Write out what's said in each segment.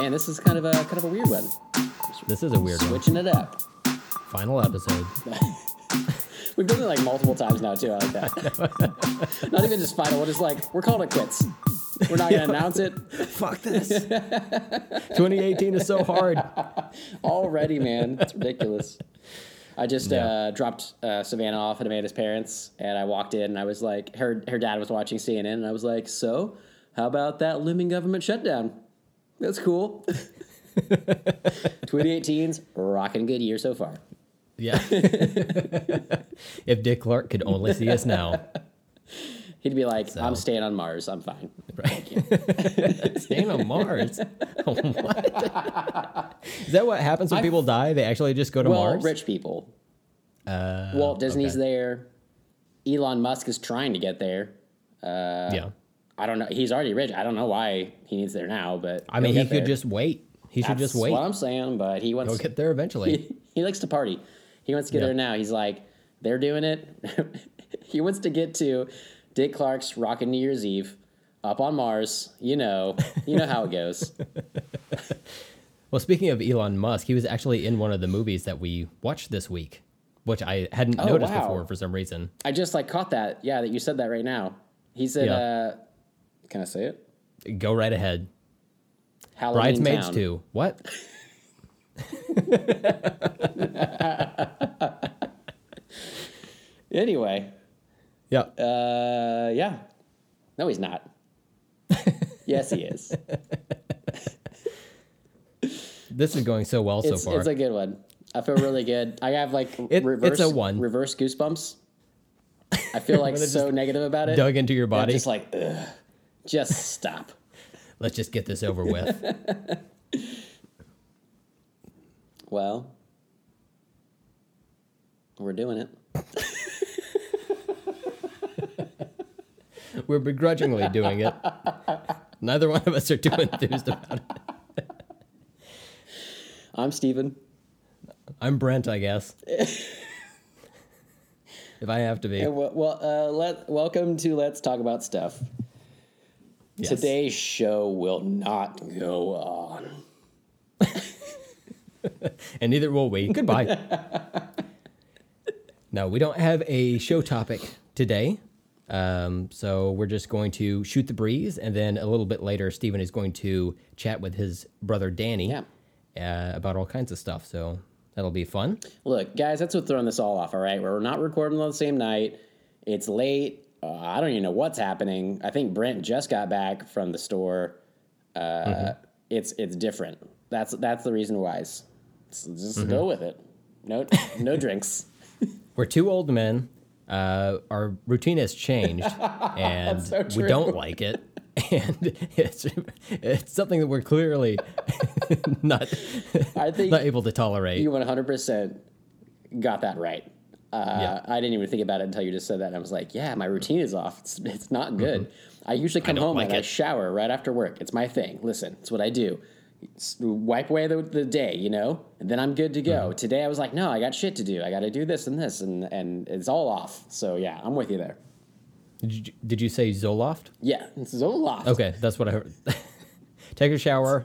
man, this is kind of a kind of a weird one. This is a weird one. Switching it up. Final episode. We've done it like multiple times now too. I like that. Not even just final. We're just like we're calling it quits. We're not gonna announce it Fuck this. 2018 is so hard. already, man. It's ridiculous. I just Yeah. uh, dropped uh, Savannah off at Amanda's parents, and I walked in, and I was like, her her dad was watching CNN, and I was like, so how about that looming government shutdown? That's cool. 2018's rocking good year so far. Yeah. if Dick Clark could only see us now. He'd be like, So- I'm staying on Mars. I'm fine. Staying on Mars. what? Is that what happens when I- people die? They actually just go to well, Mars? rich people. Uh, Walt Disney's okay. there. Elon Musk is trying to get there. yeah. I don't know. He's already rich. I don't know why he needs there now, but I mean, he could there. just wait. He should just wait. That's what I'm saying, but he wants He'll get there eventually. he, he likes to party. He wants to get there now. He's like, they're doing it. he wants to get to Dick Clark's Rockin' New Year's Eve up on Mars. You know, you know how it goes. Well, speaking of Elon Musk, he was actually in one of the movies that we watched this week, which I hadn't Oh, noticed wow. before for some reason. I just like caught that. Yeah, that you said that right now. He said, Yeah. uh, "Can I say it?" Go right ahead. Halloween Bridesmaids Town. 2. What? Anyway, Yeah. uh, yeah. No, he's not. yes, he is. This is going so well It's, so far. it's a good one. I feel really good. I have like It- reverse, it's a one. reverse goosebumps. I feel like so negative about it. Dug into your I'm body. just like, ugh, just stop. Let's just get this over with. Well, we're doing it. We're begrudgingly doing it. Neither one of us are too enthused about it. I'm Steven. I'm Brent, I guess. if I have to be. Well, well uh, let welcome to Let's Talk About Stuff. Yes. Today's show will not go on. and neither will we. Goodbye. no, we don't have a show topic today. Um, so we're just going to shoot the breeze, and then a little bit later, Stephen is going to chat with his brother Danny Yeah. uh, about all kinds of stuff. So that'll be fun. Look, guys, that's what's throwing this all off. All right, we're not recording on the same night. It's late. Uh, I don't even know what's happening. I think Brent just got back from the store. Uh, It's it's different. That's that's the reason why. S- Just go with it. No no drinks. We're two old men. Uh, our routine has changed, and so we don't like it. And it's it's something that we're clearly not I think not able to tolerate. you 100% got that right. Uh, Yeah. I didn't even think about it until you just said that. And I was like, yeah, my routine is off. It's, it's not good. I usually come don't home like and I it. shower right after work. It's my thing. Listen, it's what I do. S- wipe away the, the day, you know, and then I'm good to go. Today I was like, no, I got shit to do. I got to do this and this, and, and it's all off. So yeah, I'm with you there. Did you, did you say Zoloft? Yeah, it's Zoloft. Okay, that's what I heard. Take a shower,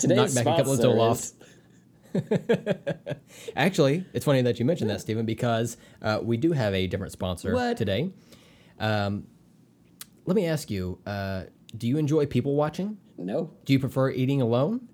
Today's knock back a couple of Zoloft. Actually, it's funny that you mentioned that, Stephen, because uh, we do have a different sponsor What? today. Um, let me ask you: uh, Do you enjoy people watching? No. Do you prefer eating alone?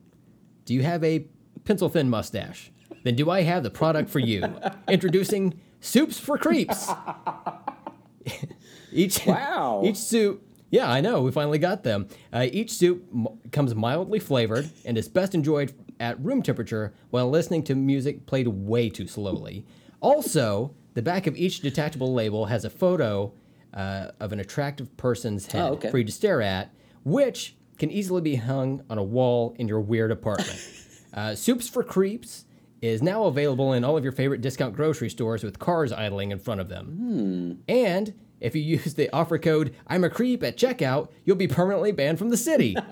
Do you have a pencil thin mustache? Then do I have the product for you? Introducing Soups for Creeps. each Wow. each soup. Yeah, I know. We finally got them. Uh, each soup m- comes mildly flavored and is best enjoyed at room temperature while listening to music played way too slowly. Also, the back of each detachable label has a photo uh, of an attractive person's head Oh, okay. for you to stare at, which can easily be hung on a wall in your weird apartment. uh, Soups for Creeps is now available in all of your favorite discount grocery stores with cars idling in front of them. And if you use the offer code I'm a creep at checkout, you'll be permanently banned from the city.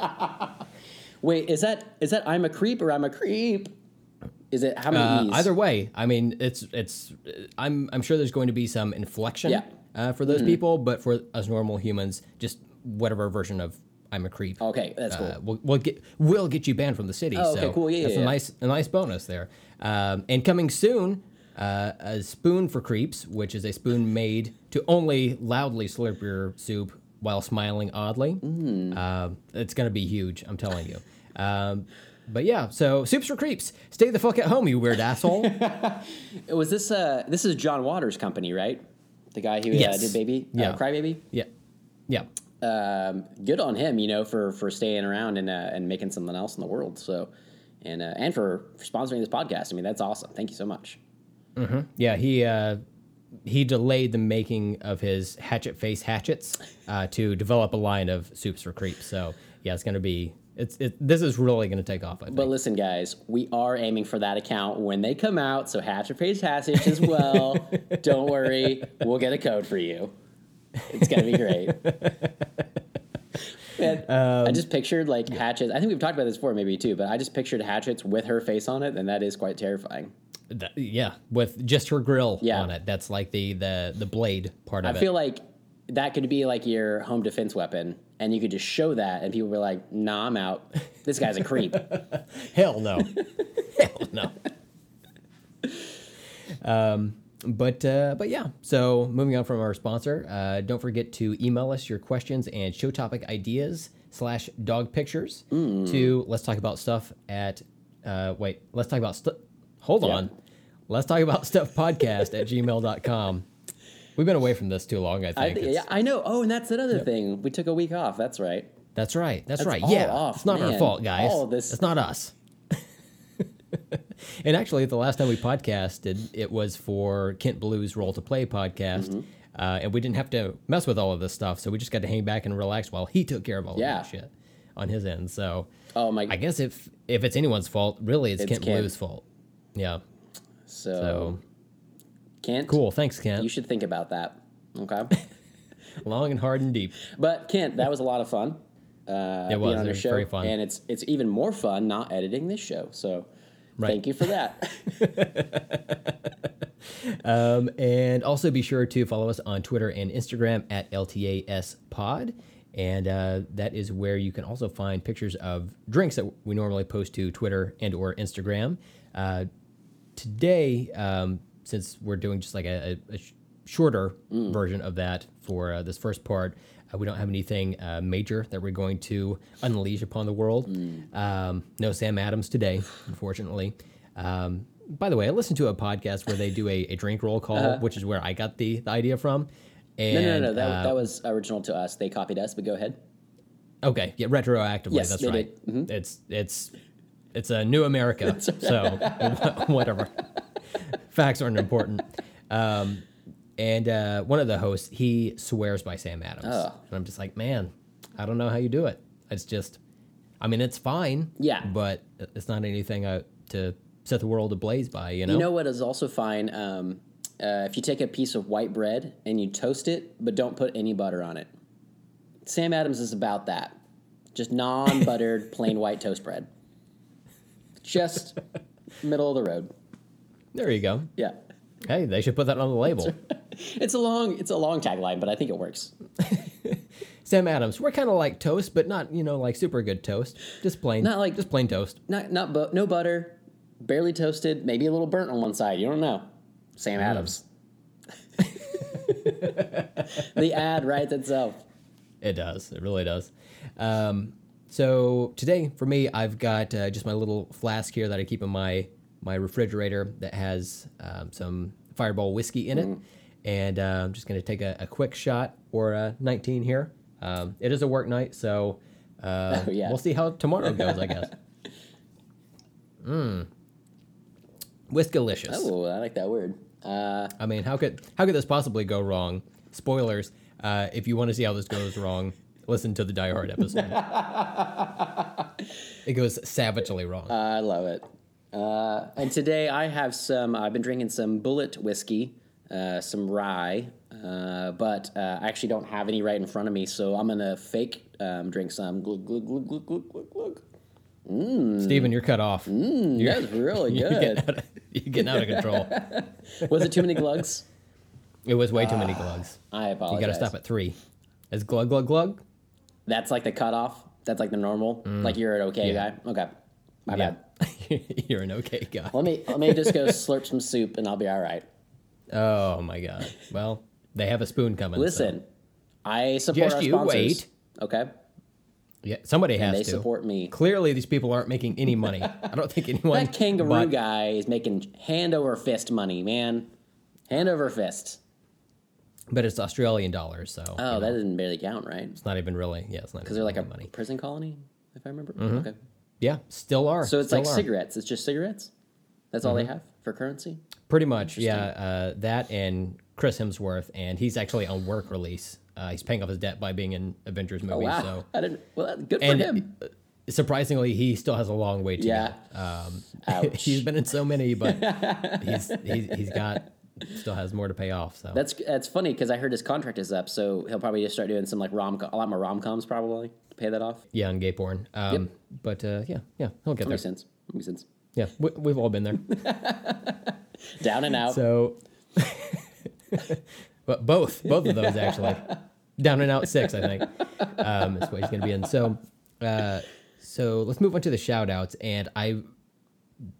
Wait, is that is that I'm a creep or I'm a creep? Is it how many Uh, either way, I mean, it's it's. I'm I'm sure there's going to be some inflection Yeah. uh, for those people, but for us normal humans, just whatever version of I'm a creep. Okay, that's cool. Uh, we'll, we'll get we'll get you banned from the city. Oh, okay, so cool. Yeah, that's yeah, a yeah. nice a nice bonus there. Um, and coming soon, uh, a spoon for creeps, which is a spoon made to only loudly slurp your soup while smiling oddly. Mm. Uh, it's gonna be huge. I'm telling you. Um, but yeah, so soups for creeps. Stay the fuck at home, you weird asshole. Was this uh this is John Waters' company, right? The guy who uh, did Baby, Yeah. uh, Cry Baby. yeah, yeah. Um, good on him, you know, for for staying around and uh, and making something else in the world. So, and uh, and for, for sponsoring this podcast. I mean, that's awesome. Thank you so much. Yeah, he uh, he delayed the making of his hatchet face hatchets uh, to develop a line of soups for creeps. So yeah, it's gonna be it's it, this is really gonna take off. I think. But listen, guys, we are aiming for that account when they come out. So hatchet face hatchets as well. Don't worry, we'll get a code for you. It's gonna be great. Man, I just pictured like hatchets. I think we've talked about this before, maybe too. But I just pictured hatchets with her face on it, and that is quite terrifying. Th- yeah, with just her grill Yeah. on it. That's like the the the blade part I of it. I feel like that could be like your home defense weapon, and you could just show that, and people were like, "Nah, I'm out. This guy's a creep." Hell no. Hell no. Um, but uh, but yeah. So moving on from our sponsor, uh, don't forget to email us your questions and show topic ideas slash dog pictures to let's talk about stuff at uh, wait let's talk about stuff. Hold on. Let's talk about stuff podcast at gmail.com. We've been away from this too long, I I think. It's- yeah, I know. Oh, and that's another thing. We took a week off. That's right. That's right. That's, right. all Yeah. off, it's not our fault, guys. All this- It's not us. and actually, the last time we podcasted, it was for Kent Blue's Roll to Play podcast. Mm-hmm. Uh, and we didn't have to mess with all of this stuff. So we just got to hang back and relax while he took care of all Yeah. of that shit on his end. So Oh my. I guess if if it's anyone's fault, really, it's, It's Kent Kent. Blue's fault. Yeah. so, So Kent, cool. Thanks, Kent. You should think about that. Okay. Long and hard and deep. but Kent, that was a lot of fun. Uh, It was. on It was show, very fun. and it's it's even more fun not editing this show. So, Right. thank you for that. Um, and also be sure to follow us on Twitter and Instagram at LTAS Pod. And uh, that is where you can also find pictures of drinks that we normally post to Twitter and or Instagram. Uh, today, um, since we're doing just like a, a, a sh- shorter version of that for uh, this first part, uh, we don't have anything uh, major that we're going to unleash upon the world. Um, no Sam Adams today, unfortunately. Um, by the way, I listened to a podcast where they do a, a drink roll call, which is where I got the, the idea from. And, no, no, no, no. That, uh, that was original to us. They copied us, but go ahead. Okay, yeah, retroactively. Yes, that's right. Mhm. It's it's it's a new America. So whatever. Facts aren't important. Um, and uh, one of the hosts, he swears by Sam Adams, Oh. and I'm just like, man, I don't know how you do it. It's just, I mean, it's fine. Yeah. But it's not anything uh, to set the world ablaze by. You know. You know what is also fine? Um, uh, if you take a piece of white bread and you toast it, but don't put any butter on it. Sam Adams is about that. Just non buttered, plain white toast bread. Just middle of the road. there you go. Yeah. Hey, they should put that on the label. It's a long it's a long tagline, but I think it works. Sam Adams, we're kind of like toast, but not you know like super good toast. Just plain, Not like- just plain toast. Not not bu- no butter, barely toasted, maybe a little burnt on one side. You don't know. Sam Adams. the ad writes itself. It does. It really does. Um, so today, for me, I've got uh, just my little flask here that I keep in my my refrigerator that has um, some Fireball whiskey in it, and uh, I'm just going to take a, a quick shot or a 19 here. Um, it is a work night, so uh, Oh, yeah. we'll see how tomorrow goes. I guess. Mmm. Whiskalicious. Oh, I like that word. Uh, I mean, how could how could this possibly go wrong? Spoilers. Uh, if you want to see how this goes wrong, listen to the Die Hard episode. it goes savagely wrong. I love it. Uh, and today I have some. I've been drinking some Bulleit whiskey, uh, some rye, uh, but uh, I actually don't have any right in front of me, so I'm gonna fake um, drink some. Glug glug glug glug glug glug glug. Stephen, you're cut off. Mm, that's really You're good. getting, out of, you're getting out of control. Was it too many glugs? It was way too many glugs. I apologize. You got to stop at three. Is glug glug glug? That's like the cutoff. That's like the normal. Like you're an okay Mm. Yeah. guy. Okay, my Yeah. bad. You're an okay guy. Let me let me just go slurp some soup and I'll be all right. Oh my god. Well, they have a spoon coming. so- Listen, I support Just our you sponsors. wait. Okay, Yeah, somebody has they to. support me. Clearly, these people aren't making any money. I don't think anyone. That kangaroo but- guy is making hand over fist money, man. Hand over fist. But it's Australian dollars, so Oh, that doesn't barely count, right? it's not even really. Yeah, it's not Because they're like a money. prison colony, if I remember. Mm-hmm. Okay. Yeah, still are. So it's like are. cigarettes. It's just cigarettes. That's all they Mm-hmm. have for currency. Pretty much, yeah. Uh, that and Chris Hemsworth, and he's actually on work release. Uh, he's paying off his debt by being in Avengers movies. Oh wow! So, I didn't. Well, good for and him. uh, surprisingly, he still has a long way to Yeah. go. Um, Ouch. he's been in so many, but he's, he's he's got still has more to pay off. So That's that's funny because I heard his contract is up, so he'll probably just start doing some like rom a lot more rom coms probably to pay that off. yeah, on gay porn. Um, But uh, yeah, yeah, he'll get there. Makes sense. Makes sense. Yeah, we, we've all been there. Down and out. So, but both, both of those actually, down and out six, I think. Um, is what he's going to be in. So, uh, so let's move on to the shout outs. And I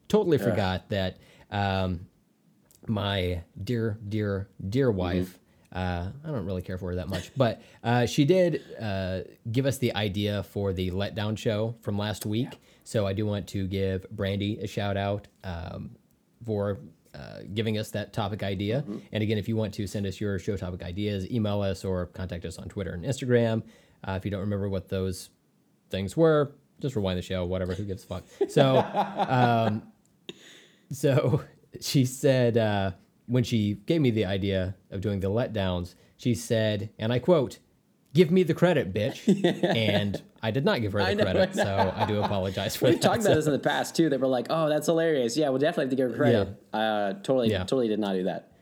totally forgot that um, my dear, dear, dear wife. Uh, I don't really care for her that much, but uh, she did uh, give us the idea for the letdown show from last week. So I do want to give Brandy a shout out um, for uh, giving us that topic idea. And again, if you want to send us your show topic ideas, email us or contact us on Twitter and Instagram. Uh, if you don't remember what those things were, just rewind the show, whatever, who gives a fuck. So, um, so she said, uh, when she gave me the idea of doing the letdowns, she said, and I quote, give me the credit, bitch. and I did not give her the know, credit, I so I do apologize for that. We've that. talked about this in the past too. They were like, "Oh, that's hilarious. Yeah, we'll definitely have to give her credit." Uh, totally, Yeah. totally did not do that.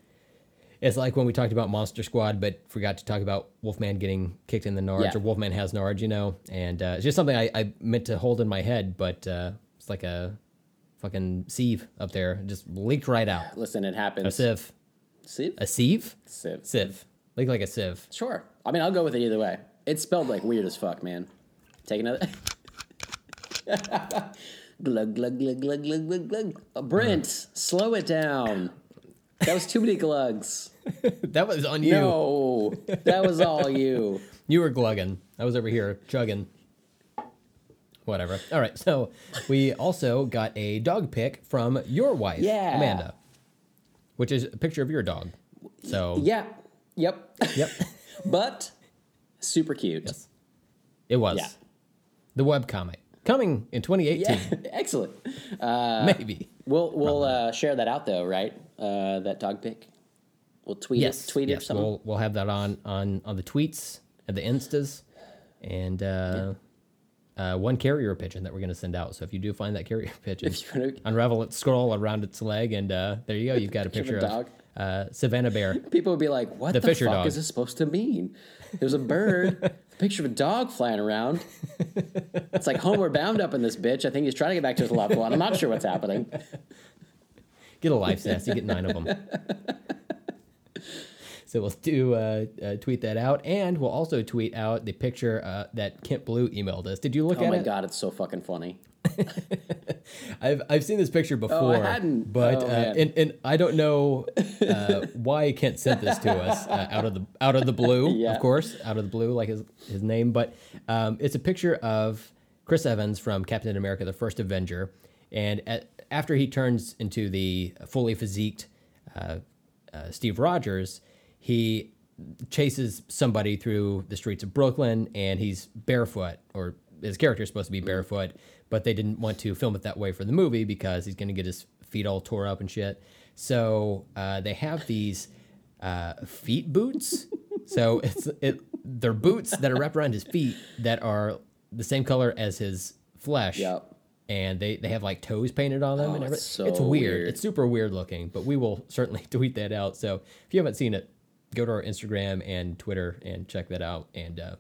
It's like when we talked about Monster Squad, but forgot to talk about Wolfman getting kicked in the nards, Yeah. or Wolfman has nards, you know. And uh, it's just something I, I meant to hold in my head, but uh, it's like a fucking sieve up there, just leaked right out. Listen, it happens. A sieve, Sieve? a sieve, Sieve. sieve, leaked like a sieve. Sure. I mean, I'll go with it either way. It's spelled like weird as fuck, man. Take another. glug glug glug glug glug glug glug. Uh, Brent, slow it down. That was too many glugs. that was on you. No, that was all you. You were glugging. I was over here chugging. Whatever. All right. So we also got a dog pic from your wife, Yeah. Amanda, which is a picture of your dog. So Yeah. Yep. yep, but super cute. Yes, it was Yeah. the web comic coming in 2018, Yeah. Excellent. maybe. We'll we'll uh, share that out though, right? Uh, that dog pic. We'll tweet Yes, it, tweet it or yes. something. We'll we'll have that on on on the tweets and the instas, and uh, uh, one carrier pigeon that we're going to send out. So if you do find that carrier pigeon, wanna- unravel it, scroll around its leg, and uh, there you go. You've got a Picture picture of a of uh, Savannah Bear. People would be like, "What The the, fuck dog. is this supposed to mean?" There's a bird, a picture of a dog flying around. It's like Homeward Bound up in this bitch. I think he's trying to get back to his loved one. I'm not sure what's happening. Get a life, Sass. You get nine of them. So we'll do uh, uh, tweet that out, and we'll also tweet out the picture uh, that Kent Blue emailed us. Did you look Oh at it? Oh my god, it's so fucking funny. I've I've seen this picture before, hadn't. but Oh, uh, and and I don't know uh, why Kent sent this to us uh, out of the out of the blue, Yeah. of course, out of the blue, like his his name. But um, it's a picture of Chris Evans from Captain America: The First Avenger, and at, after he turns into the fully physiqued uh, uh, Steve Rogers, he chases somebody through the streets of Brooklyn, and he's barefoot, or his character is supposed to be barefoot, but they didn't want to film it that way for the movie because he's going to get his feet all tore up and shit. So uh, they have these uh, feet boots. so it's it they're boots that are wrapped around his feet that are the same color as his flesh. Yep. And they, they have like toes painted on them Oh, and everything. it's so it's weird. weird. It's super weird looking, but we will certainly tweet that out. So if you haven't seen it, go to our Instagram and Twitter and check that out and uh,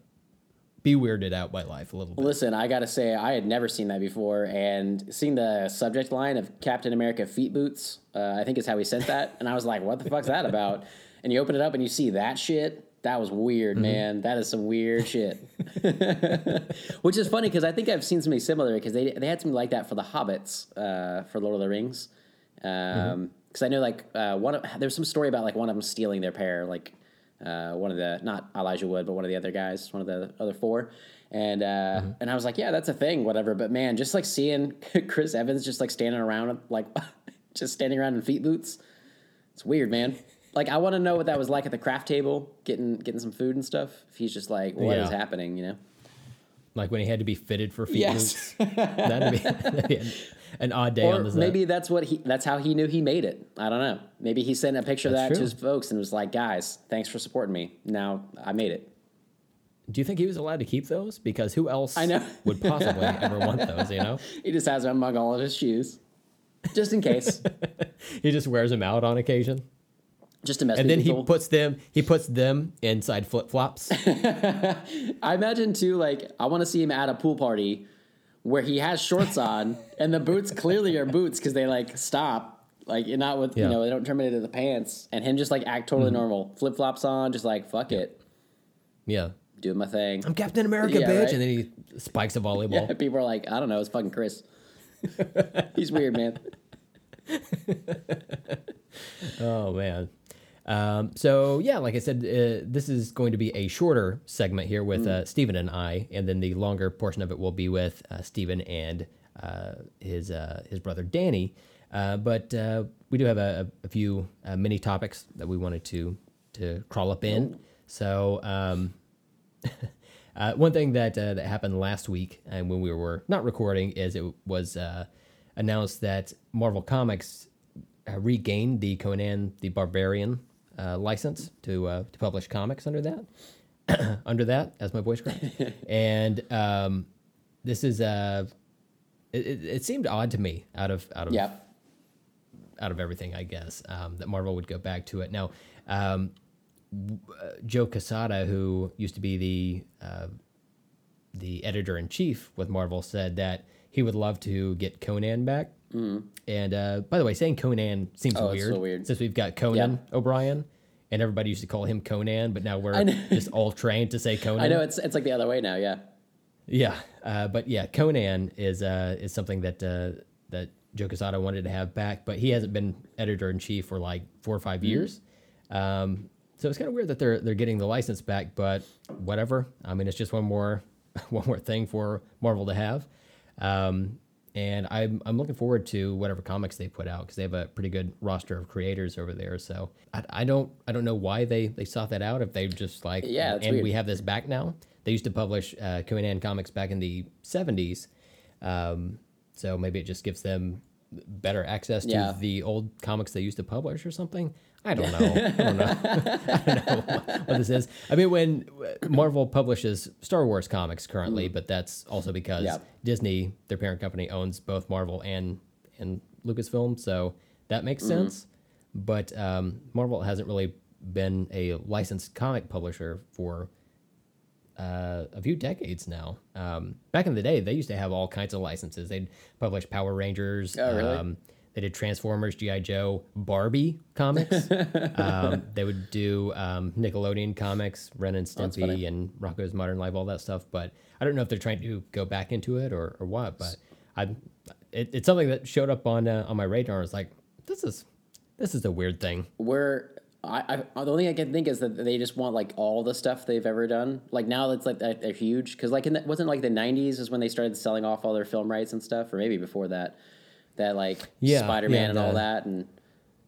be weirded out by life a little bit. Listen, I gotta say, I had never seen that before, and seeing the subject line of Captain America feet boots, uh, I think is how he sent that, and I was like, "What the fuck's that about?" And you open it up and you see that shit. That was weird, man. That is some weird shit. Which is funny because I think I've seen something similar because they they had something like that for the Hobbits uh, for Lord of the Rings. Um, because I know like uh, one of there's some story about like one of them stealing their pair, like uh, one of the not Elijah Wood, but one of the other guys, one of the other four. And uh, and I was like, yeah, that's a thing, whatever. But man, just like seeing Chris Evans just like standing around, like just standing around in feet boots, it's weird, man. Like I want to know what that was like at the craft table, getting getting some food and stuff. If he's just like, what is Yeah. happening, you know? Like when he had to be fitted for feet Yes. boots. That'd be, that'd be an, an odd day on Or the set. maybe that's what he that's how he knew he made it. I don't know. Maybe he sent a picture of that That's to his folks and was like, guys, thanks for supporting me. Now I made it. Do you think he was allowed to keep those? Because who else I know. would possibly ever want those, you know? He just has them among all of his shoes. Just in case. He just wears them out on occasion. Just to mess And then he puts them he puts them inside flip flops. I imagine too, like, I want to see him at a pool party where he has shorts on and the boots clearly are boots because they like stop. Like not with Yeah. you know, they don't terminate at the pants and him just like act totally mm-hmm. normal. Flip flops on, just like fuck it. yeah. Doing my thing. I'm Captain America, Yeah, bitch. right. And then he spikes a volleyball. Yeah, people are like, I don't know, it's fucking Chris. He's weird, man. Oh man. Um, so yeah, like I said, uh, this is going to be a shorter segment here with uh, Stephen and I, and then the longer portion of it will be with uh, Stephen and uh, his uh, his brother Danny. Uh, but uh, we do have a, a few uh, mini topics that we wanted to to crawl up in. So um, uh, one thing that uh, that happened last week, and when we were not recording, is it was uh, announced that Marvel Comics uh, regained the Conan the Barbarian uh, license to uh, to publish comics under that, under that, as my voice cracked. and um, this is uh, it, it, it seemed odd to me out of out of Yep. out of everything, I guess, um, that Marvel would go back to it. Now, um, uh, Joe Quesada, who used to be the uh, the editor in chief with Marvel, said that he would love to get Conan back. And uh, by the way, saying Conan seems Mm-hmm. Oh, weird, so weird. since we've got Conan O'Brien, and everybody used to call him Conan, but now we're just all trained to say Conan. I know it's it's like the other way now, yeah. Yeah, uh, but yeah, Conan is uh, is something that uh, that Joe Quesada wanted to have back, but he hasn't been editor in chief for like four or 5 years. Um, so it's kind of weird that they're they're getting the license back, but whatever. I mean, it's just one more one more thing for Marvel to have. Um, and I'm I'm looking forward to whatever comics they put out because they have a pretty good roster of creators over there. So I, I don't I don't know why they they sought that out if they just like Yeah, and weird. we have this back now. They used to publish uh, Conan comics back in the 70s. Um, so maybe it just gives them better access to Yeah. the old comics they used to publish or something. I don't know. I don't know. I don't know what this is. I mean, when Marvel publishes Star Wars comics currently, but that's also because Yeah. Disney, their parent company, owns both Marvel and and Lucasfilm, so that makes sense. But um, Marvel hasn't really been a licensed comic publisher for uh, a few decades now. Um, back in the day, they used to have all kinds of licenses. They'd publish Power Rangers. Oh, really? um, they did Transformers, GI Joe, Barbie comics. um, they would do um, Nickelodeon comics, Ren and Stimpy, funny. and Rocko's Modern Life, all that stuff. But I don't know if they're trying to go back into it or, or what. But I, it, it's something that showed up on uh, on my radar. I was like, this is this is a weird thing. Where I, I the only thing I can think is that they just want like all the stuff they've ever done. Like now it's like they're huge because like in the, wasn't like the '90s is when they started selling off all their film rights and stuff, or maybe before that. That like Yeah, Spider Man yeah, and all that and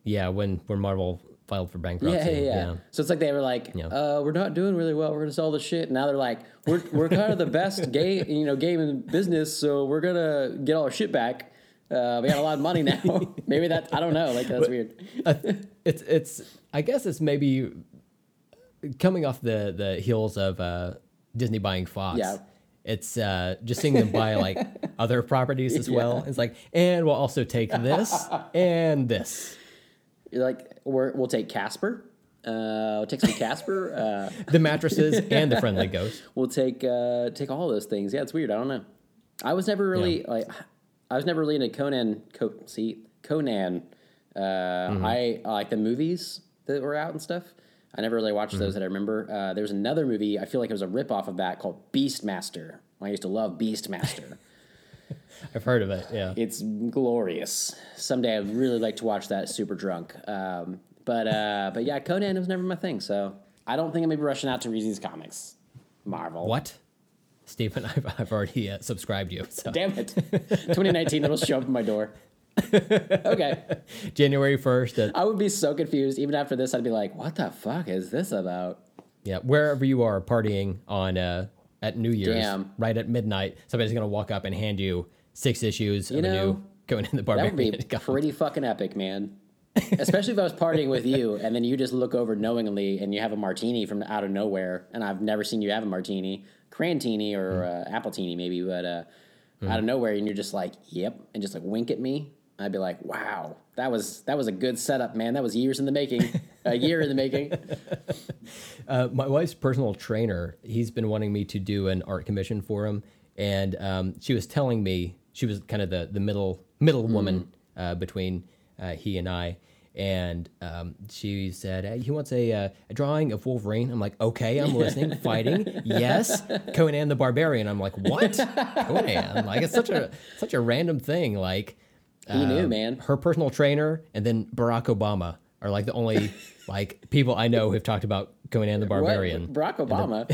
Yeah, when when Marvel filed for bankruptcy. yeah, yeah, yeah, So it's like they were like, uh, "We're not doing really well. We're gonna sell the shit." And now they're like, "We're we're kind of the best game, you know, game in business. So we're gonna get all our shit back. Uh, we got a lot of money now. maybe that I don't know. Like that's weird. Uh, it's it's I guess it's maybe coming off the the heels of uh, Disney buying Fox. Yeah. It's uh, just seeing them buy like other properties as well. It's like, and we'll also take this and this. You're like, we're, we'll take Casper. Uh, we'll take some Casper. Uh, The mattresses and the friendly ghost. we'll take uh, take all those things. Yeah, it's weird. I don't know. I was never really like, I was never really into Conan. Co- see, Conan. Uh, I, I like the movies that were out and stuff. I never really watched those that I remember. Uh, there was another movie. I feel like it was a ripoff of that called Beastmaster. I used to love Beastmaster. I've heard of it. Yeah. it's glorious. Someday I'd really like to watch that super drunk. Um, but uh, but yeah, Conan was never my thing. So I don't think I'm gonna be rushing out to read these comics. Marvel. What? Stephen, I've, I've already uh, subscribed you. So. Damn it. 2019, it'll show up at my door. okay. January 1st. I would be so confused. Even after this, I'd be like, what the fuck is this about? yeah, wherever you are partying on uh, at New Year's, Damn. right at midnight, somebody's going to walk up and hand you six issues of a new Going in the bar. That would be pretty fucking epic, man. Especially if I was partying with you and then you just look over knowingly and you have a martini from out of nowhere and I've never seen you have a martini, crantini or uh, appletini maybe, but uh, out of nowhere and you're just like, yep, and just like wink at me. I'd be like, wow, that was that was a good setup, man. That was years in the making, a year in the making. Uh, my wife's personal trainer, he's been wanting me to do an art commission for him, and um, she was telling me she was kind of the the middle middle woman uh, between uh, he and I, and um, she said hey, he wants a, uh, a drawing of Wolverine. I'm like, okay, I'm listening. Fighting, yes. Conan the Barbarian. I'm like, what? Conan? Like it's such a such a random thing. Like He knew, um, man. Her personal trainer and then Barack Obama are like the only like people I know who've talked about Conan the What? Barbarian. Barack Obama.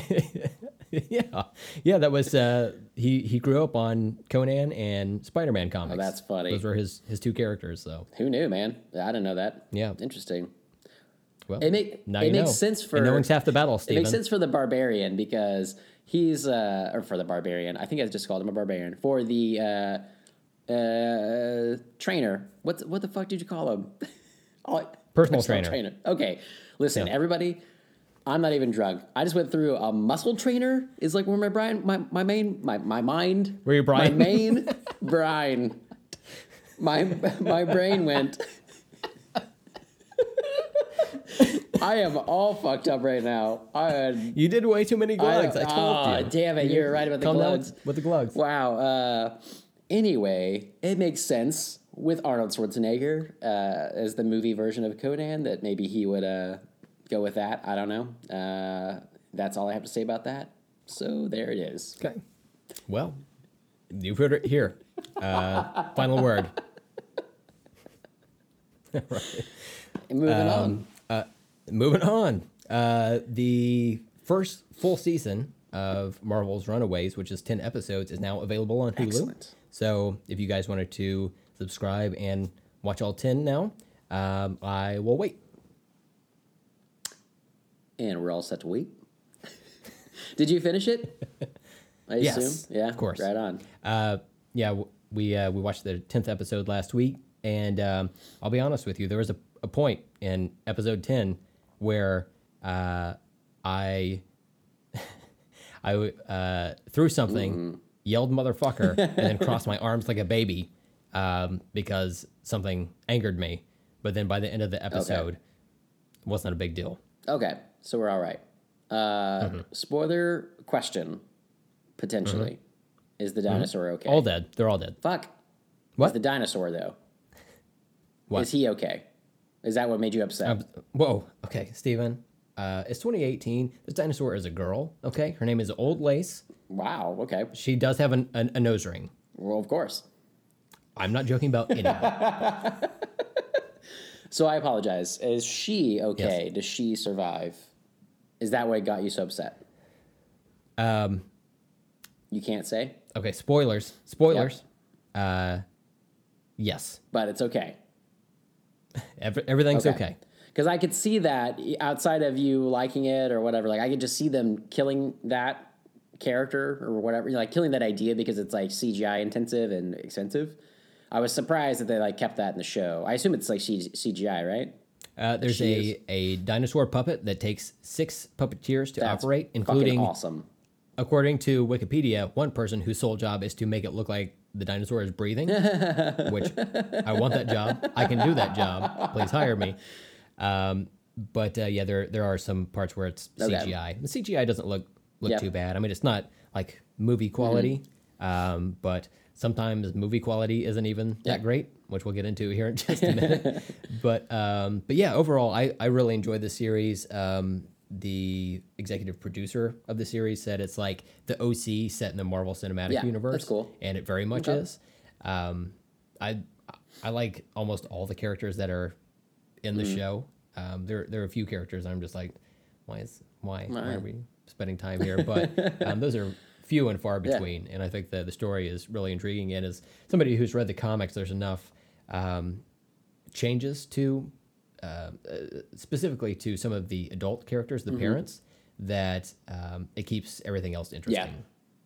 yeah, yeah, that was uh, he. He grew up on Conan and Spider-Man comics. Oh, that's funny. Those were his his two characters. So Who knew, man? I didn't know that. Yeah. Interesting. well, It make it makes know. sense for and knowing's half the battle. It makes sense for the barbarian because he's uh or for the barbarian. I think I just called him a barbarian. For the uh uh trainer. What what the fuck did you call him? oh, Personal trainer. Okay. Listen, everybody, I'm not even drunk. I just went through a muscle trainer is like where my brain my, my main my, my mind Where your brain- my main brain my my brain went I am all fucked up right now. I had You did way too many glugs. I, told Aw, you. damn it, you're right about the glugs. with, with the glugs. Wow. Uh, anyway, it makes sense with Arnold Schwarzenegger uh, as the movie version of Conan that maybe he would uh, go with that. I don't know. Uh, that's all I have to say about that. So there it is. Okay. Well, you've heard it here. Uh, final word. And moving Um, on. Moving on. Uh, the first full season of Marvel's Runaways, which is 10 episodes, is now available on Hulu. Excellent. So if you guys wanted to subscribe and watch all 10 now, um, I will wait. And we're all set to wait. Did you finish it? I Yes, assume. Yeah, of course. Right on. Uh, yeah, we uh, we watched the tenth episode last week, and um, I'll be honest with you, there was a, a point in episode ten where uh, I I uh, threw something, yelled "motherfucker," and then crossed my arms like a baby um, because something angered me. But then by the end of the episode, it wasn't a big deal. Okay, so we're all right. Uh, Mm-hmm. Spoiler question, potentially. Is the dinosaur okay? All dead. They're all dead. Fuck. What? Is the dinosaur though? What? Is he okay? Is that what made you upset? Um, whoa. Okay, Steven. Uh, it's 2018. This dinosaur is a girl. Okay, her name is Old Lace. Wow. Okay. She does have an, an, a nose ring. Well, of course. I'm not joking about anyone. So I apologize. Is she okay? Does she survive? Is that what got you so upset? um, You can't say, okay, spoilers. Spoilers. Uh, yes, but it's okay. Every, everything's okay. Because I could see that outside of you liking it or whatever. Like I could just see them killing that character or whatever, like killing that idea because it's like CGI intensive and expensive. I was surprised that they like kept that in the show. I assume it's like C- CGI, right? Uh, there's a, a dinosaur puppet that takes six puppeteers to That's operate, including, awesome. according to Wikipedia, one person whose sole job is to make it look like the dinosaur is breathing, which I want that job. I can do that job. Please hire me. Um, but uh, yeah, there there are some parts where it's Okay. CGI. The CGI doesn't look look Yep. too bad. I mean, it's not like movie quality, um, but sometimes movie quality isn't even that great. which we'll get into here in just a minute. but um, but yeah, overall, I I really enjoyed the series. Um, the executive producer of the series said it's like the OC set in the Marvel Cinematic Yeah, that's Universe, cool. and it very much Okay. is. Um, I I like almost all the characters that are in the Mm-hmm. show. Um, there there are a few characters I'm just like, why is why why are we spending time here? But um, those are few and far Yeah. between, and I think that the story is really intriguing. And as somebody who's read the comics, there's enough um, changes to uh, uh, specifically to some of the adult characters, Mm-hmm. the parents, that um, it keeps everything else interesting. Yeah.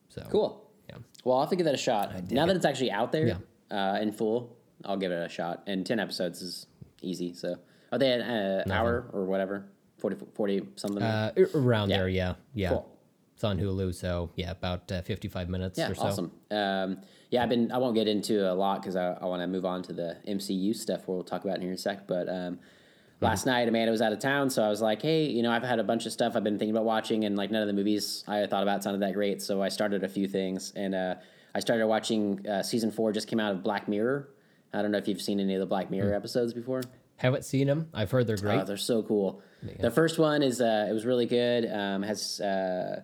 So Cool. Yeah. Well, I'll have to give that a shot. Now that it's actually out there Yeah. uh, in full, I'll give it a shot. And 10 episodes is easy. So are they an uh, hour or whatever? 40, 40 something? Uh, around Yeah. there, yeah, yeah. Cool. It's on Hulu, so yeah, about uh, fifty-five minutes yeah, or so. awesome. Um, yeah, I've been, I won't get into a lot because I, I want to move on to the MCU stuff we'll talk about in here in a sec. But um, last night, Amanda was out of town. So I was like, hey, you know, I've had a bunch of stuff I've been thinking about watching, and like none of the movies I thought about sounded that great. So I started a few things. And uh, I started watching uh, season four, just came out of Black Mirror. I don't know if you've seen any of the Black Mirror episodes before. Haven't seen them. I've heard they're great. Oh, they're so cool. The first one is uh, it was really good. Um, has uh,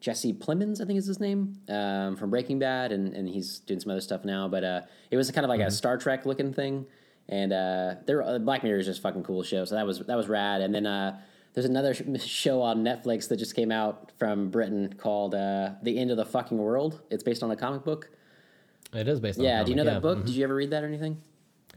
Jesse Plemons, I think is his name, um, from Breaking Bad, and, and he's doing some other stuff now. But uh, it was kind of like a Star Trek looking thing, and uh, there uh, Black Mirror is just a fucking cool show. So that was that was rad. And then uh, there's another show on Netflix that just came out from Britain called uh, The End of the Fucking World. It's based on a comic book. it is based on. a Yeah, do you know comic, that book? Did you ever read that or anything?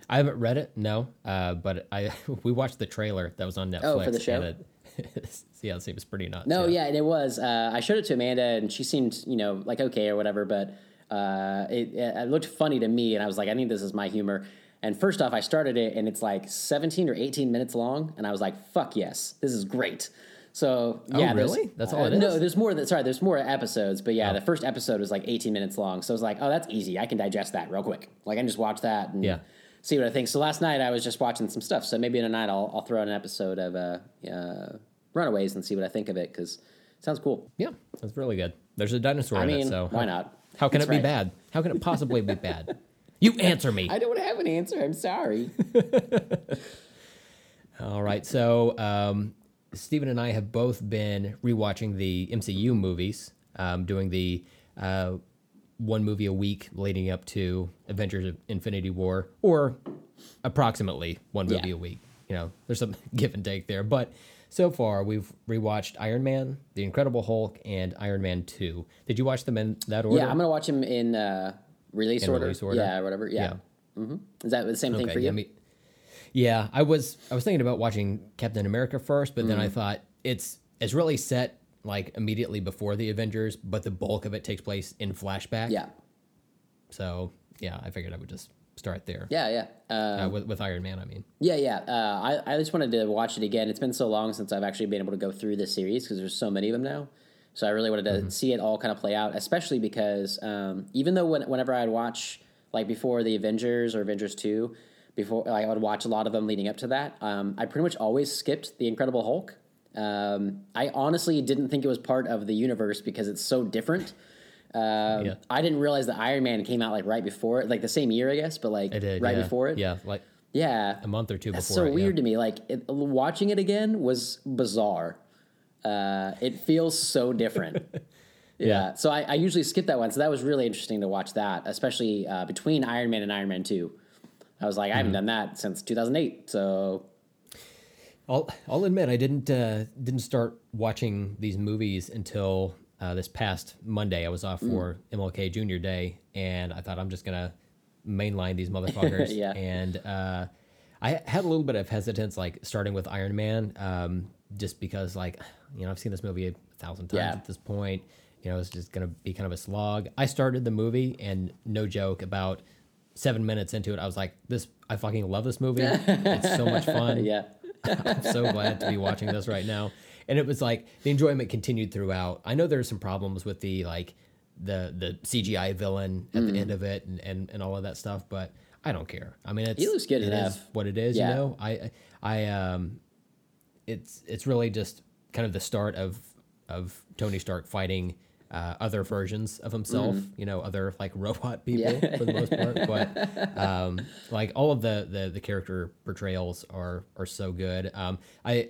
I haven't read it, no. Uh, but I we watched the trailer that was on Netflix. Oh, for the show? and it- yeah, it seems pretty nuts. No, yeah, and it was. Uh, I showed it to Amanda, and she seemed, you know, like okay or whatever. But uh, it, it looked funny to me, and I was like, I think this is my humor. And first off, I started it, and it's like 17 or 18 minutes long, and I was like, fuck yes, this is great. So yeah, there's- Oh, really? That's all uh, it No, is? Oh. there's more. Than, sorry, there's more episodes, but yeah, the first episode was like 18 minutes long. So I was like, oh, that's easy. I can digest that real quick. Like I can just watch that and Yeah. See what I think. So last night I was just watching some stuff. So maybe in a night I'll, I'll throw in an episode of uh, uh, Runaways and see what I think of it because sounds cool. yeah, that's really good. There's a dinosaur I in it, so why not? How can That's it be right. bad? How can it possibly be bad? You answer me. I don't have an answer. I'm sorry. All right. So, um, Stephen and I have both been rewatching the MCU movies, um, doing the uh, one movie a week leading up to Avengers of Infinity War, or approximately one movie Yeah. a week. You know, there's some give and take there. But so far, we've rewatched Iron Man, The Incredible Hulk, and Iron Man 2. Did you watch them in that order? yeah, I'm gonna watch them in uh, release, In order. release order? Yeah, whatever. Yeah. hmm Is that the same thing for you? Yeah, me- yeah, I was I was thinking about watching Captain America first, but Mm. then I thought it's it's really set like immediately before the Avengers, but the bulk of it takes place in flashback. yeah. So yeah, I figured I would just start there. Yeah, yeah. Uh, Uh, with, with Iron Man, I mean. Yeah, yeah. Uh, I, I just wanted to watch it again. It's been so long since I've actually been able to go through this series because there's so many of them now. So I really wanted to see it all kind of play out, especially because um, even though when, whenever I'd watch like before the Avengers or Avengers two, before like, I would watch a lot of them leading up to that, um, I pretty much always skipped the Incredible Hulk. Um, I honestly didn't think it was part of the universe because it's so different. Um, Yeah. I didn't realize that Iron Man came out like right before it, like the same year, I guess, but like I did right yeah. before it. Yeah, like Yeah. a month or two That's before. so it, yeah. weird to me. Like it, watching it again was bizarre. Uh, it feels so different. yeah. So I, I usually skip that one. So that was really interesting to watch that, especially uh, between Iron Man and Iron Man Two. I was like, I Mm-hmm. haven't done that since 2008. So I'll I'll admit I didn't uh, didn't start watching these movies until uh, this past Monday. I was off Mm. for MLK Junior Day, and I thought I'm just gonna mainline these motherfuckers. Yeah. And uh, I had a little bit of hesitance, like starting with Iron Man, um, just because like you know I've seen this movie a thousand times Yeah. at this point. You know, it's just gonna be kind of a slog. I started the movie, and no joke, about seven minutes into it, I was like, "This, I fucking love this movie. it's so much fun." yeah, I'm so glad to be watching this right now. And it was like the enjoyment continued throughout. I know there's some problems with the like the the CGI villain at Mm. the end of it and, and, and all of that stuff, but I don't care. I mean, it's He looks good it enough. is what it is. Yeah. You know, I I um, it's it's really just kind of the start of of Tony Stark fighting uh, other versions of himself, you know, other like robot people for the most part. But um, like all of the, the the character portrayals are are so good. Um, I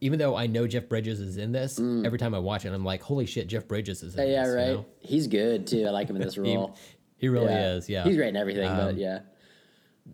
even though I know Jeff Bridges is in this, every time I watch it, I'm like, holy shit, Jeff Bridges is in yeah, this. you right. know? He's good too. I like him in this He, role. he really Yeah. is. Yeah, he's great in everything. Um, but yeah,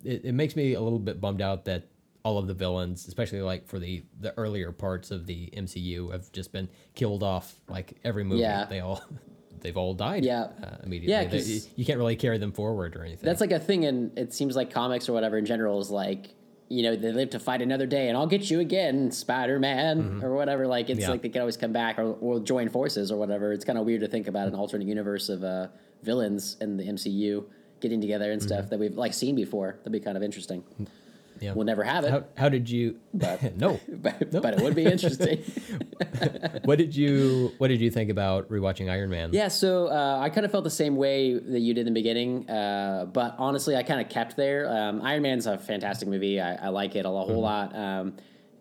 it, it makes me a little bit bummed out that all of the villains, especially like for the the earlier parts of the MCU, have just been killed off. Like every movie, Yeah. they all they've all died. Yeah. uh, immediately. Yeah, They- you, you can't really carry them forward or anything. that's like a thing, and it seems like comics or whatever in general is like. You know, they live to fight another day, and I'll get you again, Spider Man, or whatever. Like, it's Mm-hmm. Yeah. like they can always come back or, or join forces or whatever. It's kind of weird to think about an alternate universe of uh, villains in the MCU getting together and Mm-hmm. stuff that we've like seen before. That'd be kind of interesting. Yeah. We'll never have it, how, how did you? no. but, but it would be interesting. What did you What did you think about rewatching Iron Man? Yeah, so uh, I kind of felt the same way that you did in the beginning, uh, but honestly, I kind of kept there. Um, Iron Man's a fantastic movie. I, I like it a whole lot. Um,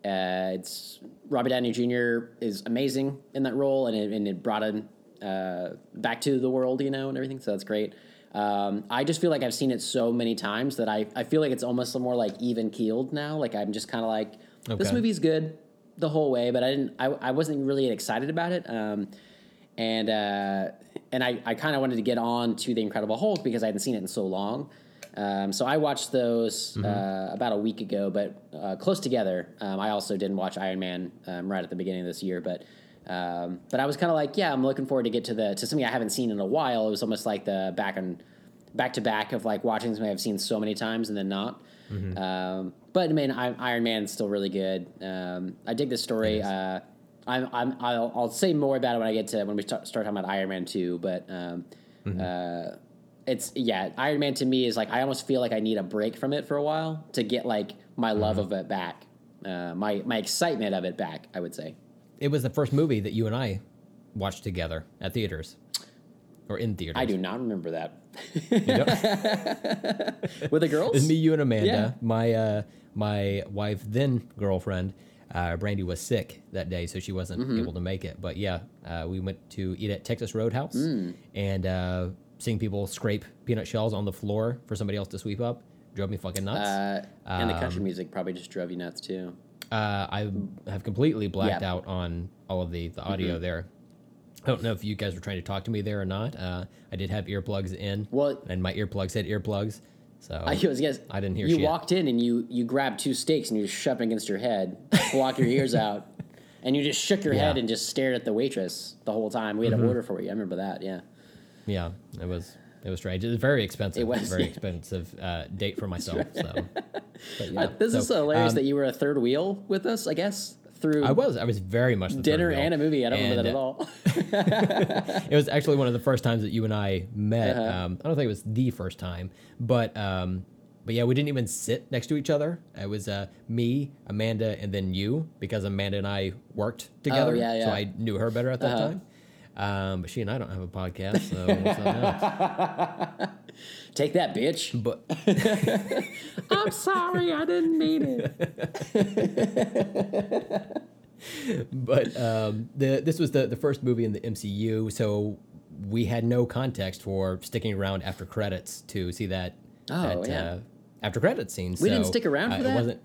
uh, it's Robert Downey Jr. is amazing in that role, and it, and it brought him uh, back to the world, you know, and everything. So that's great. Um, I just feel like I've seen it so many times that I, I feel like it's almost more like even keeled now. Like I'm just kind of like this movie's good the whole way, but I didn't. I, I wasn't really excited about it. Um, and uh, and I, I kind of wanted to get on to the Incredible Hulk because I hadn't seen it in so long. Um, so I watched those uh, about a week ago, but uh, close together. Um, I also didn't watch Iron Man um, right at the beginning of this year, but um, but I was kind of like, yeah, I'm looking forward to get to the to something I haven't seen in a while. It was almost like the back and back to back of like watching something I've seen so many times and then not. Um, but I mean, I, Iron Man's still really good. Um, I dig the story. Uh, I'm, I'm, I'll, I'll say more about it when I get to when we start, start talking about Iron Man two. But um, uh, it's yeah, Iron Man to me is like I almost feel like I need a break from it for a while to get like my love of it back, uh, my my excitement of it back. I would say. It was the first movie that you and I watched together at theaters, or in theaters. I do not remember that with the girls. It's me, you, and Amanda. Yeah. My uh, my wife, then girlfriend, uh, Brandy was sick that day, so she wasn't Mm-hmm. able to make it. But yeah, uh, we went to eat at Texas Roadhouse, Mm. and uh, seeing people scrape peanut shells on the floor for somebody else to sweep up drove me fucking nuts. Uh, and the Um, country music probably just drove you nuts too. Uh, I have completely blacked Yeah. out on all of the, the audio Mm-hmm. there. I don't know if you guys were trying to talk to me there or not. Uh, I did have earplugs in, Well- and my earplugs had earplugs, so I was guess I didn't hear You shit. walked in and you you grabbed two steaks and you just shoved them against your head, block your ears out, and you just shook your head Yeah. Mm-hmm. and just stared at the waitress the whole time. We had to order for you. I remember that. Yeah. Yeah, it was it was strange. It was very expensive. It was, very yeah. expensive uh, date for myself. So, but yeah. Uh, this is So, hilarious um, that you were a third wheel with us. I guess through I was I was very much dinner and a movie. I don't remember that at uh, all. It was actually one of the first times that you and I met. Uh-huh. Um, I don't think it was the first time, but um, but yeah, we didn't even sit next to each other. It was uh, me, Amanda, and then you because Amanda and I worked together. Oh, yeah, So. I knew her better at that Uh-huh. time. Um, but she and I don't have a podcast, so what's that now? Take that, bitch. But I'm sorry, I didn't mean it. but um, the this was the the first movie in the MCU, so we had no context for sticking around after credits to see that, Oh, that yeah. uh, after credits scene. We didn't stick around uh, for It that? wasn't.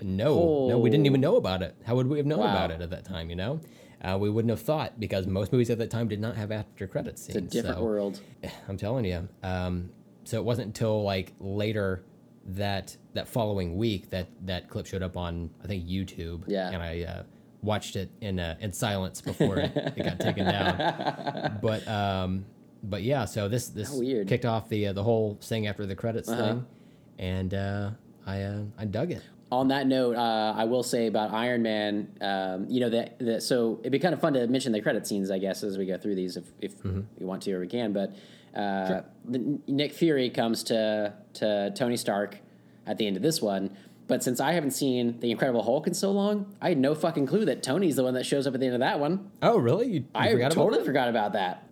No, no, we didn't even know about it. How would we have known Wow. about it at that time? You know, uh, we wouldn't have thought because most movies at that time did not have after credits scenes. It's a different so- world. I'm telling you. Um, so it wasn't until like later that that following week that that clip showed up on I think YouTube. Yeah. And I uh, watched it in uh, in silence before it, it got taken down. But um, but yeah. So this this kicked off the uh, the whole thing after the credits Uh-huh. thing, and uh, I uh, I dug it. On that note, uh, I will say about Iron Man, um, you know that, that so it'd be kind of fun to mention the credit scenes, I guess, as we go through these, if if Mm-hmm. we want to or we can. But uh, the, Nick Fury comes to to Tony Stark at the end of this one. But since I haven't seen the Incredible Hulk in so long, I had no fucking clue that Tony's the one that shows up at the end of that one. Oh really? You, you I forgot totally about forgot about that.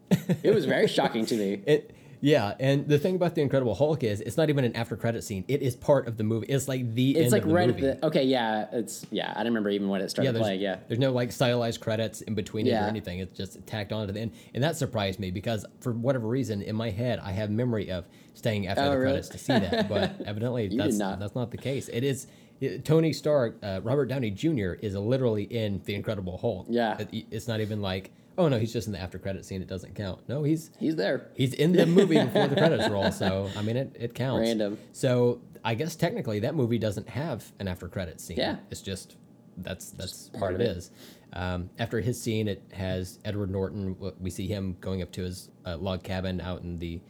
It was very shocking to me. It Yeah, and the thing about the Incredible Hulk is it's not even an after credit scene. It is part of the movie. It's like the It's end like of the right movie. at the. Okay, yeah, it's yeah. I don't remember even when it yeah, started there's, playing. Yeah, there's no like stylized credits in between it or anything. It's just tacked on to the end, and that surprised me because for whatever reason in my head I have memory of staying after Oh, the really? credits to see that, but evidently that's not. that's not the case. It is. It, Tony Stark, uh, Robert Downey Jr. is literally in the Incredible Hulk. Yeah. It- it's not even like, oh no, he's just in the after credit scene. It doesn't count. No, he's he's there. He's in the movie before the credits roll, so I mean it, it counts. Random. So I guess technically that movie doesn't have an after credit scene. Yeah. It's just that's that's part what of it it. is. Um, after his scene, it has Edward Norton. We see him going up to his uh, log cabin out in the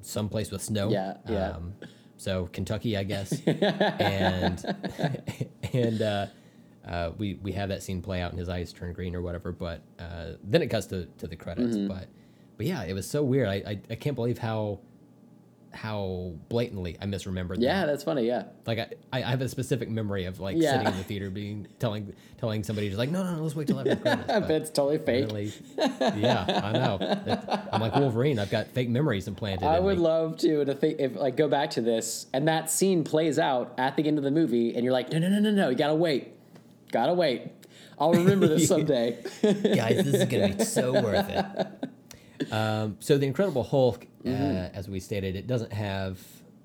someplace with snow. Yeah, yeah. Um, so Kentucky, I guess. and and uh, uh, we we have that scene play out, and his eyes turn green or whatever. But uh, then it cuts to, to the credits. Mm-hmm. But but yeah, it was so weird. I, I I can't believe how how blatantly I misremembered. That. Yeah, that. that's funny. Yeah, Like I, I have a specific memory of like Yeah. sitting in the theater being telling telling somebody just like no no no let's wait till after the credits. but it's totally fake. Really, yeah, I know. I'm like Wolverine. I've got fake memories implanted. I would me. love to to think if like go back to this and that scene plays out at the end of the movie and you're like no no no no no you gotta wait, gotta wait. I'll remember this someday. guys, this is gonna be so worth it. Um, so the Incredible Hulk, uh, as we stated, it doesn't have.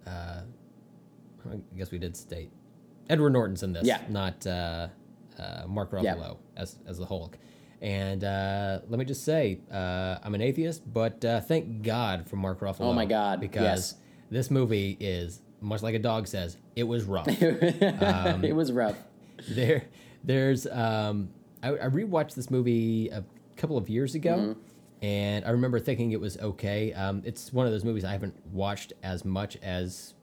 Uh, I guess we did state Edward Norton's in this, Yeah. not uh, uh, Mark Ruffalo Yeah. as as the Hulk. And uh, let me just say, uh, I'm an atheist, but uh, thank God for Mark Ruffalo. Oh my God, because yes. this movie is much like a dog says, it was rough. it was rough. there there's um I, I rewatched this movie a couple of years ago Mm-hmm. and i remember thinking it was okay um it's one of those movies i haven't watched as much as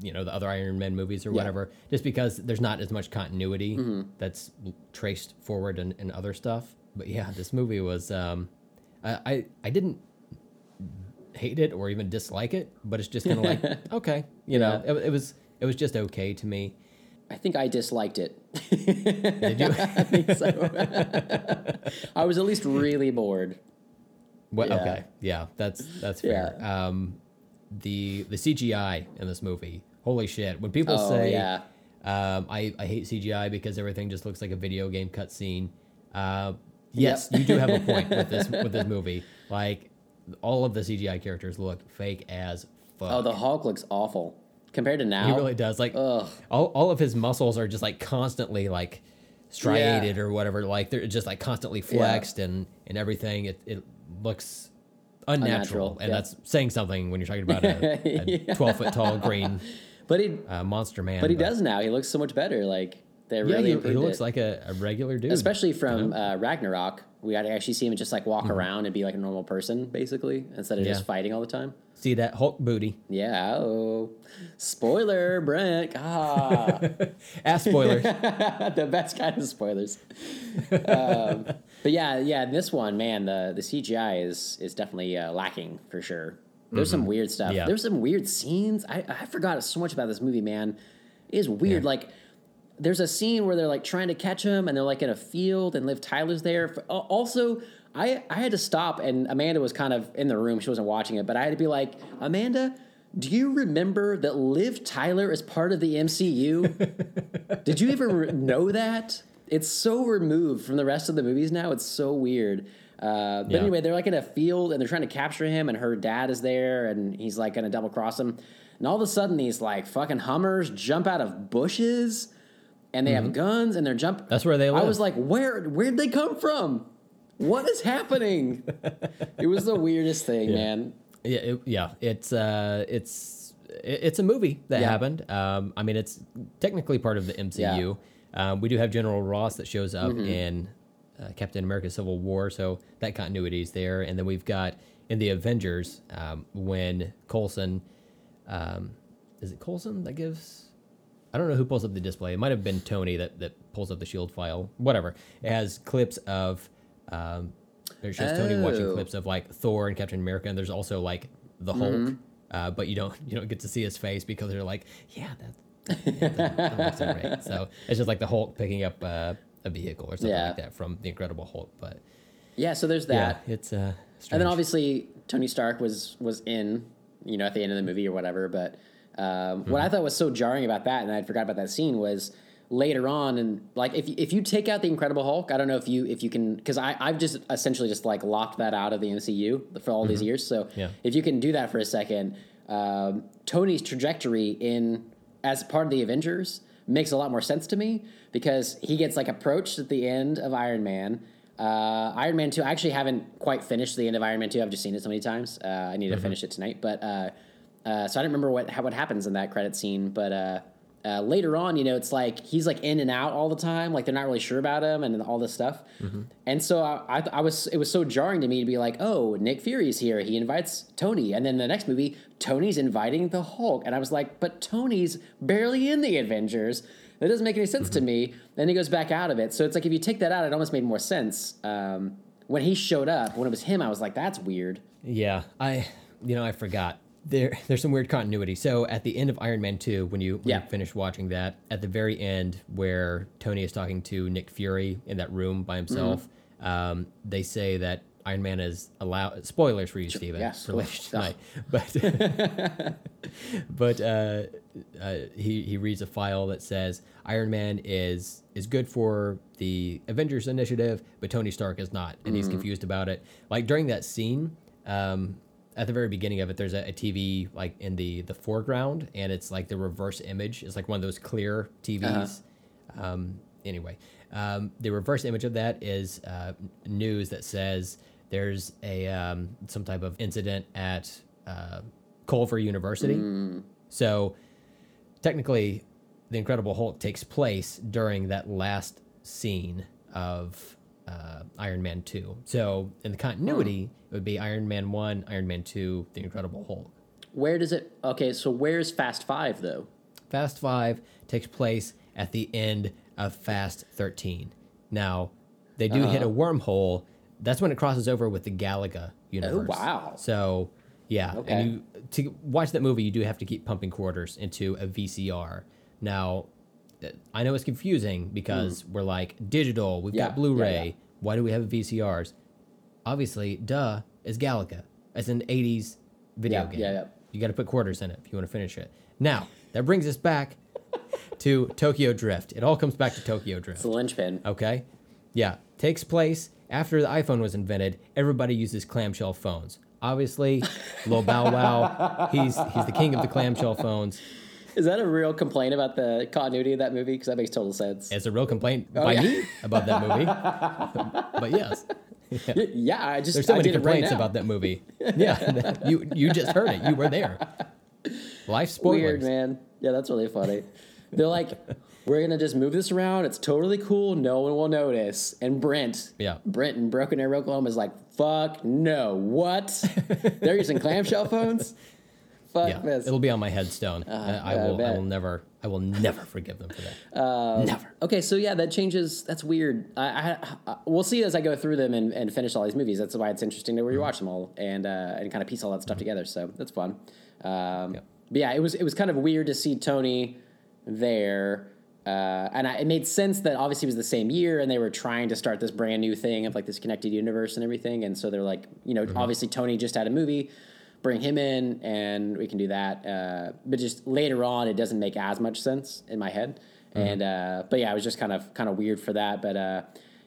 you know the other iron man movies or whatever just because there's not as much continuity Mm-hmm. that's traced forward in, in other stuff but yeah this movie was um I, I i didn't hate it or even dislike it but it's just kind of like okay you know Yeah. it, it was it was just okay to me I think I disliked it. did you I think so. I was at least really bored. What? Yeah. Okay, yeah, that's that's fair. Um, the the CGI in this movie, holy shit! When people Oh, say, yeah. um, I I hate CGI because everything just looks like a video game cutscene. Uh, yes, you do have a point with this with this movie. Like all of the CGI characters look fake as fuck. Oh, the Hulk looks awful compared to now. he really does. Like Ugh. all all of his muscles are just like constantly like striated or whatever. Like they're just like constantly flexed and and everything. It it looks unnatural, Unnatural, and yeah. that's saying something when you're talking about a, a 12 foot tall green But he uh, monster man. but he does now. He looks so much better. Like they Yeah, really he, he looks it. like a, a regular dude. especially from uh, Ragnarok. We got to actually see him just like walk around and be like a normal person, basically, instead of Mm-hmm. Yeah. just fighting all the time. See that Hulk booty. Yeah. Oh, spoiler, Brent. Ah, Ass spoilers. the best kind of spoilers. um, but yeah, yeah. This one, man, the the CGI is is definitely uh, lacking for sure. There's some weird stuff. Mm-hmm. Yeah. There's some weird scenes. I I forgot so much about this movie, man. It is weird. Yeah. Like there's a scene where they're like trying to catch him and they're like in a field and Liv Tyler's there. Also, I I had to stop and Amanda was kind of in the room. She wasn't watching it, but I had to be like, Amanda, do you remember that Liv Tyler is part of the MCU? Did you even know that? It's so removed from the rest of the movies now. It's so weird. Uh, but Yeah. anyway, they're like in a field and they're trying to capture him, and her dad is there, and he's like going to double cross him. And all of a sudden, these like fucking Hummers jump out of bushes, and they have guns, and they're jump. Mm-hmm. That's where they live. I was like, where where'd they come from? What is happening? it was the weirdest thing, man. Yeah, it, yeah, it's uh, it's it's a movie that Yeah. happened. Um, I mean, it's technically part of the MCU. Um, we do have General Ross that shows up Mm-hmm. in uh, Captain America: Civil War, so that continuity is there. And then we've got in the Avengers um, when Coulson, um, is it Coulson that gives? I don't know who pulls up the display. It might have been Tony that, that pulls up the shield file. Whatever. It has clips of. Um, it shows Tony watching Oh. clips of like Thor and Captain America, and there's also like the Hulk, Mm-hmm. uh, but you don't you don't get to see his face because they're like, yeah, that, yeah, that, that looks so. So it's just like the Hulk picking up uh, a vehicle or something Yeah. like that from the Incredible Hulk. But Yeah, so there's that. yeah, it's uh, and then obviously Tony Stark was was in, you know, at the end of the movie or whatever. But um, what I thought was so jarring about that, and I forgot about that scene was later on, and like if if you take out the Incredible Hulk, I don't know if you if you can because I I've just essentially just like locked that out of the MCU for all these years. So Yeah. if you can do that for a second, um, Tony's trajectory in as part of the Avengers makes a lot more sense to me because he gets like approached at the end of Iron Man. Uh, Iron Man two. I actually haven't quite finished the end of Iron Man two. I've just seen it so many times. Uh, I need to finish it tonight. But uh, uh, so I don't remember what how, what happens in that credit scene. But uh, uh, later on, you know, it's like he's like in and out all the time. Like they're not really sure about him and all this stuff. And so I, I, I was it was so jarring to me to be like, oh, Nick Fury's here. He invites Tony, and then the next movie, Tony's inviting the Hulk, and I was like, but Tony's barely in the Avengers. That doesn't make any sense to me. Then he goes back out of it. So it's like if you take that out, it almost made more sense. Um, when he showed up, when it was him, I was like, that's weird. Yeah, I you know I forgot. There there's some weird continuity. So at the end of Iron Man 2 when you when Yeah. you finish watching that, at the very end where Tony is talking to Nick Fury in that room by himself, Mm-hmm. um, they say that Iron Man is allowed spoilers for you, Steven, yeah, for later tonight. But but uh, uh, he he reads a file that says Iron Man is is good for the Avengers initiative, but Tony Stark is not, and he's confused about it. Like during that scene, um, at the very beginning of it, there's a, a TV like in the the foreground, and it's like the reverse image. It's like one of those clear TVs. Um, anyway, um, the reverse image of that is uh, news that says there's a um, some type of incident at uh, Culver University. So technically, the Incredible Hulk takes place during that last scene of uh, Iron Man two. So in the continuity, it would be Iron Man one, Iron Man two, the Incredible Hulk. Where does it? Okay, so where's Fast Five though? Fast Five takes place at the end of Fast 13. Now, they do hit a wormhole. That's when it crosses over with the Galaga universe. Oh wow. So, yeah, Okay. and you to watch that movie, you do have to keep pumping quarters into a VCR. Now, I know it's confusing because hmm. we're like digital, we've. Yeah, got Blu-ray. yeah, yeah. Why do we have VCRs? Obviously, duh, is Galaga. It's an 80s video game. yeah, yeah. You got to put quarters in it if you want to finish it. Now, that brings us back to Tokyo Drift. It all comes back to Tokyo Drift. It's the linchpin. Okay? Yeah. Takes place after the iPhone was invented. Everybody uses clamshell phones. Obviously, Lil Bow Wow, he's he's the king of the clamshell phones. Is that a real complaint about the continuity of that movie? Because that makes total sense. It's a real complaint oh, by Oh, yeah. me about that movie. but yes, Y- yeah, I just there's so I many did it right complaints about that movie. Yeah, you you just heard it. You were there. Life spoilers. Weird, man. Yeah, that's really funny. They're like, we're gonna just move this around. It's totally cool. No one will notice. And Brent, Yeah. Brent in Broken Arrow, Oklahoma is like, fuck no. What? They're using clamshell phones. Fuck Yeah, this. it'll be on my headstone. I, I yeah, I will. I, bet. will never. I will never forgive them for that. never. Okay, so yeah, that changes. That's weird. I, I, I we'll see as I go through them and, and finish all these movies. That's why it's interesting to rewatch them all and uh, and kind of piece all that stuff together. So that's fun. Um, Yep. But yeah, it was it was kind of weird to see Tony there, uh, and I, it made sense that obviously it was the same year, and they were trying to start this brand new thing of like this connected universe and everything. And so they're like, you know, obviously Tony just had a movie. Bring him in, and we can do that. Uh, but just later on, it doesn't make as much sense in my head. And uh, but yeah, it was just kind of kind of weird for that. But uh,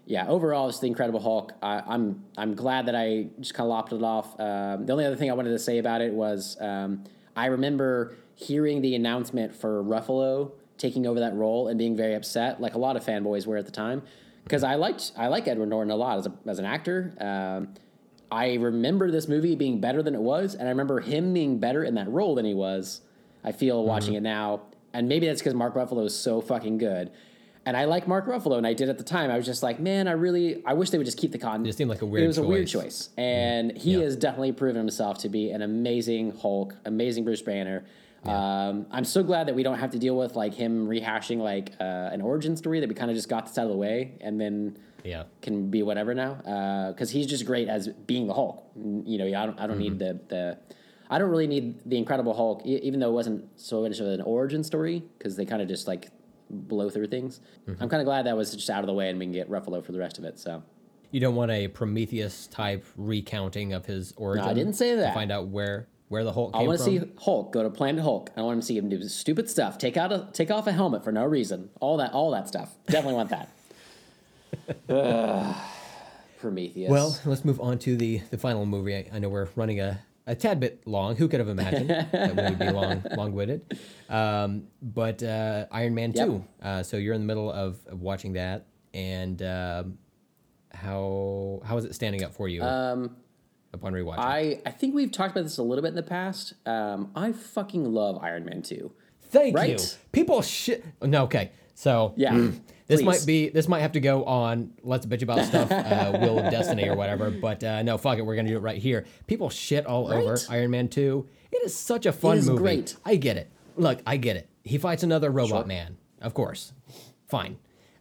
yeah, overall, it's the Incredible Hulk. I, I'm I'm glad that I just kind of lopped it off. Um, the only other thing I wanted to say about it was um, I remember hearing the announcement for Ruffalo taking over that role and being very upset, like a lot of fanboys were at the time, because I liked I like Edward Norton a lot as a, as an actor. Um, I remember this movie being better than it was, and I remember him being better in that role than he was. I feel watching it now, and maybe that's because Mark Ruffalo is so fucking good. And I like Mark Ruffalo, and I did at the time. I was just like, man, I really, I wish they would just keep the con. It seemed like a weird It was a weird choice. choice, and he Yeah. has definitely proven himself to be an amazing Hulk, amazing Bruce Banner. Um, I'm so glad that we don't have to deal with like him rehashing like uh, an origin story that we kind of just got this out of the way, and then Yeah. can be whatever now uh, because he's just great as being the Hulk. You know, I don't, I don't need mm-hmm. the the. I don't really need the Incredible Hulk, e- even though it wasn't so much of an origin story because they kind of just like blow through things. Mm-hmm. I'm kind of glad that was just out of the way and we can get Ruffalo for the rest of it. So you don't want a Prometheus type recounting of his origin. No, I didn't say to that. find out where where the Hulk I want to see Hulk go to Planet Hulk. I want to see him do stupid stuff. Take out a take off a helmet for no reason. All that all that stuff. Definitely want that. Ugh. Prometheus. Well, let's move on to the the final movie. I, I know we're running a, a tad bit long. Who could have imagined that we would be long long witted? Um, but uh, Iron Man Yep. two. Uh, so you're in the middle of, of watching that, and um, how how is it standing up for you um, upon rewatching? I I think we've talked about this a little bit in the past. Um, I fucking love Iron Man two. Thank you. People shit. No, okay. So Yeah, this please. might be this might have to go on let's bitch about stuff uh, wheel of destiny or whatever but uh, no fuck it we're gonna do it right here. People shit all over iron man 2 it is such a fun is movie. great. i get it. Look i get it. He fights another robot Sure. man. Of course. Fine.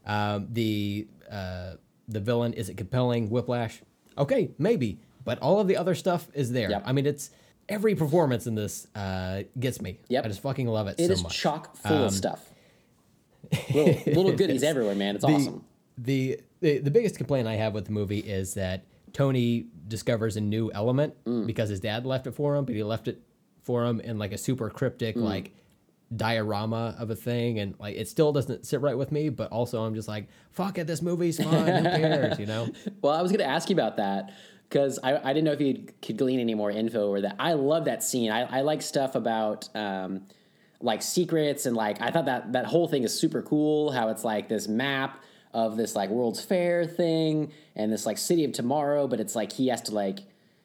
Um, the uh, the villain is it compelling? Whiplash? Okay maybe but all of the other stuff is there. Yep. i mean it's every performance in this uh, gets me. Yep. i just fucking love it It so is much. Um, chock full of stuff. Little, little goodies everywhere, man. It's the, awesome. The, the the biggest complaint I have with the movie is that Tony discovers a new element Mm. because his dad left it for him, but he left it for him in like a super cryptic Mm. like diorama of a thing, and like it still doesn't sit right with me. But also, I'm just like, fuck it, this movie's fun. Who cares, you know? Well, I was going to ask you about that because I, I didn't know if you could glean any more info or that. I love that scene. I, I like stuff about um, like secrets and like I thought that that whole thing is super cool. How it's like this map of this like World's Fair thing and this like City of Tomorrow, but it's like he has to like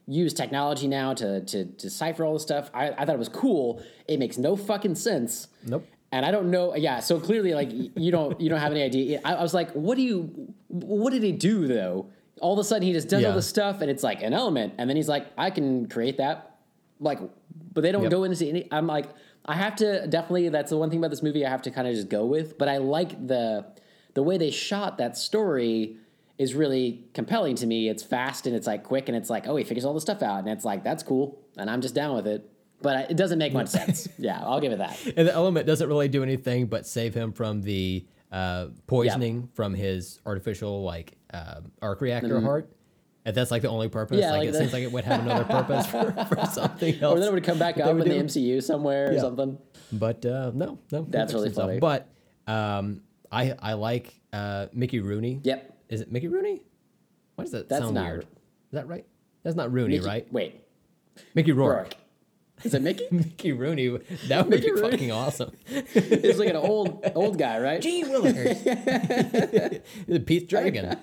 use technology now to to decipher all this stuff. I, I thought it was cool. It makes no fucking sense. Nope. And I don't know. Yeah, so clearly, like you don't you don't have any idea. I, I was like, what do you? What did he do though? All of a sudden, he just does Yeah. all this stuff, and it's like an element. And then he's like, I can create that. Like, but they don't Yep. go into any. I'm like, I have to definitely. That's the one thing about this movie I have to kind of just go with. But I like the the way they shot that story is really compelling to me. It's fast and it's like quick and it's like, oh, he figures all the stuff out, and it's like that's cool, and I'm just down with it. But it doesn't make much sense. Yeah, I'll give it that. And the element doesn't really do anything but save him from the uh, poisoning from his artificial like uh, arc reactor heart. And that's like the only purpose. Yeah, like, like it the- seems like it would have another purpose for, for something else. Or then it would come back up in would the. MCU somewhere or something. But uh, no, no, That's really funny. But um, I I like uh, Mickey Rooney. Yep. Is it Mickey Rooney? Why does that That's sound not- weird? Is that right? That's not Rooney, Mickey- right? Wait, Mickey Rourke. Rourke. Is it Mickey? Mickey Rooney. That would Mickey be Rooney? fucking awesome. He's like an old old guy, right? Gee Willikers. Pete's Dragon.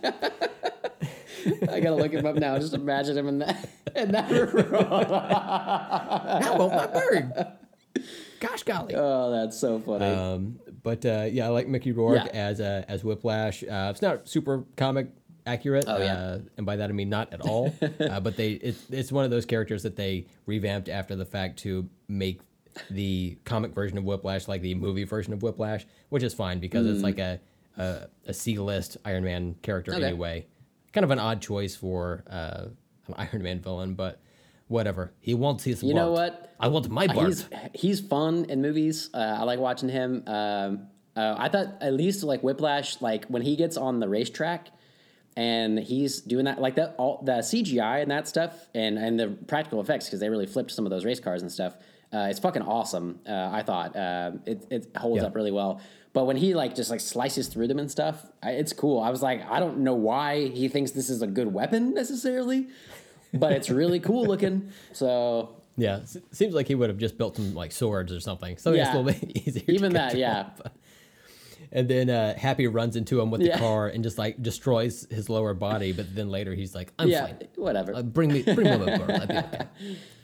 I gotta look him up now. Just imagine him in that in that room. How about my bird? Gosh golly. Oh, that's so funny. Um, but uh, yeah, I like Mickey Rourke Yeah. as uh, as Whiplash. Uh, it's not super comic accurate, Oh, yeah. uh, and by that I mean not at all. uh, but they it, it's one of those characters that they revamped after the fact to make the comic version of Whiplash like the movie version of Whiplash, which is fine because it's like a a, a C list Iron Man character Mm. Okay. anyway. Kind of an odd choice for uh, an Iron Man villain, but whatever. He wants his. You know what? I want my Bart. he's he's fun in movies. Uh, I like watching him. Um, uh, I thought at least like Whiplash, like when he gets on the racetrack and he's doing that, like that all the CGI and that stuff, and and the practical effects because they really flipped some of those race cars and stuff. Uh, it's fucking awesome. Uh, I thought uh, it it holds Yeah. up really well. But when he like just like slices through them and stuff, I, it's cool. I was like, I don't know why he thinks this is a good weapon necessarily, but it's really cool looking. So Yeah, seems like he would have just built some like swords or something. So it's Yeah. a little bit easier. to even that, control. yeah. And then uh, Happy runs into him with Yeah. the car and just like destroys his lower body. But then later he's like, "I'm yeah, fine. whatever. Uh, bring me, bring me car. I'll be okay."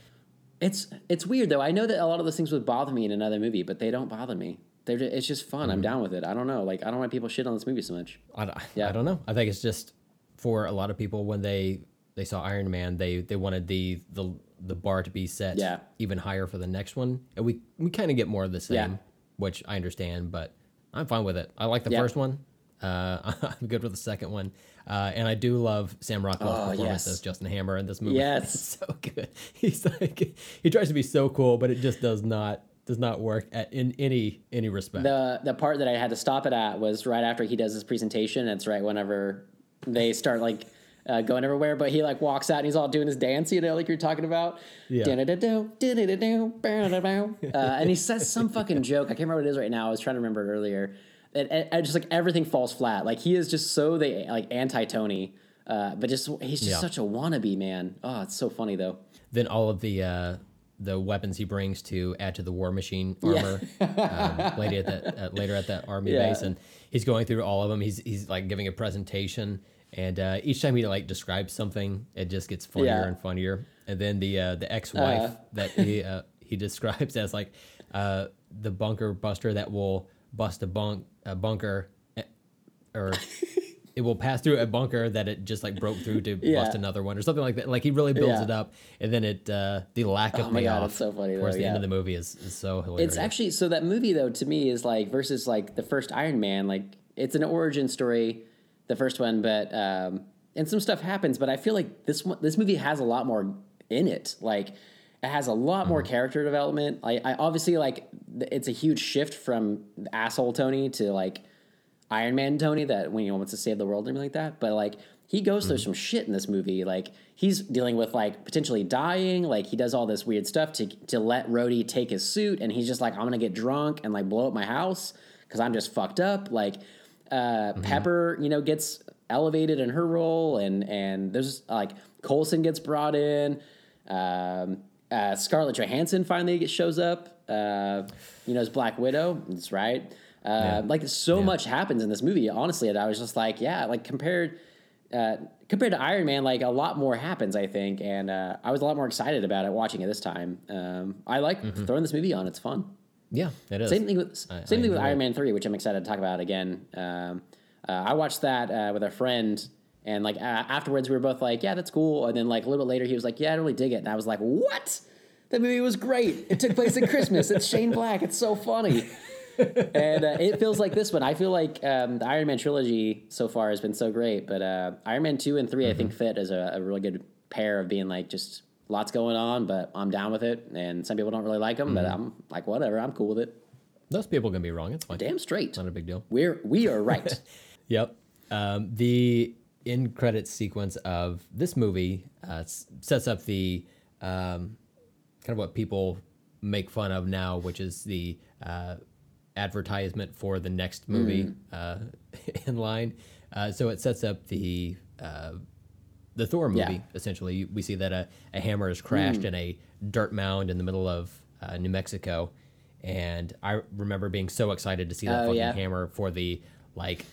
it's it's weird though. I know that a lot of those things would bother me in another movie, but they don't bother me. They're just, it's just fun. I'm down with it. I don't know. Like I don't know why people shit on this movie so much. I don't, Yeah. I don't know. I think it's just for a lot of people when they they saw Iron Man, they they wanted the the the bar to be set Yeah. even higher for the next one, and we we kind of get more of the same, Yeah. which I understand, but I'm fine with it. I like the Yeah. first one. Uh, I'm good with the second one, uh, and I do love Sam Rockwell's Oh, performance yes. as Justin Hammer in this movie. Yes. it's so good. He's like he tries to be so cool, but it just does not does not work at, in any any respect. The the part that I had to stop it at was right after he does his presentation. It's right whenever they start like uh, going everywhere. But he like walks out and he's all doing his dance, you know, like you're talking about. Yeah. Uh, and he says some fucking joke. I can't remember what it is right now. I was trying to remember it earlier. And, and, and just like everything falls flat. Like he is just so the like anti Tony. Uh, but just he's just Yeah. such a wannabe man. Oh, it's so funny though. Then all of the uh, the weapons he brings to add to the war machine armor um, later at that uh, later at that army Yeah. base, and he's going through all of them. He's he's like giving a presentation, and uh, each time he like describes something, it just gets funnier Yeah. and funnier. And then the uh, the ex wife Uh. that he uh, he describes as like uh, the bunker buster that will bust a bunk a bunker, eh, or. It will pass through a bunker that it just like broke through to Yeah. bust another one or something like that. Like he really builds Yeah. it up, and then it uh, the lack of Oh my God, payoff it's so funny, towards though, the end of the movie is, is so hilarious. It's actually so that movie though to me is like versus like the first Iron Man, like it's an origin story, the first one, but um, and some stuff happens, but I feel like this one, this movie has a lot more in it. Like it has a lot more character development. I, I obviously like it's a huge shift from asshole Tony to like Iron Man Tony that when you know wants to save the world and everything like that. But like he goes through some shit in this movie. Like he's dealing with like potentially dying. Like he does all this weird stuff to to let Rhodey take his suit, and he's just like, I'm gonna get drunk and like blow up my house because I'm just fucked up. Like uh, Pepper, you know, gets elevated in her role, and and there's like Coulson gets brought in. Um, uh, Scarlett Johansson finally shows up. Uh, you know, as Black Widow. That's right. Uh, Like so much happens in this movie. Honestly, that I was just like, yeah, like compared uh, compared to Iron Man, like a lot more happens. I think, and uh, I was a lot more excited about it watching it this time. Um, I like throwing this movie on. It's fun. yeah, it is. Same thing with I- same I thing with Iron. Man three, which I'm excited to talk about again. Um, uh, I watched that uh, with a friend, and like uh, afterwards, we were both like, "Yeah, that's cool." And then like a little bit later, he was like, "Yeah, I don't really dig it," and I was like, "What? That movie was great. It took place at Christmas. It's Shane Black. It's so funny." And uh, it feels like this one. I feel like um, the Iron Man trilogy so far has been so great, but uh, Iron Man two and 3 I think fit as a, a really good pair of being like just lots going on, but I'm down with it. And some people don't really like them, but I'm like, whatever, I'm cool with it. Those people can be wrong. It's fine. Damn straight. Not a big deal. We're we are right. Yep. Um, the end credit sequence of this movie uh, sets up the um, kind of what people make fun of now, which is the uh, advertisement for the next movie uh, in line. Uh, so it sets up the uh, the Thor movie. Yeah. Essentially, we see that a, a hammer is crashed in a dirt mound in the middle of uh, New Mexico, and I remember being so excited to see that Oh, fucking yeah. hammer for the like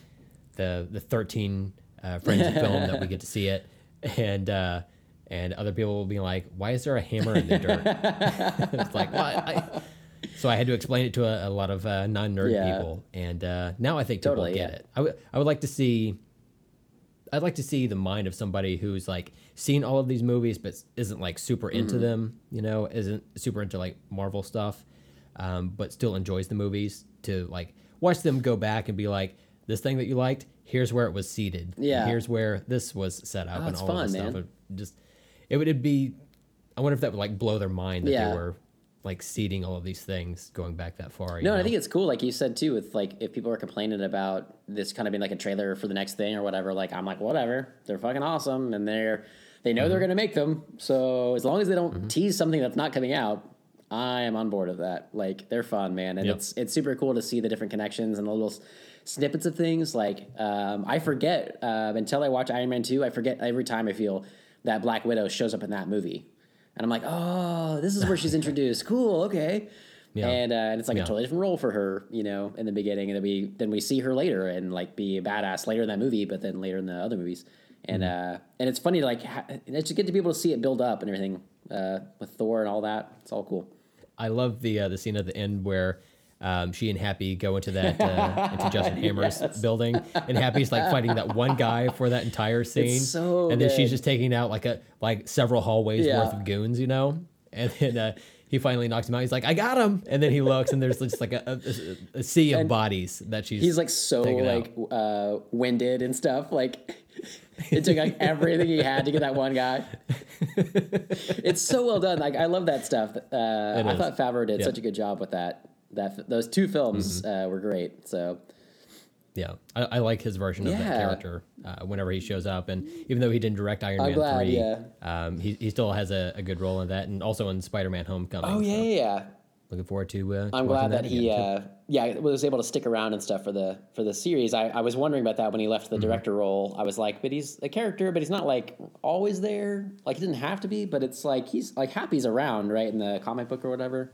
the the thirteen uh, frames of film that we get to see it, and uh, and other people will be like, "Why is there a hammer in the dirt?" it's like, well, I- so I had to explain it to a, a lot of uh, non nerd Yeah. people, and uh, now I think people Totally, get yeah. it. I would I would like to see. I'd like to see the mind of somebody who's like seen all of these movies but isn't like super into Mm-hmm. them, you know, isn't super into like Marvel stuff, um, but still enjoys the movies to like watch them go back and be like, this thing that you liked, here's where it was seated. Yeah. Here's where this was set up Oh, and all fun, of this man. stuff. It just it would be I wonder if that would like blow their mind that Yeah. they were like seeding all of these things going back that far. you No, know? I think it's cool, like you said too, with like if people are complaining about this kind of being like a trailer for the next thing or whatever, like I'm like, whatever, they're fucking awesome and they're they know Mm-hmm. they're gonna make them. So as long as they don't tease something that's not coming out, I am on board with that. Like they're fun, man, and Yep. it's it's super cool to see the different connections and the little snippets of things. Like um, I forget uh, until I watch Iron Man two, I forget every time I feel that Black Widow shows up in that movie. And I'm like, oh, this is where she's introduced. Cool, okay. Yeah. And, uh, and it's like Yeah. a totally different role for her, you know, in the beginning, and then we then we see her later and like be a badass later in that movie, but then later in the other movies, and Mm-hmm. uh, and it's funny to like ha- it's get to be able to see it build up and everything uh, with Thor and all that. It's all cool. I love the uh, the scene at the end where um, she and Happy go into that uh, into Justin Hammer's building, and Happy's like fighting that one guy for that entire scene, so and then she's just taking out like a like several hallways Yeah. worth of goons, you know, and then. Uh, he finally knocks him out. He's like, "I got him!" And then he looks, and there's just like a, a, a sea of bodies that she's. He's like so like uh, winded and stuff. Like it took like everything he had to get that one guy. it's so well done. Like I love that stuff. Uh, I is. Thought Favreau did Yeah. such a good job with that. That those two films uh, were great. So Yeah, I, I like his version of that character uh, whenever he shows up, and even though he didn't direct Iron I'm Man glad, three, yeah. um, he he still has a, a good role in that, and also in Spider Man Homecoming. Oh yeah, so yeah, yeah. looking forward to. Uh, I'm glad that, he, again, too. uh, yeah, was able to stick around and stuff for the for the series. I, I was wondering about that when he left the Mm-hmm. director role. I was like, but he's a character, but he's not like always there. Like he didn't have to be, but it's like he's like Happy's around, right, in the comic book or whatever,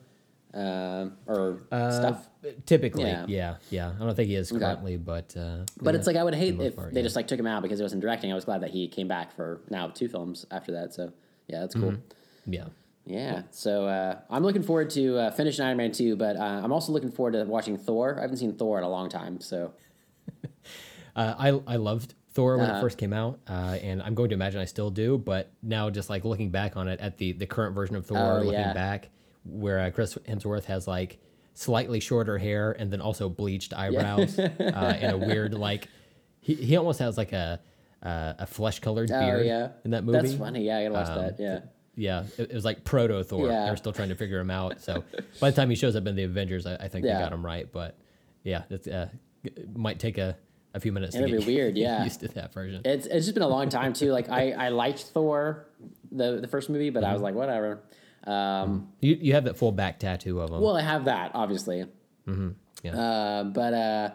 um, or stuff. Typically, Yeah. yeah. yeah, I don't think he is currently, but uh, But yeah, it's like I would hate if part, they yeah. just like took him out because he wasn't directing. I was glad that he came back for now two films after that. So yeah, that's cool. yeah. Yeah, so uh, I'm looking forward to uh, finishing Iron Man 2, but uh, I'm also looking forward to watching Thor. I haven't seen Thor in a long time, so Uh, I I loved Thor when Uh-huh. it first came out, uh, and I'm going to imagine I still do. But now, just like looking back on it, at the the current version of Thor, Oh, looking yeah. back, where uh, Chris Hemsworth has like slightly shorter hair and then also bleached eyebrows uh, and a weird like he he almost has like a uh, a flesh colored Oh, beard yeah. in that movie. That's funny. Yeah, I gotta watch Um, that. Yeah. Yeah, it, it was like proto Thor. Yeah. They're still trying to figure him out. So by the time he shows up in the Avengers, I, I think Yeah. they got him right. But yeah, it's, uh, it might take a, a few minutes It'll to be get weird, yeah. used to that version. It's it's just been a long time too. Like I I liked Thor, the the first movie, but I was like whatever. Um, You you have that full back tattoo of him. well, I have that obviously. Mm-hmm. Yeah. Uh, but uh,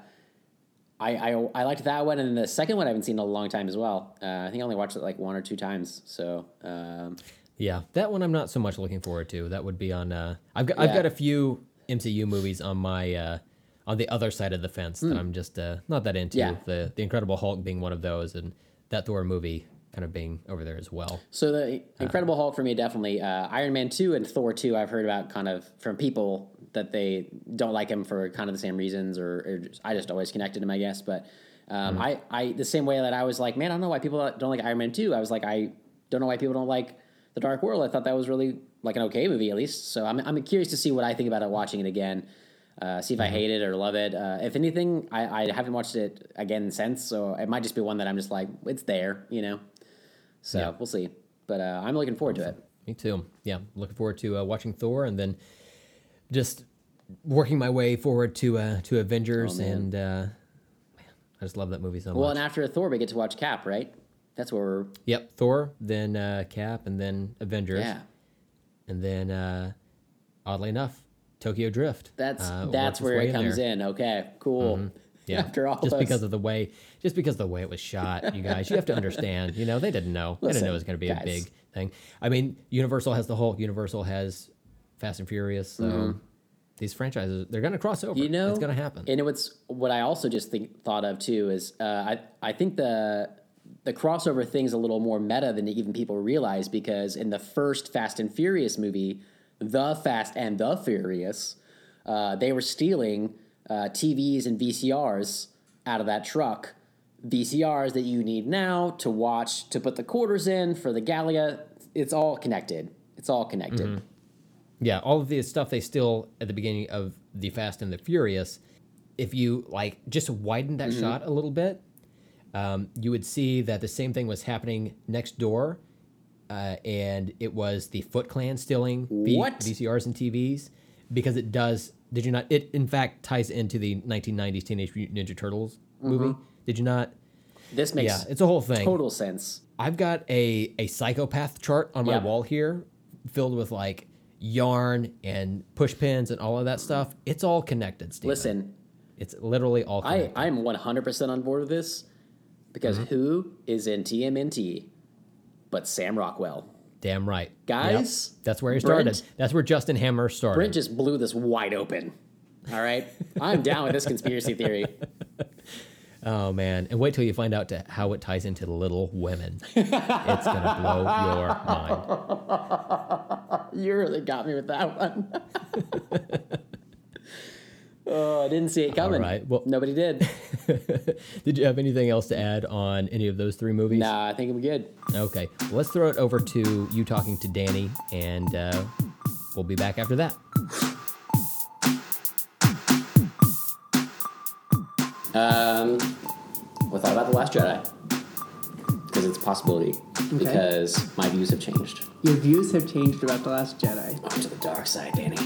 I, I I liked that one, and the second one I haven't seen in a long time as well. Uh, I think I only watched it like one or two times. So um, yeah, that one I'm not so much looking forward to. That would be on. Uh, I've got I've got a few MCU movies on my uh, on the other side of the fence that I'm just uh, not that into. Hmm. Yeah. The the Incredible Hulk being one of those, and that Thor movie kind of being over there as well. So the Incredible Hulk for me definitely uh, Iron Man two and Thor two. I've heard about kind of from people that they don't like him for kind of the same reasons, or, or just, I just always connected him, I guess. But um, I, I the same way that I was like, man, I don't know why people don't like Iron Man two. I was like, I don't know why people don't like The Dark World. I thought that was really like an okay movie at least. So I'm I'm curious to see what I think about it watching it again. Uh, see if I hate it or love it. Uh, if anything, I, I haven't watched it again since, so it might just be one that I'm just like, it's there, you know. So Yeah. we'll see. But uh, I'm looking forward to it. Me too. Yeah, looking forward to uh, watching Thor and then just working my way forward to uh, to Avengers Oh, and uh, man, I just love that movie so Well, much. Well, and after Thor, we get to watch Cap, right? That's where we're. yep, Thor, then uh, Cap, and then Avengers, Yeah, and then uh, oddly enough, Tokyo Drift. that's that's where it comes there. in. Okay, cool. Yeah, after all just those- because of the way, just because of the way it was shot, you guys, you have to understand. You know, they didn't know. they didn't know it was going to be guys. a big thing. I mean, Universal has the whole Universal has Fast and Furious. So these franchises, they're going to cross over. Mm-hmm. You know, it's going to happen. And what's what I also just think thought of too is uh, I I think the the crossover thing's a little more meta than even people realize because in the first Fast and Furious movie, the Fast and the Furious, uh, they were stealing uh, TVs and VCRs out of that truck. VCRs that you need now to watch to put the quarters in for the Galaga. It's all connected. It's all connected. Mm-hmm. Yeah, all of the stuff they steal at the beginning of the Fast and the Furious, if you like just widen that Mm-hmm. shot a little bit, um, you would see that the same thing was happening next door, uh, and it was the Foot Clan stealing V- VCRs and TVs because it does. Did you not? It in fact ties into the 1990s Teenage Mutant Ninja Turtles movie. Did you not? This makes Yeah, it's a whole thing. total sense. I've got a a psychopath chart on my Yeah. wall here, filled with like yarn and push pins and all of that stuff. It's all connected. Listen, it's literally all I I am 100% on board with this because Mm-hmm. who is in TMNT but Sam Rockwell? Damn right, Guys, Yep. That's where he Brent- started. That's where Justin Hammer started. Brent just blew this wide open. All right? I'm down with this conspiracy theory. oh man, and wait till you find out to how it ties into the Little Women. it's gonna blow your mind. You really got me with that one. Oh, I didn't see it coming. All right. well- Nobody did. Did you have anything else to add on any of those three movies? Nah, I think we're good. Okay, well, let's throw it over to you talking to Danny, and uh, we'll be back after that. Um, what thought about The Last Jedi? Because it's a possibility. Because my views have changed. Your views have changed about The Last Jedi. On to the dark side, Danny.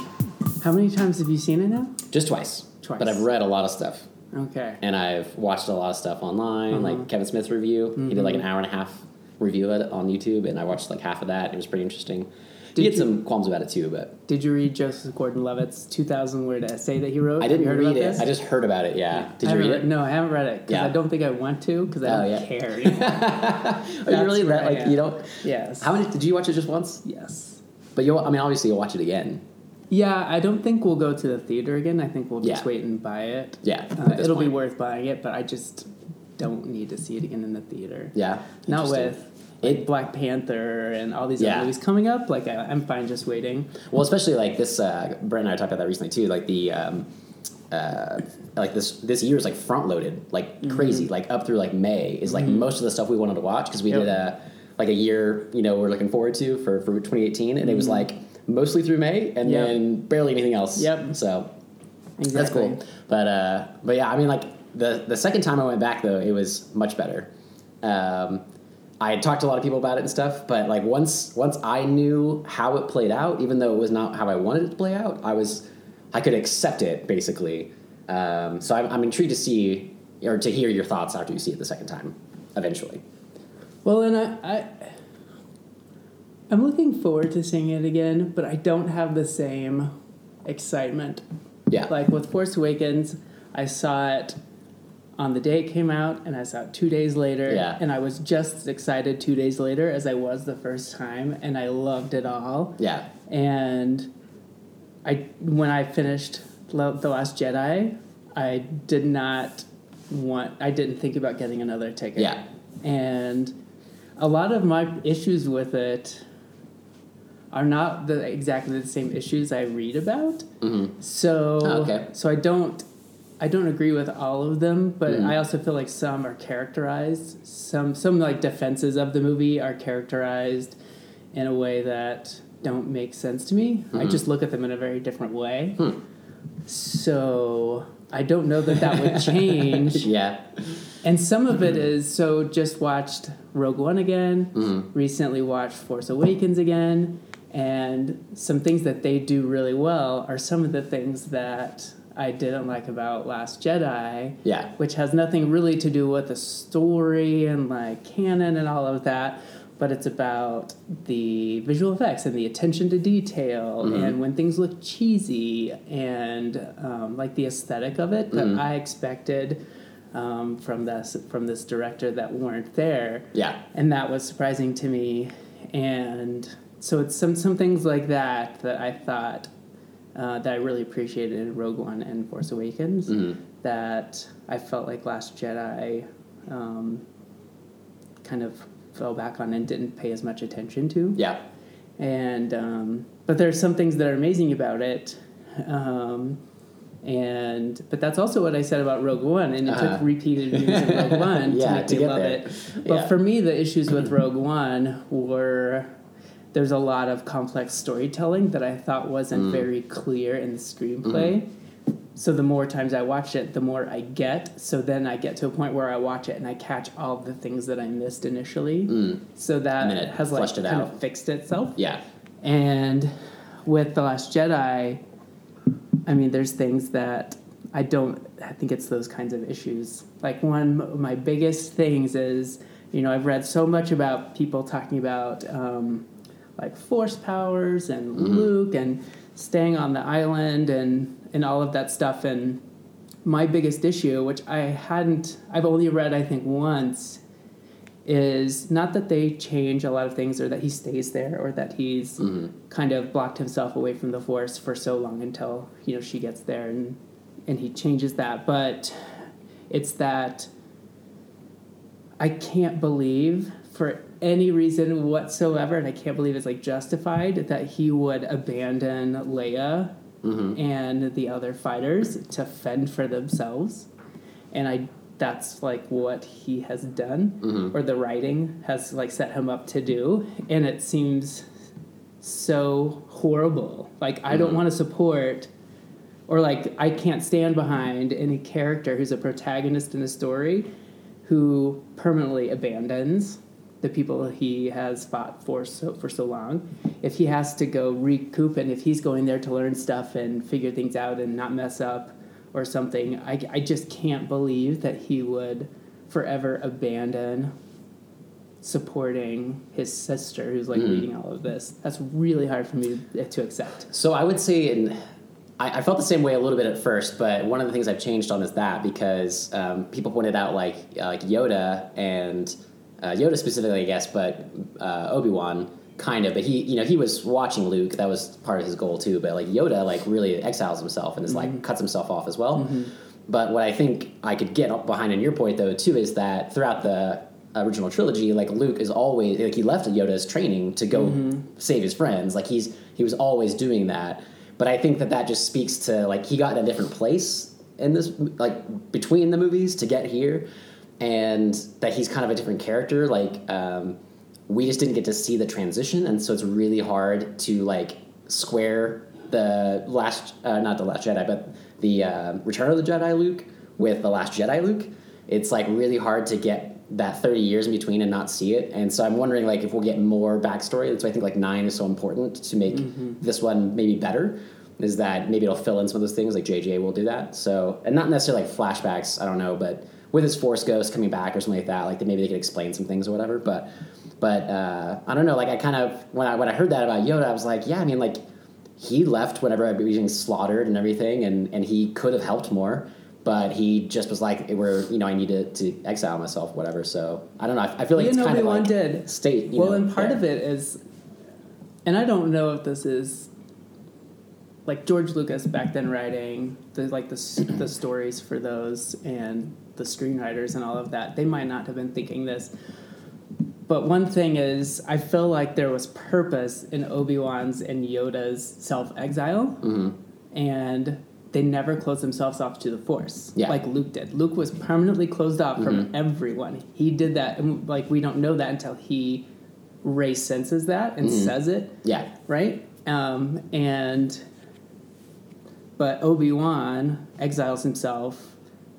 How many times have you seen it now? Just twice. Twice. But I've read a lot of stuff. Okay. and I've watched a lot of stuff online, Uh-huh. like Kevin Smith's review. He did Mm-hmm. like an hour and a half review of it on YouTube, and I watched like half of that. It was pretty interesting. Did he had you- some qualms about it too, but Did you read Joseph Gordon-Levitt's 2,000 word essay that he wrote? I didn't read it. this? I just heard about it. Yeah. Did I you read it? No, I haven't read it because Yeah. I don't think I want to because I Oh, don't yeah. care. anymore. Are you really that like you don't? yes. How many did you watch it just once? Yes. But you'll. I mean, obviously you'll watch it again. Yeah, I don't think we'll go to the theater again. I think we'll just Yeah. wait and buy it. Yeah. Uh, it'll be worth buying it, but I just don't need to see it again in the theater. Yeah. Not with like It- Black Panther and all these Yeah. other movies coming up. Like I, I'm fine just waiting. Well, especially like this. Uh, Brent and I talked about that recently too. Like the. Um, uh, like this this year is like front loaded like Mm-hmm. crazy like up through like May is like most of the stuff we wanted to watch because we Yep. did a like a year you know we're looking forward to for for 2018 and it was like mostly through May and. Yep. then barely anything else Yep. so Exactly. that's cool but uh but yeah I mean like the the second time I went back though it was much better um I had talked to a lot of people about it and stuff, but like once once I knew how it played out, even though it was not how I wanted it to play out, I was I could accept it basically. Um, so I'm, I'm intrigued to see or to hear your thoughts after you see it the second time, eventually. Well, and I, I, I'm looking forward to seeing it again, but I don't have the same excitement. Yeah, Like with Force Awakens, I saw it on the day it came out, and I saw it two days later, Yeah. and I was just as excited two days later as I was the first time, and I loved it all. yeah, And I, when I finished The Last Jedi, I did not want, I didn't think about getting another ticket. Yeah. And a lot of my issues with it are not the exactly the same issues I read about. hmm So Oh, okay. so I don't I don't agree with all of them, but Mhm. I also feel like some are characterized. Some some like defenses of the movie are characterized in a way that don't make sense to me. I Mhm. just look at them in a very different way. Hmm. So I don't know that that would change. yeah, And some of it is so just watched Rogue One again, Mhm. recently watched Force Awakens again, and some things that they do really well are some of the things that I didn't like about Last Jedi, yeah, which has nothing really to do with the story and like canon and all of that, but it's about the visual effects and the attention to detail Mhm. and when things look cheesy and um, like the aesthetic of it that Mhm. I expected um, from this from this director that weren't there yeah, and that was surprising to me and so it's some some things like that that I thought uh, that I really appreciated in Rogue One and Force Awakens Mhm. that I felt like Last Jedi um, kind of fell back on and didn't pay as much attention to yeah, and um, but there's some things that are amazing about it um, and but that's also what I said about Rogue One, and it Uh-huh. took repeated views of Rogue One Yeah, to make to me get love there. it. But Yeah. for me, the issues with Rogue One were there's a lot of complex storytelling that I thought wasn't Mm. very clear in the screenplay. Mm-hmm. So the more times I watch it, the more I get. So then I get to a point where I watch it and I catch all the things that I missed initially. Mm. So that it has like it kind out. of fixed itself. yeah, And with The Last Jedi, I mean, there's things that I don't, I think it's those kinds of issues. Like, one of my biggest things is, you know, I've read so much about people talking about, um, like, force powers and Luke and staying on the island and, and all of that stuff. And my biggest issue, which I hadn't, I've only read, I think, once, is not that they change a lot of things or that he stays there or that he's Mhm. kind of blocked himself away from the force for so long until you know she gets there and and he changes that but it's that I can't believe for any reason whatsoever and I can't believe it's like justified that he would abandon Leia hmm and the other fighters to fend for themselves and i that's like what he has done Mhm. or the writing has like set him up to do and it seems so horrible like i don't Mhm. want to support or like i can't stand behind any character who's a protagonist in a story who permanently abandons the people he has fought for so for so long. If he has to go recoup and if he's going there to learn stuff and figure things out and not mess up or something. I, I just can't believe that he would forever abandon supporting his sister who's like leading all of this. That's really hard for me to accept. So I would say, I, I felt the same way a little bit at first, but one of the things I've changed on is that because um, people pointed out like uh, like Yoda and uh, Yoda specifically, I guess, but uh, Obi Wan kind of, but he you know he was watching Luke. That was part of his goal too. But like Yoda, like really exiles himself and is like cuts himself off as well. But what I think I could get behind in your point though too is that throughout the original trilogy, like Luke is always like he left Yoda's training to go save his friends. Like he's he was always doing that. But I think that that just speaks to like he got in a different place in this like between the movies to get here, and that he's kind of a different character. Like um, we just didn't get to see the transition, and so it's really hard to like square the last uh, not the last Jedi, but the uh, Return of the Jedi Luke with the Last Jedi Luke. It's like really hard to get that 30 years in between and not see it. And so I'm wondering like if we'll get more backstory. That's why I think like nine is so important to make this one maybe better. Is that maybe it'll fill in some of those things like JJ will do that. So and not necessarily like flashbacks. I don't know, but with his Force Ghost coming back or something like that, like maybe they could explain some things or whatever. But but uh, I don't know. Like I kind of when I when I heard that about Yoda, I was like, yeah, I mean like he left whenever I was being slaughtered and everything, and and he could have helped more but he just was like, "We're you know I need to, to exile myself, whatever." So I don't know. I, I feel like You it's know, kind of like did. state. You well, know, and part of it is, and I don't know if this is like George Lucas back then writing the like the the stories for those and the screenwriters and all of that. They might not have been thinking this. But one thing is, I feel like there was purpose in Obi Wan's and Yoda's self exile, Mm-hmm. and they never closed themselves off to the Force, Yeah. like Luke did. Luke was permanently closed off from Mm-hmm. everyone. He did that, and like we don't know that until he Rey senses that and Mm-hmm. says it, yeah, right? Um, and but Obi Wan exiles himself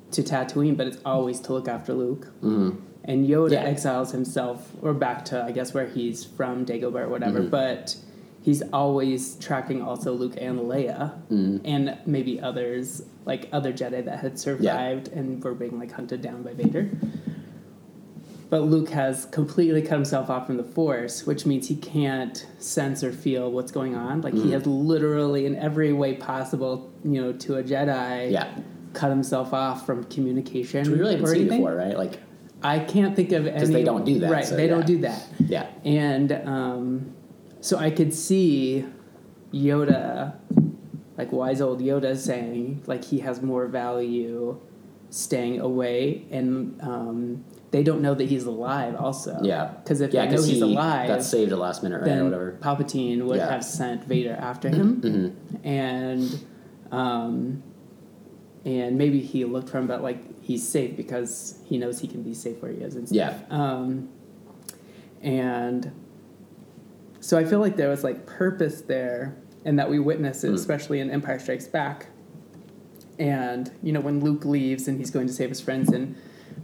to Tatooine, but it's always to look after Luke. Mhm. And Yoda Yeah. exiles himself, or back to I guess where he's from, Dagobah or whatever. Mm-hmm. But he's always tracking also Luke and Leia, Mm-hmm. and maybe others like other Jedi that had survived and were being like hunted down by Vader. But Luke has completely cut himself off from the Force, which means he can't sense or feel what's going on. Like Mm-hmm. he has literally, in every way possible, you know, to a Jedi, yeah. cut himself off from communication. Which we really haven't seen before, right? Like, I can't think of any. Because they don't do that, Right, so they yeah. don't do that. yeah, And um, so I could see Yoda, like wise old Yoda, saying like he has more value staying away, and um, they don't know that he's alive. Also, yeah. because if yeah, they know he's he alive, got saved at the last minute, right, then or whatever. Palpatine would Yeah. have sent Vader after him, Mm-hmm. and um, and maybe he looked for him, but like he's safe because he knows he can be safe where he is and stuff. Yeah. Um, and so I feel like there was like purpose there, and that we witness it, especially in Empire Strikes Back. And you know when Luke leaves and he's going to save his friends, and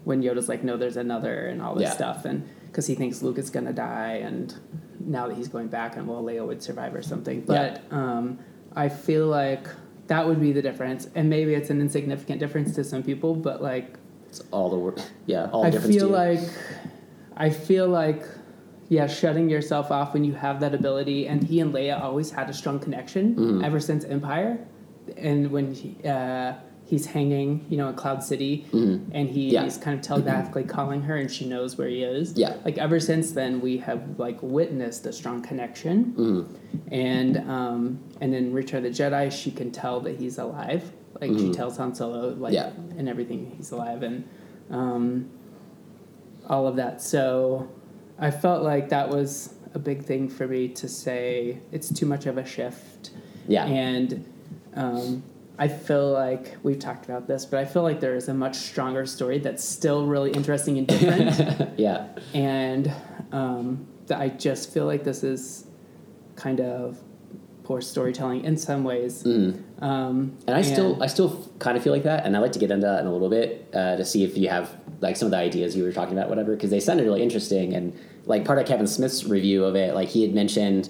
when Yoda's like, "No, there's another," and all this Yeah. stuff, and because he thinks Luke is gonna die, and now that he's going back, and well, Leia would survive or something. Yeah. But um, I feel like that would be the difference, and maybe it's an insignificant difference to some people, but like It's all the wor- yeah, all the I difference. feel like I feel like yeah, shutting yourself off when you have that ability. And he and Leia always had a strong connection Mm-hmm. ever since Empire. And when he, uh, he's hanging, you know, in Cloud City, and he's Mm-hmm. Yeah. kind of telepathically calling her, and she knows where he is. Yeah. Like ever since then, we have like witnessed a strong connection. Mm-hmm. And um, and then Return of the Jedi, she can tell that he's alive. Like she tells Han Solo, like Mm-hmm. Yeah. and everything, he's alive, and um, all of that. So I felt like that was a big thing for me to say it's too much of a shift. Yeah. And um, I feel like we've talked about this, but I feel like there is a much stronger story that's still really interesting and different. yeah, and um, that I just feel like this is kind of poor storytelling in some ways. Um, Mm. and I still I still kind of feel like that, and I'd like to get into that in a little bit uh, to see if you have like some of the ideas you were talking about, whatever, because they sounded really interesting. And like part of Kevin Smith's review of it, like he had mentioned,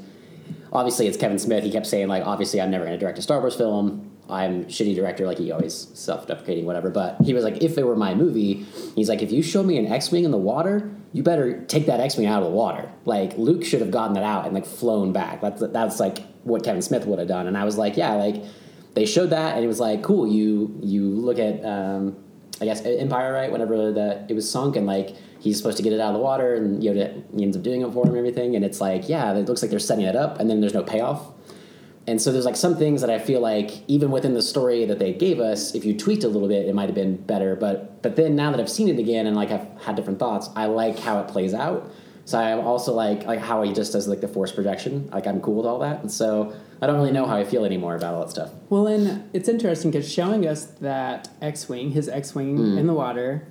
obviously it's Kevin Smith. He kept saying like, obviously I'm never going to direct a Star Wars film. I'm shitty director, like he always self deprecating, whatever. But he was like, if it were my movie, he's like, if you show me an X Wing in the water, you better take that X Wing out of the water. Like Luke should have gotten that out and like flown back. That's that's like what Kevin Smith would have done. And I was like, yeah, like they showed that and it was like, cool, you you look at um, I guess Empire, right? Whenever that it was sunk and like he's supposed to get it out of the water and Yoda ends up doing it for him and everything. And it's like, yeah, it looks like they're setting it up and then there's no payoff. And so there's like some things that I feel like even within the story that they gave us, if you tweaked a little bit, it might have been better. But but then now that I've seen it again and like I've had different thoughts, I like how it plays out. So I also like like how he just does like the force projection. Like I'm cool with all that. And so I don't really know how I feel anymore about all that stuff. Well, and it's interesting because showing us that X-wing, his X-wing in the water,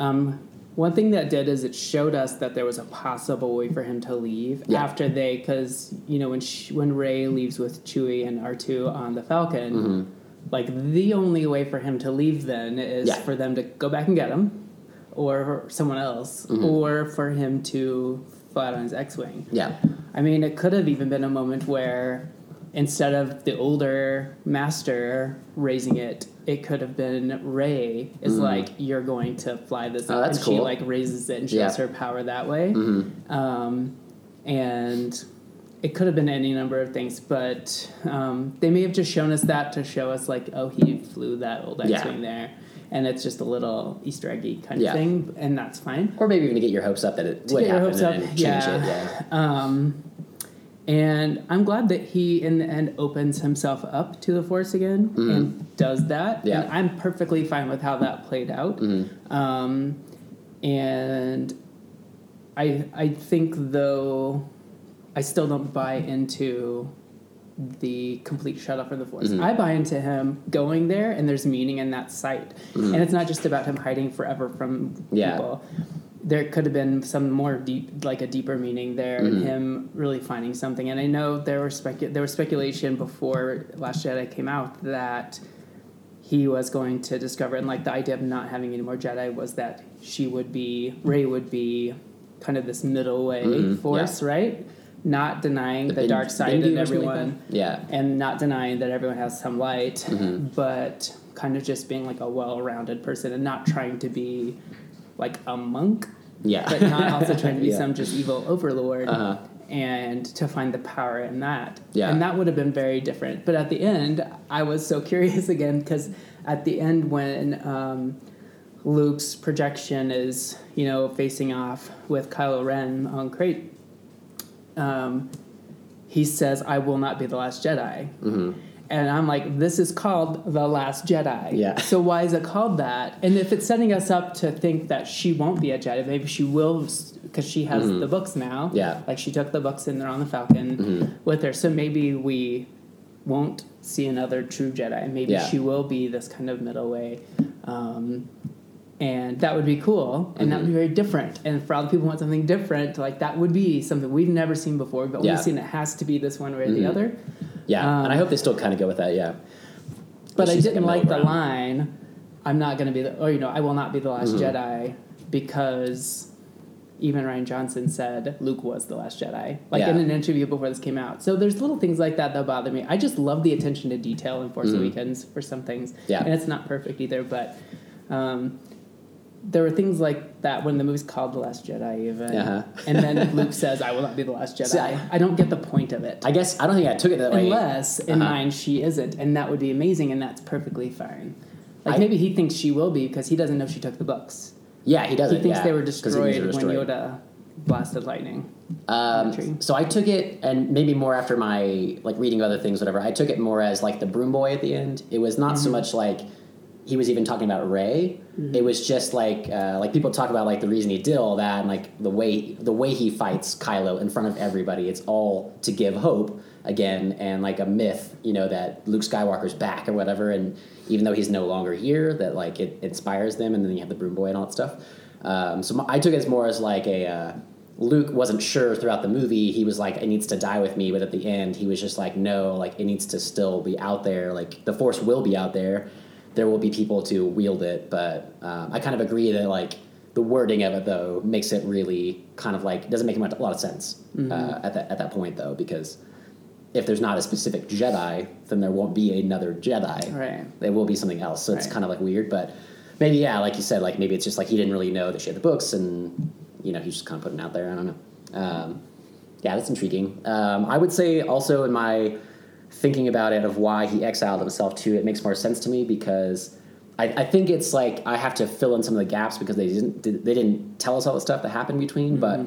um, one thing that did is it showed us that there was a possible way for him to leave Yeah. after they, because you know when sh- when Rey leaves with Chewie and R two on the Falcon, mm-hmm. like the only way for him to leave then is Yeah. for them to go back and get him, or someone else, mm-hmm. or for him to fly on his X-wing. Yeah. I mean, it could have even been a moment where instead of the older master raising it, it could have been Rey is like, "You're going to fly this," Mm. Oh, up," that's and cool. she like raises it and shows Yeah. Mm-hmm. her power that way. Um, and it could have been any number of things, but um, they may have just shown us that to show us like, "Oh, he flew that old Yeah. X-wing there." And it's just a little Easter eggy kind Yeah. of thing, and that's fine. Or maybe even to get your hopes up that it To would get your happen hopes and change yeah. it. Yeah. Um, and I'm glad that he, in the end, opens himself up to the Force again and does that. Mm-hmm. Yeah. And I'm perfectly fine with how that played out. Mm-hmm. Um, and I, I think, though, I still don't buy into the complete shut off of the Force. Mm-hmm. I buy into him going there, and there's meaning in that sight. And it's not just about him hiding forever from Mm-hmm. Yeah. people there could have been some more deep, like a deeper meaning there, Mm-hmm. and him really finding something. And I know there were specu- there was speculation before Last Jedi came out that he was going to discover, and like the idea of not having any more Jedi was that she would be Rey would be kind of this middle way Mhm, force, right? Not denying the, In- dark side in or something like everyone? Yeah. and not denying that everyone has some light, Mm-hmm. but kind of just being like a well-rounded person and not trying to be like a monk, Yeah. but not also trying to be Yeah. some just evil overlord. Uh-huh. And to find the power in that, Yeah. and that would have been very different. But at the end, I was so curious again because at the end when um, Luke's projection is you know facing off with Kylo Ren on Crait, um, he says, "I will not be the last Jedi." Mm-hmm. And I'm like, this is called The Last Jedi. Yeah. So why is it called that? And if it's setting us up to think that she won't be a Jedi, maybe she will, because she has the books now. Mm-hmm. Yeah. Mm-hmm. Like she took the books and they're on the Falcon with her. So maybe we won't see another true Jedi. Maybe Yeah. she will be this kind of middle way. Um, and that would be cool, and that would Mm-hmm. be very different. And for all the people who want something different, like that would be something we've never seen before. But Yeah. we've seen it has to be this one way or the other. Yeah. and I Um, hope they still kind of go with that. Yeah. But I didn't like like the line, I'm not going to be the, or, you know, I will not be the last Mm-hmm. Jedi because even Rian Johnson said Luke was the last Jedi, like in an interview before this came out. So there's little things like that that bother me. I just love the attention to detail in Force Awakens for some things. Mm-hmm. Yeah. And it's not perfect either, but um, there were things like that when the movie's called The Last Jedi, even. Uh-huh. and then Luke says, I will not be the last Jedi. See, I- I don't get the point of it. I guess I don't think I took it that way. Unless in Uh-huh. mine she isn't, and that would be amazing, and that's perfectly fine. Like I- maybe he thinks she will be because he doesn't know she took the books. Yeah, he doesn't. He thinks yeah, they were thinks destroyed when. Yoda blasted lightning. Um, so I took it, and maybe more after my like reading other things, whatever. I took it more as like the broom boy at the end. It was not so Mm-hmm. much like he was even talking about Rey. It was just like uh, like people talk about like the reason he did all that, and like the way the way he fights Kylo in front of everybody. It's all to give hope again, and like a myth, you know, that Luke Skywalker's back or whatever. And even though he's no longer here, that like it inspires them, and then you have the broom boy and all that stuff. Um, so I took it as more as like a. Uh, Luke wasn't sure throughout the movie. He was like, "It needs to die with me," but at the end, he was just like, "No, like it needs to still be out there. Like the Force will be out there. There will be people to wield it." But um, I kind of agree that like the wording of it though makes it really kind of like doesn't make much, a lot of sense uh, at that at that point though because if there's not a specific Jedi, then there won't be another Jedi. Right. There will be something else. So it's kind of like weird, but maybe yeah, like you said, like maybe it's just like he didn't really know that she had the books, and you know he's just kind of putting it out there. I don't know. Um, yeah, that's intriguing. Um, I would say also in my thinking about it of why he exiled himself to, it makes more sense to me because I, I think it's like I have to fill in some of the gaps because they didn't they didn't tell us all the stuff that happened between, but.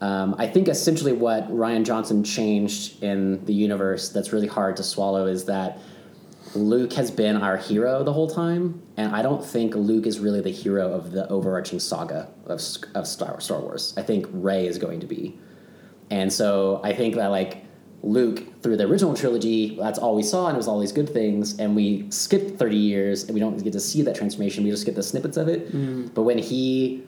Um, I think essentially what Rian Johnson changed in the universe that's really hard to swallow is that Luke has been our hero the whole time, and I don't think Luke is really the hero of the overarching saga of, of Star, Star Wars. I think Rey is going to be. And so I think that like Luke through the original trilogy, that's all we saw, and it was all these good things. And we skipped thirty years, and we don't get to see that transformation. We just get the snippets of it. Mm. But when he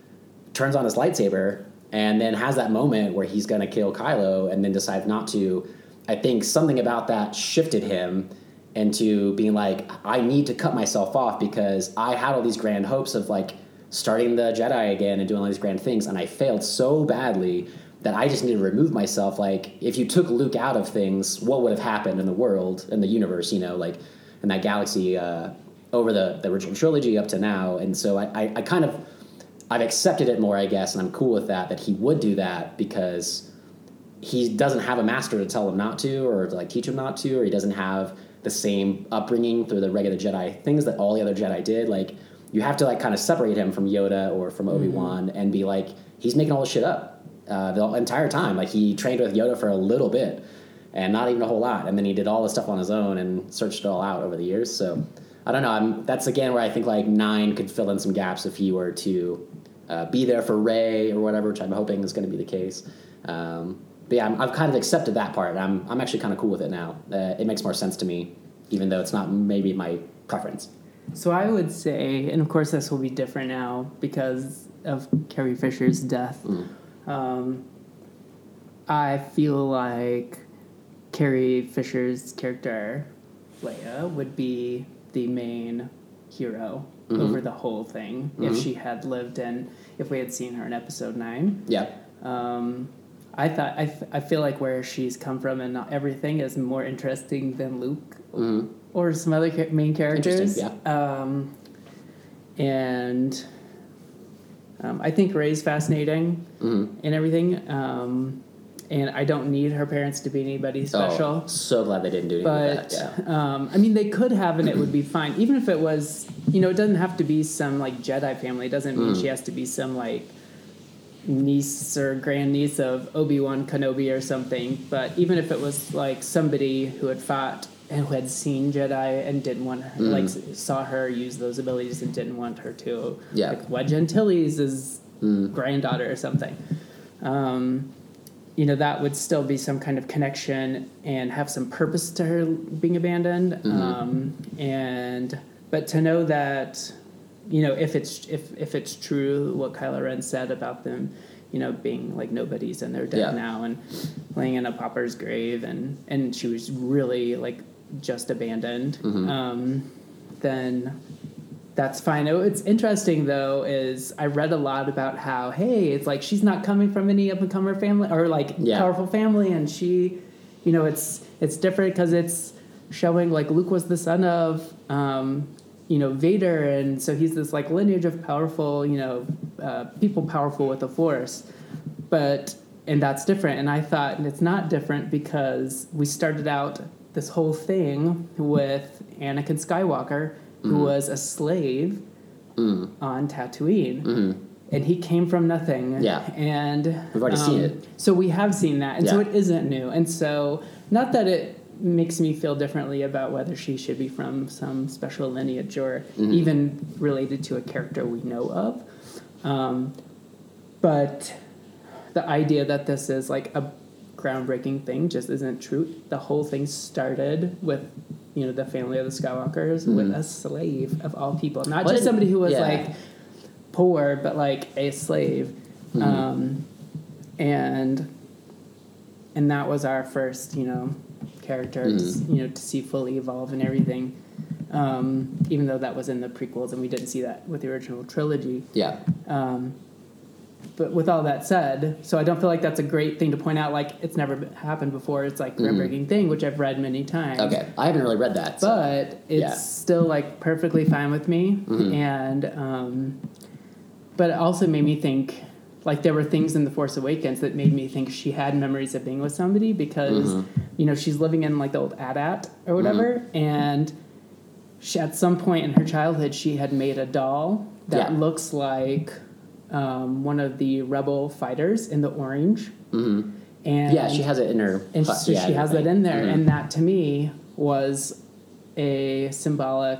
turns on his lightsaber and then has that moment where he's going to kill Kylo and then decides not to, I think something about that shifted him into being like, I need to cut myself off because I had all these grand hopes of like starting the Jedi again and doing all these grand things, and I failed so badly that I just need to remove myself. Like, if you took Luke out of things, what would have happened in the world, in the universe, you know, like in that galaxy uh, over the, the original trilogy up to now? And so I, I, I kind of I've accepted it more, I guess, and I'm cool with that. That he would do that because he doesn't have a master to tell him not to, or to like teach him not to, or he doesn't have the same upbringing through the regular Jedi things that all the other Jedi did. Like you have to like kind of separate him from Yoda or from Obi Wan and be like he's making all this shit up uh, the entire time. Like he trained with Yoda for a little bit and not even a whole lot, and then he did all the stuff on his own and searched it all out over the years. So I don't know. I'm, that's again where I think like nine could fill in some gaps if he were to uh, be there for Rey or whatever, which I'm hoping is going to be the case. Um, but yeah, I'm, I've kind of accepted that part. I'm I'm actually kind of cool with it now. Uh, it makes more sense to me, even though it's not maybe my preference. So I would say, and of course this will be different now because of Carrie Fisher's death. Um, I feel like Carrie Fisher's character, Leia, would be the main hero over the whole thing if she had lived and if we had seen her in episode nine. Yeah. Um, I thought I, f- I feel like where she's come from and not everything is more interesting than Luke or some other cha- main characters. Interesting, Um, and um, I think Rey's fascinating Mm-hmm. and everything. Um, and I don't need her parents to be anybody special. Oh, so glad they didn't do anything But that. Yeah. um, I mean, they could have, and it would be fine. Even if it was, you know, it doesn't have to be some like Jedi family. It doesn't mean Mm. she has to be some like niece or grandniece of Obi Wan Kenobi or something. But even if it was like somebody who had fought who had seen Jedi and didn't want her, like saw her use those abilities and didn't want her to, Mm. Yeah. like Wedge Antilles' is Mm. granddaughter or something. Um, you know that would still be some kind of connection and have some purpose to her being abandoned Mm-hmm. um, and but to know that you know if it's if if it's true what Kylo Ren said about them you know being like nobodies and they're dead Yeah. now and laying in a pauper's grave and and she was really like just abandoned Mm-hmm. um, then that's fine. Oh, It's interesting though. Is I read a lot about how hey, it's like she's not coming from any up and comer family or like Yeah. powerful family, and she, you know, it's it's different because it's showing like Luke was the son of, um, you know, Vader, and so he's this like lineage of powerful, you know, uh, people powerful with the Force, but and that's different. And I thought and it's not different because we started out this whole thing with Anakin Skywalker, who was a slave on Tatooine. And he came from nothing. Mm-hmm. Yeah. And We've already seen it. So we have seen that. And so it isn't new. And so not that it makes me feel differently about whether she should be from some special lineage or Mm-hmm. even related to a character we know of. Um, but the idea that this is like a groundbreaking thing just isn't true. The whole thing started with, you know, the family of the Skywalkers with a slave of all people, not Mm-hmm. Just somebody who was yeah. like poor, but like a slave, Mm-hmm. um, and and that was our first, you know, characters Mm-hmm. you know, to see fully evolve and everything. Um, even though that was in the prequels, and we didn't see that with the original trilogy. Yeah. Um, but with all that said, so I don't feel like that's a great thing to point out. Like it's never been- happened before. It's like a groundbreaking thing, which I've read many times. Okay, I haven't really read that. so- but it's Yeah. still like perfectly fine with me mm-hmm. and um, but it also made me think like there were things in the force awakens that made me think she had memories of being with somebody because mm-hmm. you know she's living in like the old AT-AT or whatever and she, at some point in her childhood she had made a doll that Yeah. looks like um, one of the rebel fighters in the orange and yeah, she has it in her. and so yeah, she has that in there Mhm. and that to me was a symbolic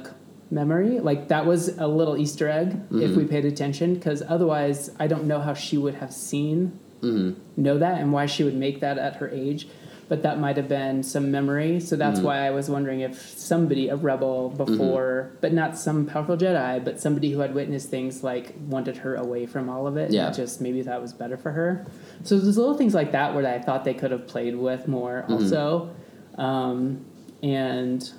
memory like that was a little easter egg if Mm-hmm. we paid attention because otherwise i don't know how she would have seen Mm-hmm. know that and why she would make that at her age but that might have been some memory so that's Mm-hmm. why i was wondering if somebody a rebel before but not some powerful jedi but somebody who had witnessed things like wanted her away from all of it Yeah. just maybe that was better for her so there's little things like that where i thought they could have played with more Mm-hmm. also um, and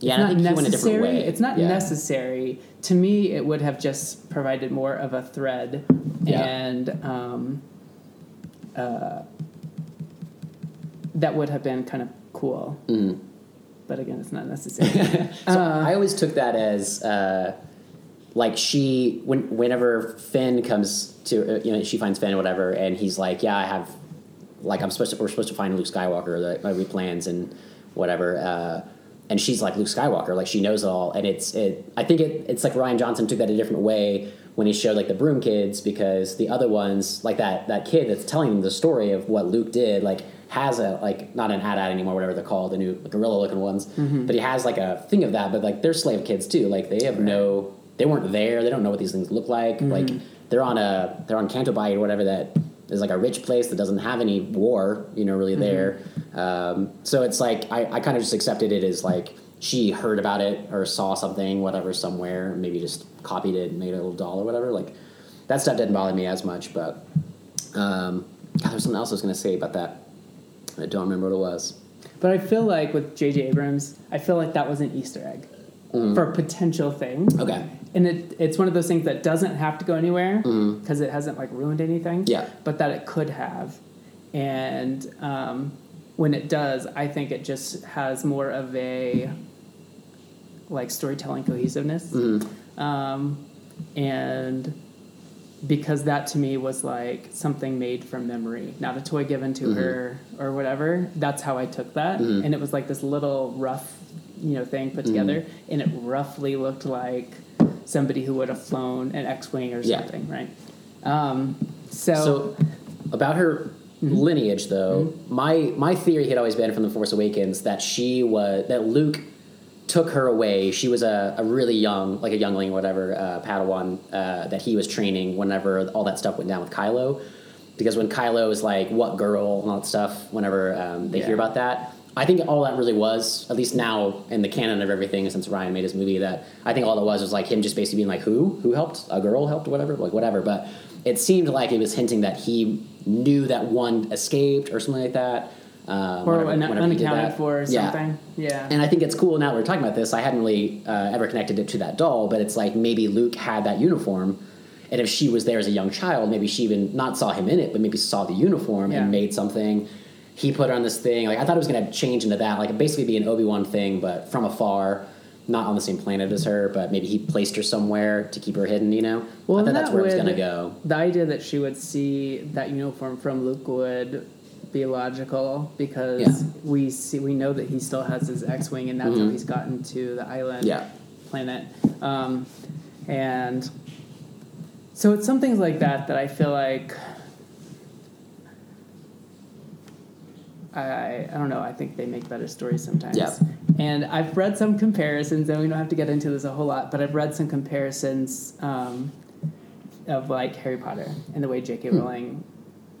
Yeah, it's not think he went a different necessary. way. It's not Yeah. necessary. To me, it would have just provided more of a thread, Yeah. and um, uh, that would have been kind of cool. Mhm. But again, it's not necessary. So Uh, I always took that as uh, like she when whenever Finn comes to uh, you know she finds Finn or whatever and he's like yeah I have like I'm supposed to we're supposed to find Luke Skywalker that like, we plans and whatever uh, and she's like Luke Skywalker like she knows it all and it's it I think it it's like Rian Johnson took that a different way when he showed like the Broom Kids because the other ones like that that kid that's telling them the story of what Luke did like has a like not an AT-AT anymore whatever they're called the new gorilla looking ones but he has like a thing of that but like they're slave kids too like they have no they weren't there they don't know what these things look like like they're on a they're on Bight or whatever that is like a rich place that doesn't have any war you know really there. Um, so it's like I, I kind of just accepted it as like she heard about it or saw something whatever somewhere maybe just copied it and made a little doll or whatever like that stuff didn't bother me as much but um, God, there's something else I was going to say about that I don't remember what it was. But I feel like with J.J. Abrams, I feel like that was an Easter egg for a potential thing. okay. And it, it's one of those things that doesn't have to go anywhere because it hasn't like ruined anything Yeah. but that it could have. And um, when it does i think it just has more of a like storytelling cohesiveness. Um, and because that to me was like something made from memory. Not a toy given to mm-hmm. her or whatever. That's how i took that. Mm-hmm. And it was like this little rough you know thing put mm-hmm. together and it roughly looked like somebody who would have flown an x-wing or Yeah. something right? Um, so, So about her lineage, though, my my theory had always been from the Force Awakens that she was that Luke took her away. She was a, a really young, like a youngling, or whatever, uh, Padawan uh, that he was training whenever all that stuff went down with Kylo. Because when Kylo is like, "What girl?" and all that stuff, whenever um, they Yeah. hear about that, I think all that really was, at least now in the canon of everything since Rian made his movie, that I think all it was was like him just basically being like, "Who? Who helped? A girl helped? Whatever, like whatever." But it seemed like it was hinting that he knew that one escaped or something like that. Um, or whenever- un- whenever unaccounted for or Yeah. something yeah, And I think it's cool now that we're talking about this. I hadn't really uh, ever connected it to that doll, but it's like maybe Luke had that uniform. And if she was there as a young child, maybe she even not saw him in it, but maybe saw the uniform Yeah. and made something. He put her on this thing. Like I thought it was going to change into that, like basically be an Obi Wan thing, but from afar, not on the same planet as her. But maybe he placed her somewhere to keep her hidden. You know, Well, I thought that's that where it was going to go. The idea that she would see that uniform from Luke would be logical because Yeah. Mm-hmm. we see we know that he still has his X-wing and that's how he's gotten to the island Yeah. planet, um, and so it's some things like that that I feel like. I, I don't know. I think they make better stories sometimes. Yeah. And I've read some comparisons, and we don't have to get into this a whole lot, but I've read some comparisons um, of like Harry Potter and the way J.K. Rowling,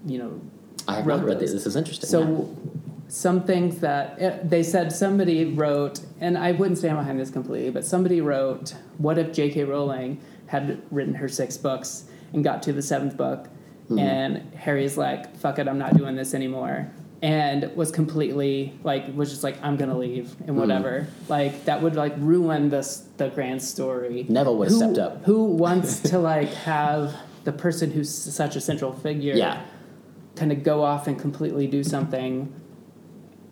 you know, I have not read this. This is interesting. So yeah. some things that eh, they said somebody wrote, and I wouldn't stand behind this completely, but somebody wrote, "What if J.K. Rowling had written her six books and got to the seventh book, Hmm. and Harry's like, fuck it, I'm not doing this anymore." And was completely like was just like I'm gonna leave and whatever like that would like ruin this the grand story. Neville would have stepped up. Who wants to like have the person who's such a central figure Yeah. Kind of go off and completely do something.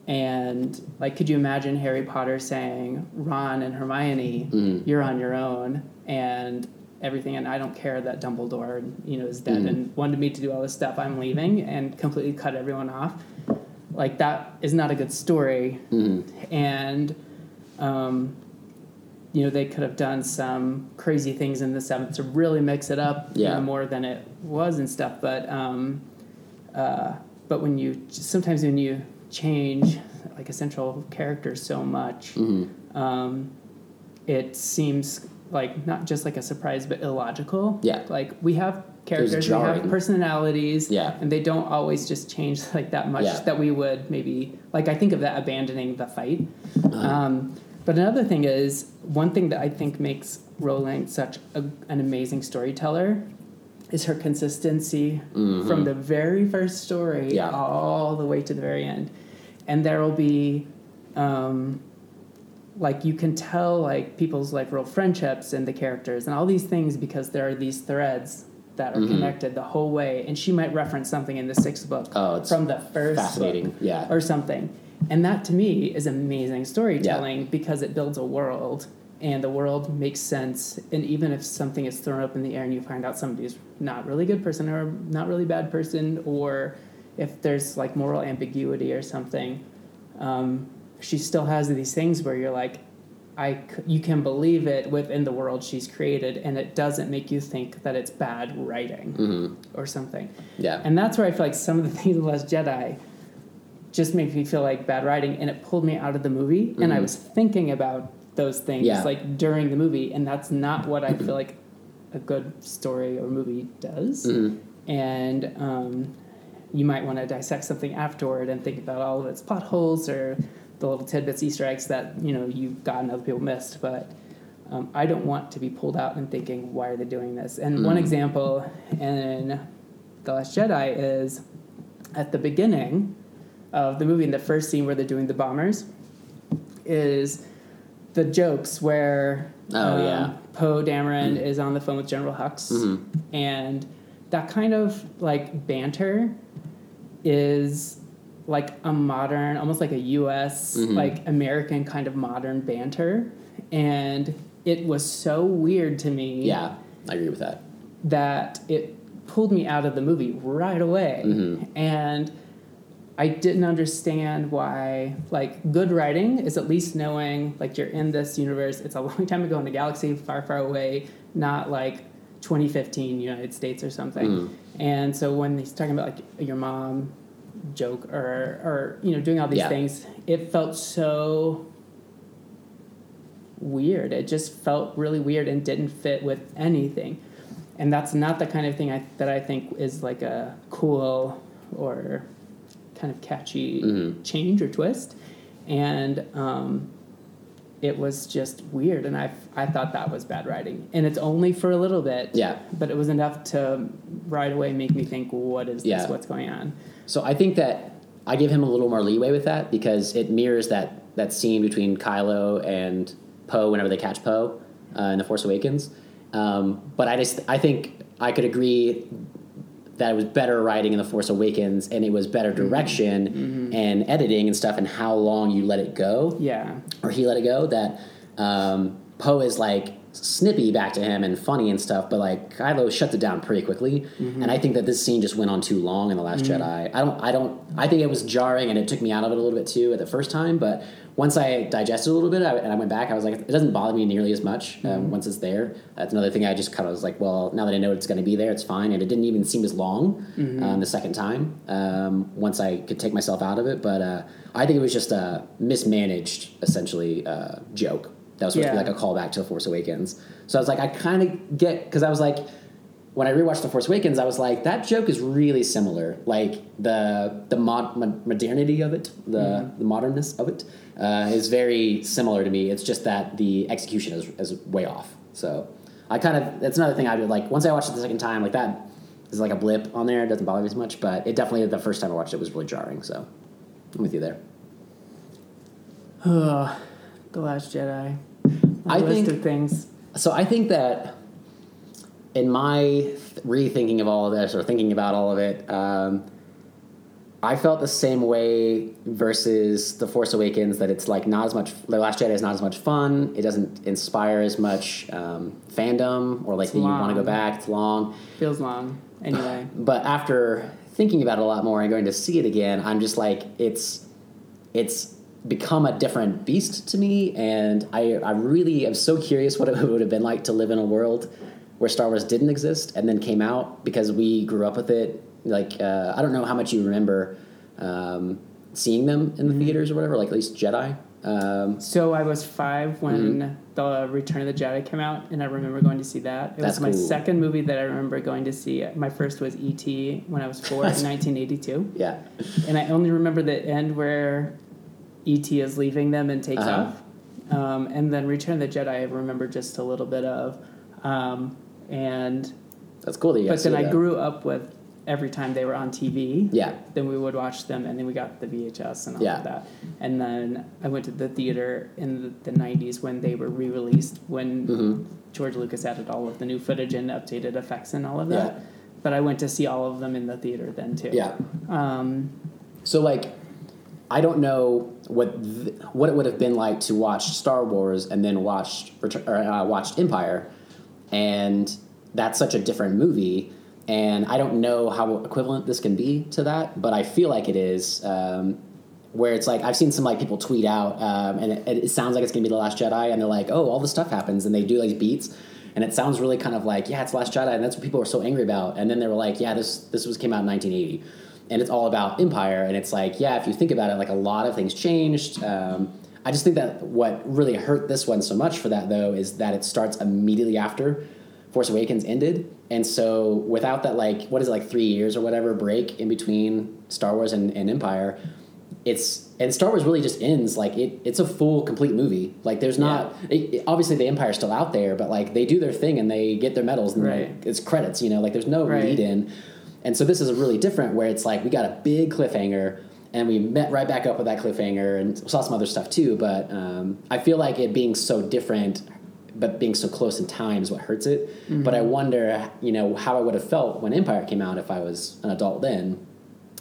And like, could you imagine Harry Potter saying, "Ron and Hermione, Mm-hmm. you're on your own," and everything, and I don't care that Dumbledore, you know, is dead Mm-hmm. and wanted me to do all this stuff. I'm leaving, and completely cut everyone off. Like that is not a good story, Mm-hmm. and um, you know they could have done some crazy things in the seventh to really mix it up you know, more than it was and stuff. But um, uh, but when you sometimes when you change like a central character so much, Mm-hmm. um, it seems like not just like a surprise but illogical. Yeah. like we have characters, we have personalities, Yeah. and they don't always just change like that much Yeah. that we would maybe like. I think of that abandoning the fight. Uh-huh. Um, but another thing is one thing that I think makes Rowling such a, an amazing storyteller is her consistency from the very first story Mm-hmm. Yeah. all the way to the very end. And there will be um, like you can tell like people's like real friendships and the characters and all these things because there are these threads that are Mhm. connected the whole way. And she might reference something in the sixth book Oh, from the first book fascinating. Yeah. or something. And that to me is amazing storytelling because it builds a world and the world makes sense. And even if something is thrown up in the air and you find out somebody's not really a good person or not really bad person, or if there's like moral ambiguity or something, um, she still has these things where you're like, I you can believe it within the world she's created, and it doesn't make you think that it's bad writing Mm-hmm. or something. Yeah. And that's where I feel like some of the things in The Last Jedi just make me feel like bad writing, and it pulled me out of the movie. And I Mhm. was thinking about those things Yeah. like during the movie, and that's not what I feel like a good story or movie does. Mhm. And um, you might want to dissect something afterward and think about all of its plot holes or the little tidbits, Easter eggs that you know you got and other people missed, but. Um, I don't want to be pulled out and thinking, why are they doing this? And one Mhm. example in The Last Jedi is at the beginning of the movie, in the first scene where they're doing the bombers, is the jokes where Oh, um, yeah. Poe Dameron is on the phone with General Hux, Mhm. and that kind of like banter is like a modern, almost like a U.S. Mhm. like American kind of modern banter, and it was so weird to me Yeah. I agree with that. that it pulled me out of the movie right away. Mhm. And I didn't understand why, like, good writing is at least knowing, like, you're in this universe. It's a long time ago in a galaxy far, far away, not like 2015 United States or something. Mm. And so when he's talking about, like, your mom joke or, or you know, doing all these Yeah. things, it felt so weird. It just felt really weird and didn't fit with anything. And that's not the kind of thing I, that I think is like a cool or kind of catchy Mhm. change or twist. And um, it was just weird. And I, I thought that was bad writing. And it's only for a little bit. Yeah. But it was enough to right away make me think, what is Yeah. this? What's going on? So I think that I give him a little more leeway with that because it mirrors that that scene between Kylo and Poe whenever they catch Poe uh, in the Force Awakens. Um, but I just I think I could agree that it was better writing in the Force Awakens and it was better mm-hmm. direction mm-hmm. and editing and stuff and how long you let it go Yeah. or he let it go that um, Poe is like snippy back to him and funny and stuff, but like Kylo shuts it down pretty quickly. Mm-hmm. And I think that this scene just went on too long in the Last Jedi. I don't, I don't, I think it was jarring and it took me out of it a little bit too at the first time. But once I digested a little bit I, and I went back, I was like, it doesn't bother me nearly as much um, once it's there. That's another thing I just kind of was like, well, now that I know it's going to be there, it's fine. And it didn't even seem as long um, the second time um, once I could take myself out of it. But uh, I think it was just a mismanaged, essentially, uh, joke that was supposed to be like a callback to The Force Awakens. So I was like, I kind of get because I was like, when I rewatched The Force Awakens, I was like, that joke is really similar. Like the the mod, mod- modernity of it, the the modernness of it, uh, is very similar to me. It's just that the execution is is way off. So I kind of that's another thing I would like. Once I watched it the second time, like that is like a blip on there. It doesn't bother me as much, but it definitely the first time I watched it was really jarring. So I'm with you there. Ugh, the Last Jedi. I list think- of things. So I think that in my rethinking of all of this or thinking about all of it, um, I felt the same way versus The Force Awakens that it's like not as much. The Last Jedi is not as much fun. It doesn't inspire as much um, fandom or like It's that you want to go back. It's long. Feels long. Anyway. But after thinking about it a lot more and going to see it again, I'm just like it's it's become a different beast to me, and I I really am so curious what it would have been like to live in a world where Star Wars didn't exist and then came out because we grew up with it. Like uh, I don't know how much you remember um, seeing them in the Mm-hmm. theaters or whatever, like at least Jedi. Um, So I was five when Mm-hmm. the Return of the Jedi came out, and I remember going to see that. It That's was my cool. second movie that I remember going to see. My first was E.T. when I was four in 1982, yeah, and I only remember the end where E.T. is leaving them and takes Uh-huh. off. Um, and then Return of the Jedi, I remember just a little bit of. Um, and that's cool that you. but then I that. grew up with every time they were on TV. Yeah, Then we would watch them, and then we got the VHS and all Yeah. of that. And then I went to the theater in the, the 90s when they were re released, when Mhm. George Lucas added all of the new footage and updated effects and all of that. Yeah. But I went to see all of them in the theater then too. yeah. Um, So like, I don't know what th- what it would have been like to watch Star Wars and then watch Return, or, uh, watched Empire, and that's such a different movie. And I don't know how equivalent this can be to that, but I feel like it is. Um, where it's like I've seen some like people tweet out, um, and it, it sounds like it's gonna be the Last Jedi, and they're like, "Oh, all this stuff happens," and they do like beats, and it sounds really kind of like, "Yeah, it's Last Jedi," and that's what people are so angry about. And then they were like, "Yeah, this this was came out in 1980." and it's all about empire and it's like yeah if you think about it like a lot of things changed um, i just think that what really hurt this one so much for that though is that it starts immediately after force awakens ended and so without that like what is it like three years or whatever break in between star wars and, and empire it's and Star Wars really just ends like it. It's a full, complete movie. Like there's not it, it- obviously the Empire's still out there, but like they do their thing and they get their medals and Right. like, it's credits. You know, like there's no Right. lead in. And so this is a really different where it's like we got a big cliffhanger and we met right back up with that cliffhanger and saw some other stuff too. But um, I feel like it being so different, but being so close in time is what hurts it. Mm-hmm. But I wonder, you know, how I would have felt when Empire came out if I was an adult then,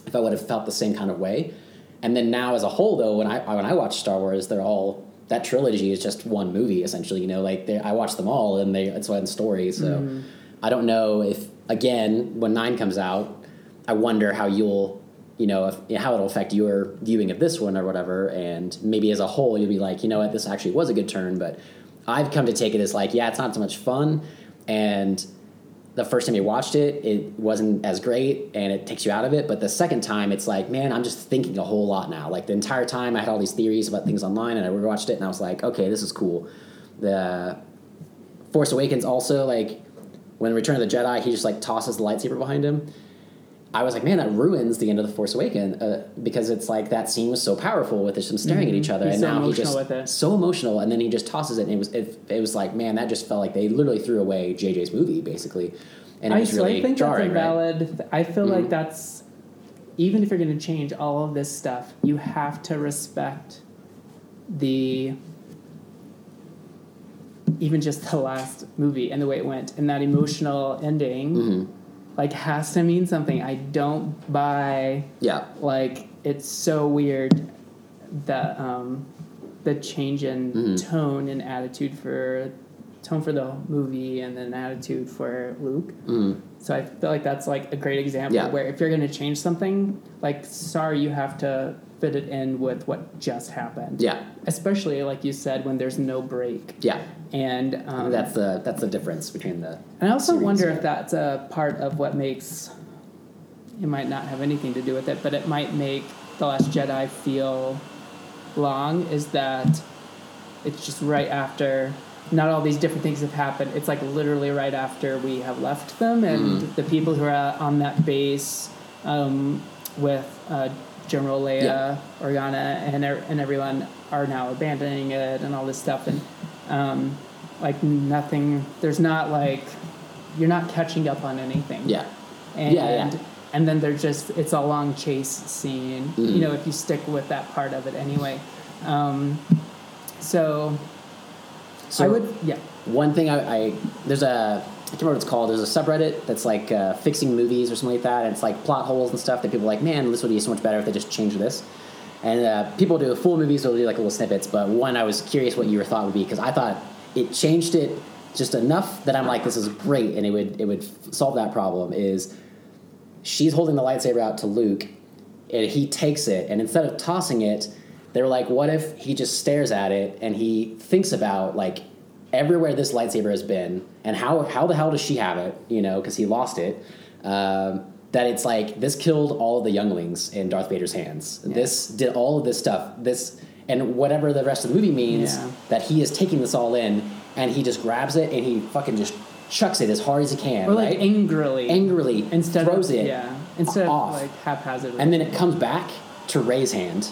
if I would have felt the same kind of way. And then now as a whole, though, when I when I watch Star Wars, they're all that trilogy is just one movie essentially. You know, like they I watch them all and they it's one story. So mm-hmm. I don't know if again when nine comes out, I wonder how you'll you know if, you know, how it'll affect your viewing of this one or whatever. And maybe as a whole, you'll be like, you know what, this actually was a good turn. But I've come to take it as like, yeah, it's not so much fun and the first time you watched it, it wasn't as great and it takes you out of it. But the second time, it's like, man, I'm just thinking a whole lot now. Like the entire time, I had all these theories about things online and I rewatched it and I was like, okay, this is cool. The Force Awakens also, like when Return of the Jedi, he just like tosses the lightsaber behind him. I was like, man, that ruins the end of the Force Awakens uh, because it's like that scene was so powerful with them staring at each other, He's and so now he just with it. so emotional, and then he just tosses it, and it was it, it was like, man, that just felt like they literally threw away JJ's movie basically, and it I, was really I think jarring, that's invalid. right? I feel Mhm. like that's even if you're going to change all of this stuff, you have to respect the even just the last movie and the way it went and that emotional ending. Mhm. Like has to mean something. I don't buy Yeah, like it's so weird that um, the change in Mhm. tone and attitude for tone for the movie and then attitude for Luke. mm So I feel like that's like a great example Yeah. where if you're going to change something, like sorry, you have to fit it in with what just happened. yeah, Especially like you said, when there's no break. yeah. And I um, that's the that's the difference between the and I also wonder if that's a part of what makes it might not have anything to do with it, but it might make The Last Jedi feel long is that it's just right after not all these different things have happened. It's like literally right after we have left them and Mhm. the people who are on that base um, with uh, General Leia, Yeah. Organa, and er- and everyone are now abandoning it and all this stuff and um, like nothing. There's not like you're not catching up on anything. yeah And, Yeah, yeah. And then there's just it's a long chase scene. Mhm. You know, if you stick with that part of it anyway. Um, so, So I would yeah. One thing I, I there's a can't remember what it's called. There's a subreddit that's like uh, fixing movies or something like that. And it's like plot holes and stuff that people are like, man, this would be so much better if they just changed this. And uh, people do full movies, so they'll do like little snippets. But one, I was curious what your thought would be because I thought it changed it just enough that I'm like, this is great, and it would it would solve that problem. Is she's holding the lightsaber out to Luke, and he takes it, and instead of tossing it, they're like, what if he just stares at it and he thinks about like everywhere this lightsaber has been and how how the hell does she have it? You know, because he lost it. Um, that it's like this killed all of the younglings in Darth Vader's hands. This did all of this stuff. This and whatever the rest of the movie means Yeah. that he is taking this all in and he just grabs it and he fucking just chucks it as hard as he can, Or like right? angrily. Angrily instead throws of, it Yeah. Instead off. of like haphazardly. and then it comes back to Rey's hand,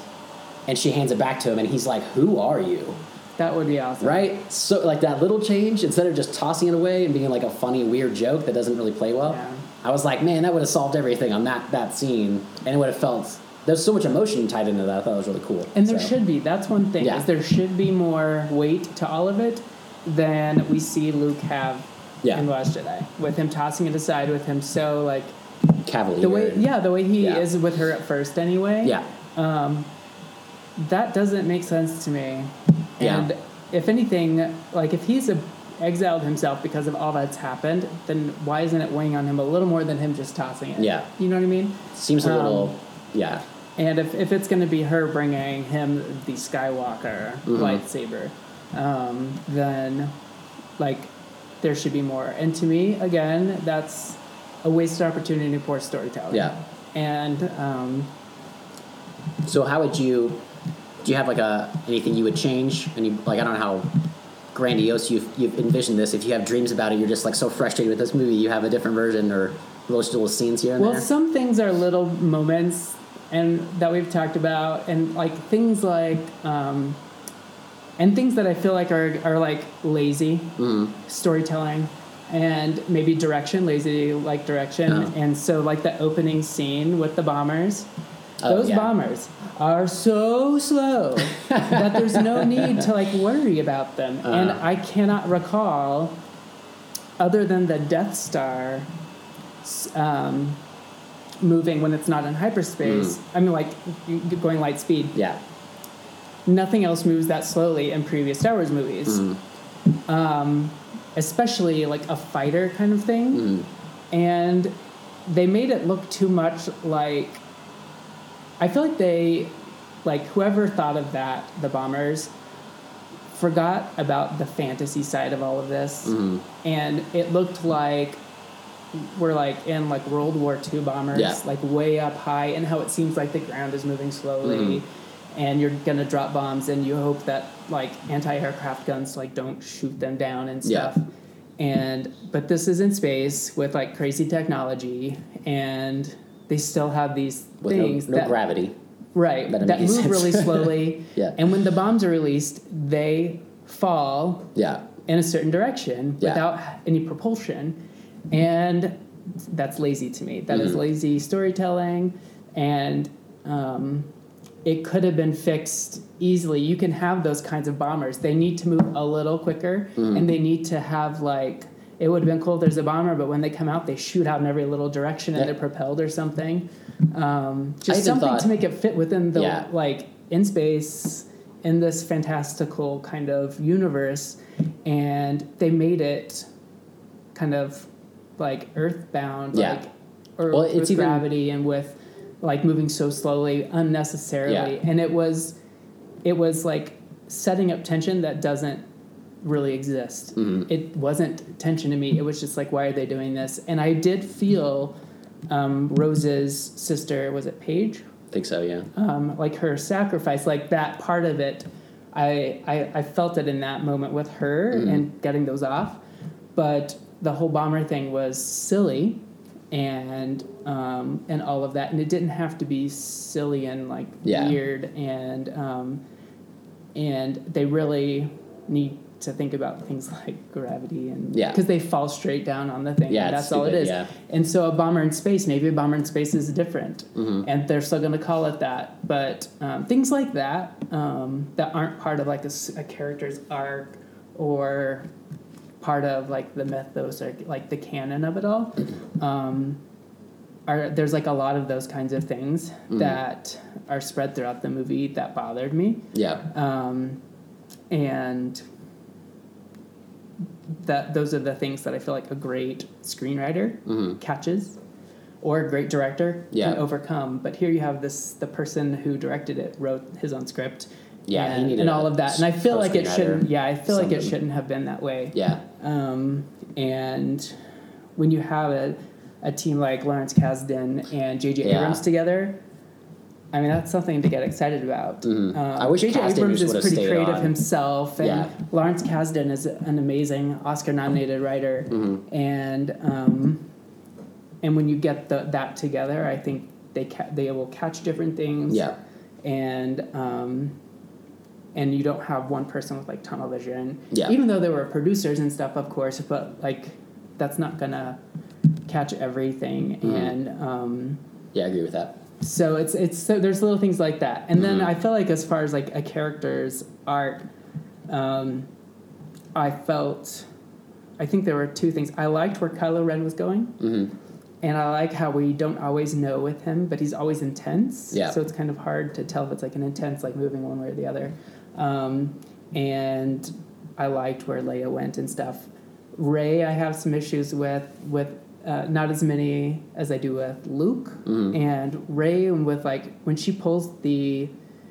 and she hands it back to him, and he's like, "Who are you?" That would be awesome. Right? So like that little change, instead of just tossing it away and being like a funny, weird joke that doesn't really play well. Yeah. I was like, man, that would have solved everything on that that scene, and it would have felt. There's so much emotion tied into that. I thought it was really cool. And there So, should be. That's one thing. Yeah. Is there should be more weight to all of it than we see Luke have Yeah. in Last Jedi. With him tossing it aside, with him so like cavalier. the way yeah, the way he Yeah. is with her at first anyway. Yeah. Um, that doesn't make sense to me. Yeah. And if anything, like if he's a, exiled himself because of all that's happened, then why isn't it weighing on him a little more than him just tossing it? Yeah. You know what I mean? Seems a Um, little. Yeah. And if, if it's going to be her bringing him the Skywalker Mm-hmm. lightsaber, um, then like there should be more. And to me, again, that's a wasted opportunity for storytelling. Yeah. And um, So how would you? Do you have like a anything you would change? Any like I don't know how grandiose you've you've envisioned this. If you have dreams about it, you're just like so frustrated with this movie. You have a different version or little little scenes here and well, there. some things are little moments and that we've talked about, and like things like. Um, and things that I feel like are, are like lazy Mm-hmm. storytelling and maybe direction, lazy like direction. Oh. And so, like the opening scene with the bombers, Oh, those yeah. bombers are so slow that there's no need to like worry about them. and Uh. I cannot recall, other than the Death Star um, moving when it's not in hyperspace, I mean, like going light speed yeah. nothing else moves that slowly in previous Star Wars movies. Um, especially like a fighter kind of thing. And they made it look too much like. I feel like they, like whoever thought of that, the bombers, forgot about the fantasy side of all of this. Mm-hmm. And it looked like we're like in like World War II bombers, Yeah. like way up high, and how it seems like the ground is moving slowly, mm-hmm. and you're gonna drop bombs, and you hope that like anti-aircraft guns like don't shoot them down and Yeah. stuff. And but this is in space with like crazy technology, and they still have these With things no, no that gravity. right That that, move sense. really slowly. Yeah. And when the bombs are released, they fall Yeah. in a certain direction Yeah. without any propulsion and that's lazy to me That is Mm-hmm. lazy storytelling and um, it could have been fixed easily you can have those kinds of bombers they need to move a little quicker Mm-hmm. and they need to have like it would have been cool if there's a bomber but when they come out they shoot out in every little direction and Yeah. they're propelled or something um, just something thought- to make it fit within the Yeah. like in space in this fantastical kind of universe and they made it kind of like earthbound Yeah. like or Well, with it's even- gravity and with like moving so slowly unnecessarily and it was it was like setting up tension that doesn't really exist Mm-hmm. it wasn't tension to me it was just like why are they doing this and i did feel um, rose's sister was it paige I think so. Yeah. um, like her sacrifice, like that part of it, I, I, I felt it in that moment with her and getting those off. But the whole bomber thing was silly and um, and all of that. And it didn't have to be silly and like Yeah. weird and um, and they really need to think about things like gravity and Yeah. because they fall straight down on the thing. Yeah, that's all it is yeah. And so a bomber in space, maybe a bomber in space is different, and they're still going to call it that. But um, things like that um, that aren't part of like a character's arc or part of like the mythos or like the canon of it all. Um, are there's like a lot of those kinds of things that are spread throughout the movie that bothered me, Yeah. um, and that those are the things that I feel like a great screenwriter catches. Or a great director Yeah. can overcome, but here you have this the person who directed it wrote his own script, Yeah, and, and all of that, and I feel like it shouldn't. Yeah, I feel like it shouldn't have been that way. Yeah. Um, and when you have a, a team like Lawrence Kasdan and J.J. Yeah. Abrams together, I mean that's something to get excited about. Mhm. Um, I wish J.J. Abrams is pretty creative on. himself, and Yeah. Lawrence Kasdan is an amazing Oscar-nominated writer, Mm-hmm. and um, and when you get the, that together, I think they ca- they will catch different things Yeah. and um, and you don't have one person with like tunnel vision. Yeah. Even though there were producers and stuff, of course, but like that's not gonna catch everything. Mm-hmm. And um, Yeah, I agree with that. So it's it's so there's little things like that. And then Mhm. I feel like as far as like a character's arc, um, I felt. I think there were two things. I liked where Kylo Ren was going. hmm And I like how we don't always know with him, but he's always intense. Yeah. So it's kind of hard to tell if it's like an intense, like moving one way or the other. Um, and I liked where Leia went and stuff. Rey, I have some issues with with uh, not as many as I do with Luke Mhm. and Rey, and with like when she pulls the,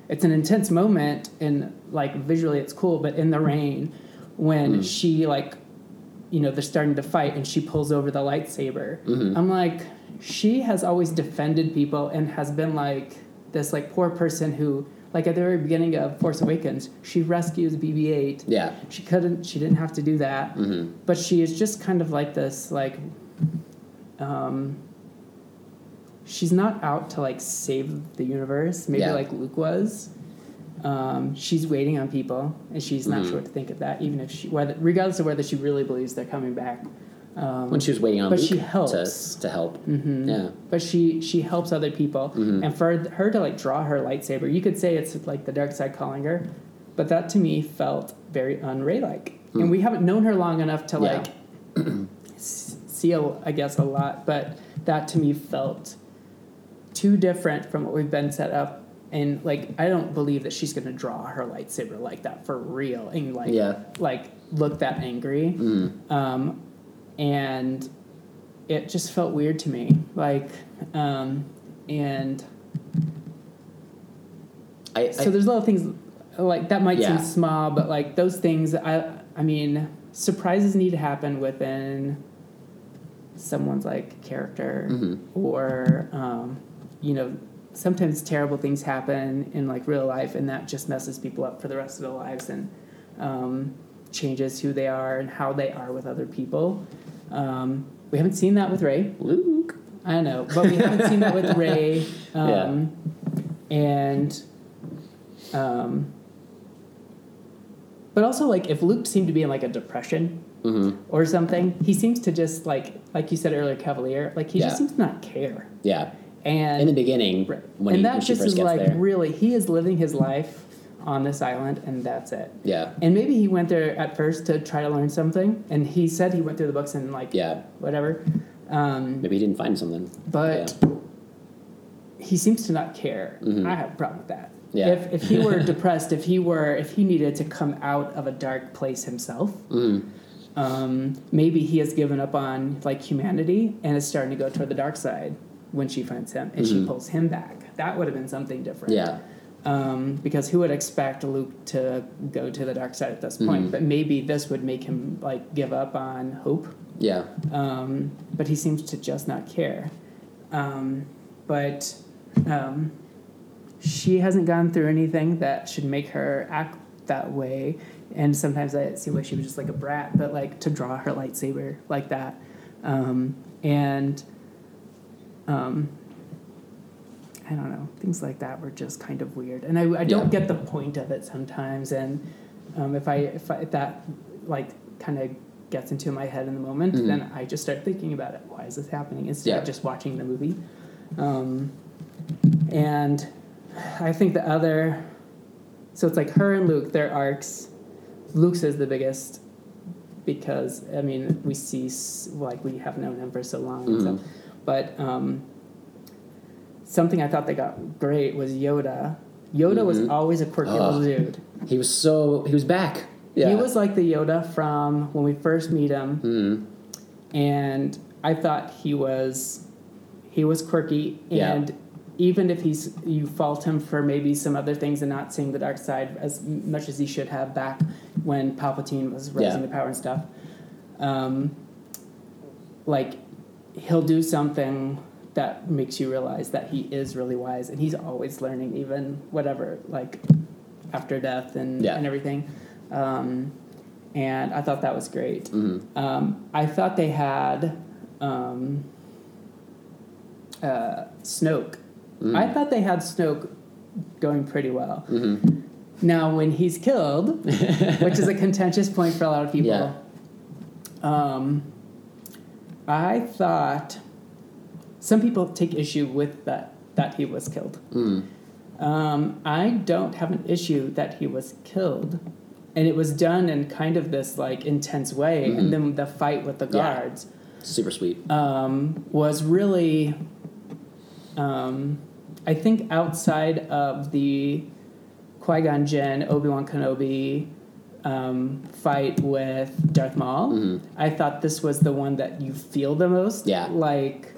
it's an intense moment and like visually it's cool, but in the rain, when she like you know, they're starting to fight and she pulls over the lightsaber. Mhm. I'm like, she has always defended people and has been like this like poor person who like at the very beginning of Force Awakens, she rescues BB-8. Yeah. She couldn't she didn't have to do that. hmm But she is just kind of like this like um she's not out to like save the universe, maybe Yeah. like Luke was. Um, she's waiting on people, and she's not Mhm. sure what to think of that, even if she, whether, regardless of whether she really believes they're coming back. Um, When she was waiting on but Luke she helps. to to help. mhm. Yeah. But she she helps other people, Mhm. and for her to like draw her lightsaber, you could say it's like the dark side calling her, but that to me felt very un-Rey like, and we haven't known her long enough to Hmm. Yeah. like see a, I guess a lot, but that to me felt too different from what we've been set up. And like, I don't believe that she's gonna draw her lightsaber like that for real, and like, Yeah. like look that angry. Mm. Um, and it just felt weird to me, like, um, and I, so I there's little things like that might Yeah. seem small, but like those things, I I mean, surprises need to happen within someone's like character, Mhm. or um, you know, sometimes terrible things happen in like real life, and that just messes people up for the rest of their lives and um, changes who they are and how they are with other people. Um, we haven't seen that with Rey. Luke. I know, but we haven't seen that with Rey. Um, And, um, but also like if Luke seemed to be in like a depression hmm or something, he seems to just like like you said earlier, Cavalier. Like he Yeah. just seems to not care. Yeah. And In the beginning, Right. when, and he, that when just is like there. really he is living his life on this island and that's it. Yeah. And maybe he went there at first to try to learn something, and he said he went through the books and like Yeah. whatever. Um, Maybe he didn't find something. but he seems to not care. Mhm. I have a problem with that. Yeah. If if he were depressed, if he were if he needed to come out of a dark place himself, Mm. Um, maybe he has given up on like humanity and is starting to go toward the dark side when she finds him and she Mhm. pulls him back. That would have been something different. Yeah. Um, because who would expect Luke to go to the dark side at this point? Mhm. But maybe this would make him like give up on hope Yeah. um, but he seems to just not care. Um, but um, she hasn't gone through anything that should make her act that way. And sometimes I see why she was just like a brat, but like to draw her lightsaber like that. Um, and um, I don't know, things like that were just kind of weird. And I, I don't Yeah. get the point of it sometimes. And um, if I if, I, if that like kind of gets into my head in the moment, Mhm. then I just start thinking about it. Why is this happening? Instead Yeah. of just watching the movie. Um, and I think the other, so it's like her and Luke, their arcs. Luke's is the biggest because I mean we see like we have known him for so long, and so, but um, something I thought they got great was Yoda. Yoda was always a quirky little dude. He was so he was back. Yeah. He was like the Yoda from when we first meet him, Mhm. and I thought he was he was quirky, Yeah. and even if he's you fault him for maybe some other things and not seeing the dark side as much as he should have back when Palpatine was rising Yeah. to power and stuff, um, like he'll do something that makes you realize that he is really wise and he's always learning even whatever like after death and, Yeah. and everything um, and i thought that was great Mhm. um, i thought they had um, uh, snoke Mm. i thought they had snoke going pretty well Mhm. Now when he's killed which is a contentious point for a lot of people Yeah. um, I thought some people take issue with that that he was killed. Mm. Um, I don't have an issue that he was killed, and it was done in kind of this like intense way. Mhm. And then the fight with the Yeah. guards Super sweet. um, was really, um, I think, outside of the Qui Gon Jinn, Obi Wan Kenobi um, fight with Darth Maul. Mhm. I thought this was the one that you feel the most. Yeah. Like,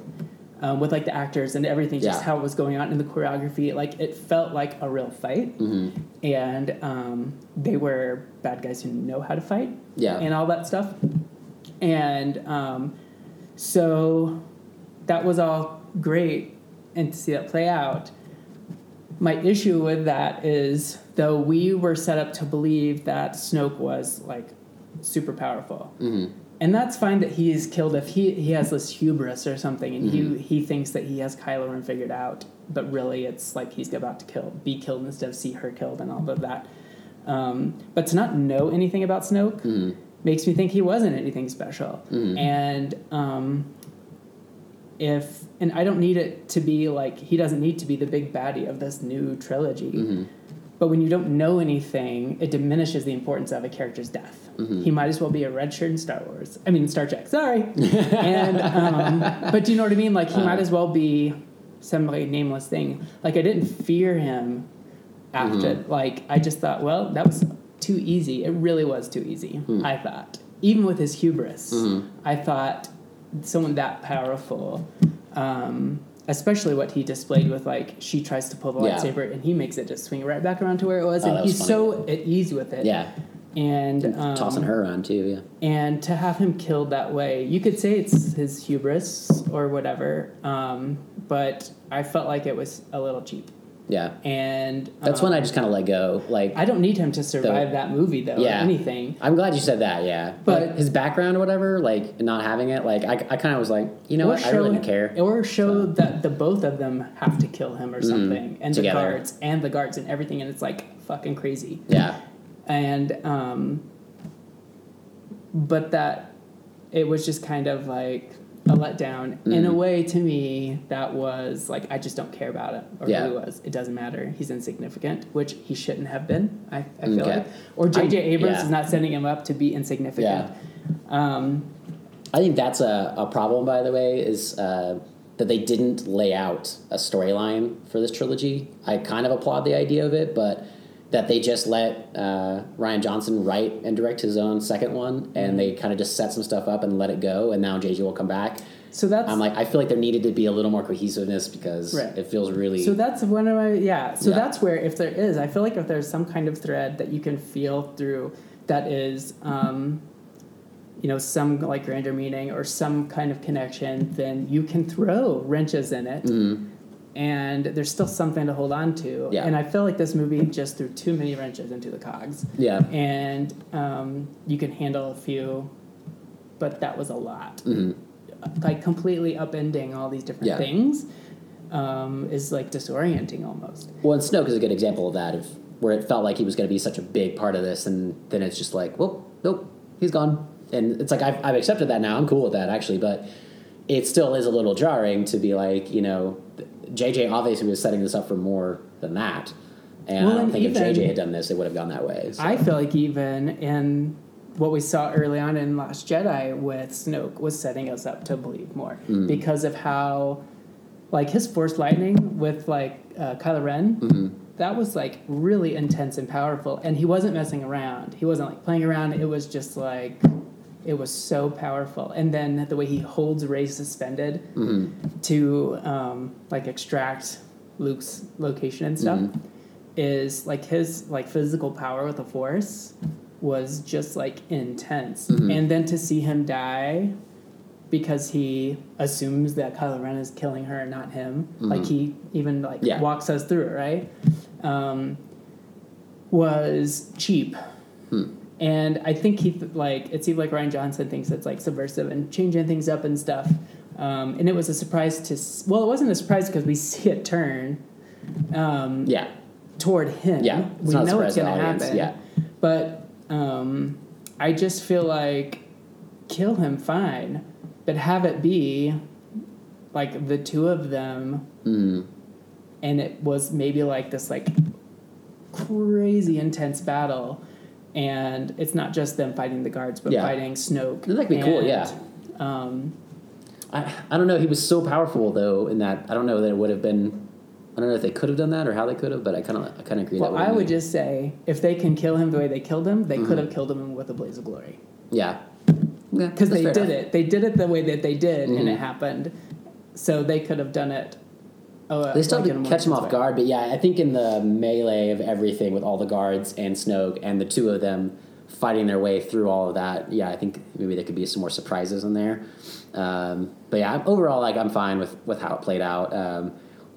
um, with like the actors and everything, just Yeah. how it was going on in the choreography. Like, it felt like a real fight. Mhm. And um, they were bad guys who know how to fight Yeah. and all that stuff. And um, so that was all great, and to see that play out. My issue with that is, though we were set up to believe that Snoke was like super powerful, Mhm. and that's fine that he is killed if he he has this hubris or something, and Mm-hmm. he he thinks that he has Kylo Ren figured out, but really it's like he's about to kill, be killed instead of see her killed and all of that. Um, but to not know anything about Snoke Mhm. makes me think he wasn't anything special. Mhm. And um, if and I don't need it to be like he doesn't need to be the big baddie of this new trilogy. Mhm. But when you don't know anything, it diminishes the importance of a character's death. Mhm. He might as well be a red shirt in Star Wars. I mean Star Trek. Sorry. and um, but do you know what I mean? Like he might as well be some like nameless thing. Like I didn't fear him after. Like I just thought, well, that was too easy. It really was too easy. I thought, even with his hubris, Mhm. I thought someone that powerful. Um, Especially what he displayed with like she tries to pull the Yeah. lightsaber and he makes it just swing right back around to where it was, Oh, and was he's funny. so at ease with it. Yeah. and um, Tossing her around too. Yeah. and to have him killed that way, you could say it's his hubris or whatever, um, but I felt like it was a little cheap. Yeah. And That's um, when I just kind of let go. Like, I don't need him to survive that movie though. Yeah. Or anything. I'm glad you said that. Yeah. But- But his background or whatever, like not having it, like I, I kind of was like, you know what, I really didn't care. Or show that the both of them have to kill him or something, and Mm-hmm. Together. the guards and the guards and everything, and it's like fucking crazy. Yeah. and um, but that it was just kind of like a letdown in a Mhm. way to me that was like i just don't care about it or Yeah. who he was it doesn't matter he's insignificant which he shouldn't have been i, I feel Okay. like or jj abrams yeah. is not setting him up to be insignificant um, I think that's a, a problem, by the way, is uh, that they didn't lay out a storyline for this trilogy. I kind of applaud the idea of it, but that they just let uh, Rian Johnson write and direct his own second one, and they kind of just set some stuff up and let it go, and now JJ will come back. so that's I'm like, I feel like there needed to be a little more cohesiveness because Right. it feels really. So that's one of my yeah. So Yeah. that's where if there is, I feel like if there's some kind of thread that you can feel through that is, um, you know, some like grander meaning or some kind of connection, then you can throw wrenches in it, Mhm. And there's still something to hold on to. Yeah. And I feel like this movie just threw too many wrenches into the cogs, Yeah. and um, you can handle a few, but that was a lot hmm like completely upending all these different Yeah. things um, is like disorienting almost. Well, and Snoke is a good example of that, of where it felt like he was going to be such a big part of this, and then it's just like, well, nope, he's gone, and it's like I've, I've accepted that now. I'm cool with that actually, but it still is a little jarring to be like, you know, JJ obviously was setting this up for more than that, and Well, I don't think if even- JJ had done this, it would have gone that way. So. I feel like even in what we saw early on in Last Jedi with Snoke was setting us up to believe more Mm. because of how, like his Force lightning with like uh, Kylo Ren, Mm-hmm. that was like really intense and powerful, and he wasn't messing around. He wasn't like playing around. It was just like. It was so powerful, and then the way he holds Rey suspended Mm-hmm. to um, like extract Luke's location and stuff Mm-hmm. is like his like physical power with the Force was just like intense, Mm-hmm. and then to see him die because he assumes that Kylo Ren is killing her, and not him. Like he even like Mm-hmm. Yeah. walks us through it, right? Um, was cheap. Hmm. And I think he th- like it seemed like Rian Johnson thinks it's like subversive and changing things up and stuff. Um, and it was a surprise to s- well, it wasn't a surprise because we see it turn um, Yeah. toward him. Yeah, it's we not a know it's surprise going to to the audience, happen. yeah. But um, I just feel like kill him fine, but have it be like the two of them, Mm. and it was maybe like this like crazy intense battle. And it's not just them fighting the guards, but Yeah. fighting Snoke. That'd be cool, yeah. Um, I, I don't know. He was so powerful though in that I don't know that it would have been. I don't know if they could have done that or how they could have, but I kind of I kind of agree. well, I been- just say if they can kill him the way they killed him, they Mm-hmm. could have killed him with a blaze of glory. yeah yeah because that's they did enough. it. They did it the way that they did, and Mhm. it happened. So they could have done it. Oh, They still like have to catch him off way. guard, but yeah, I think in the melee of everything with all the guards and Snoke and the two of them fighting their way through all of that, yeah, I think maybe there could be some more surprises in there. Um, but yeah, overall, like I'm fine with with how it played out. Um,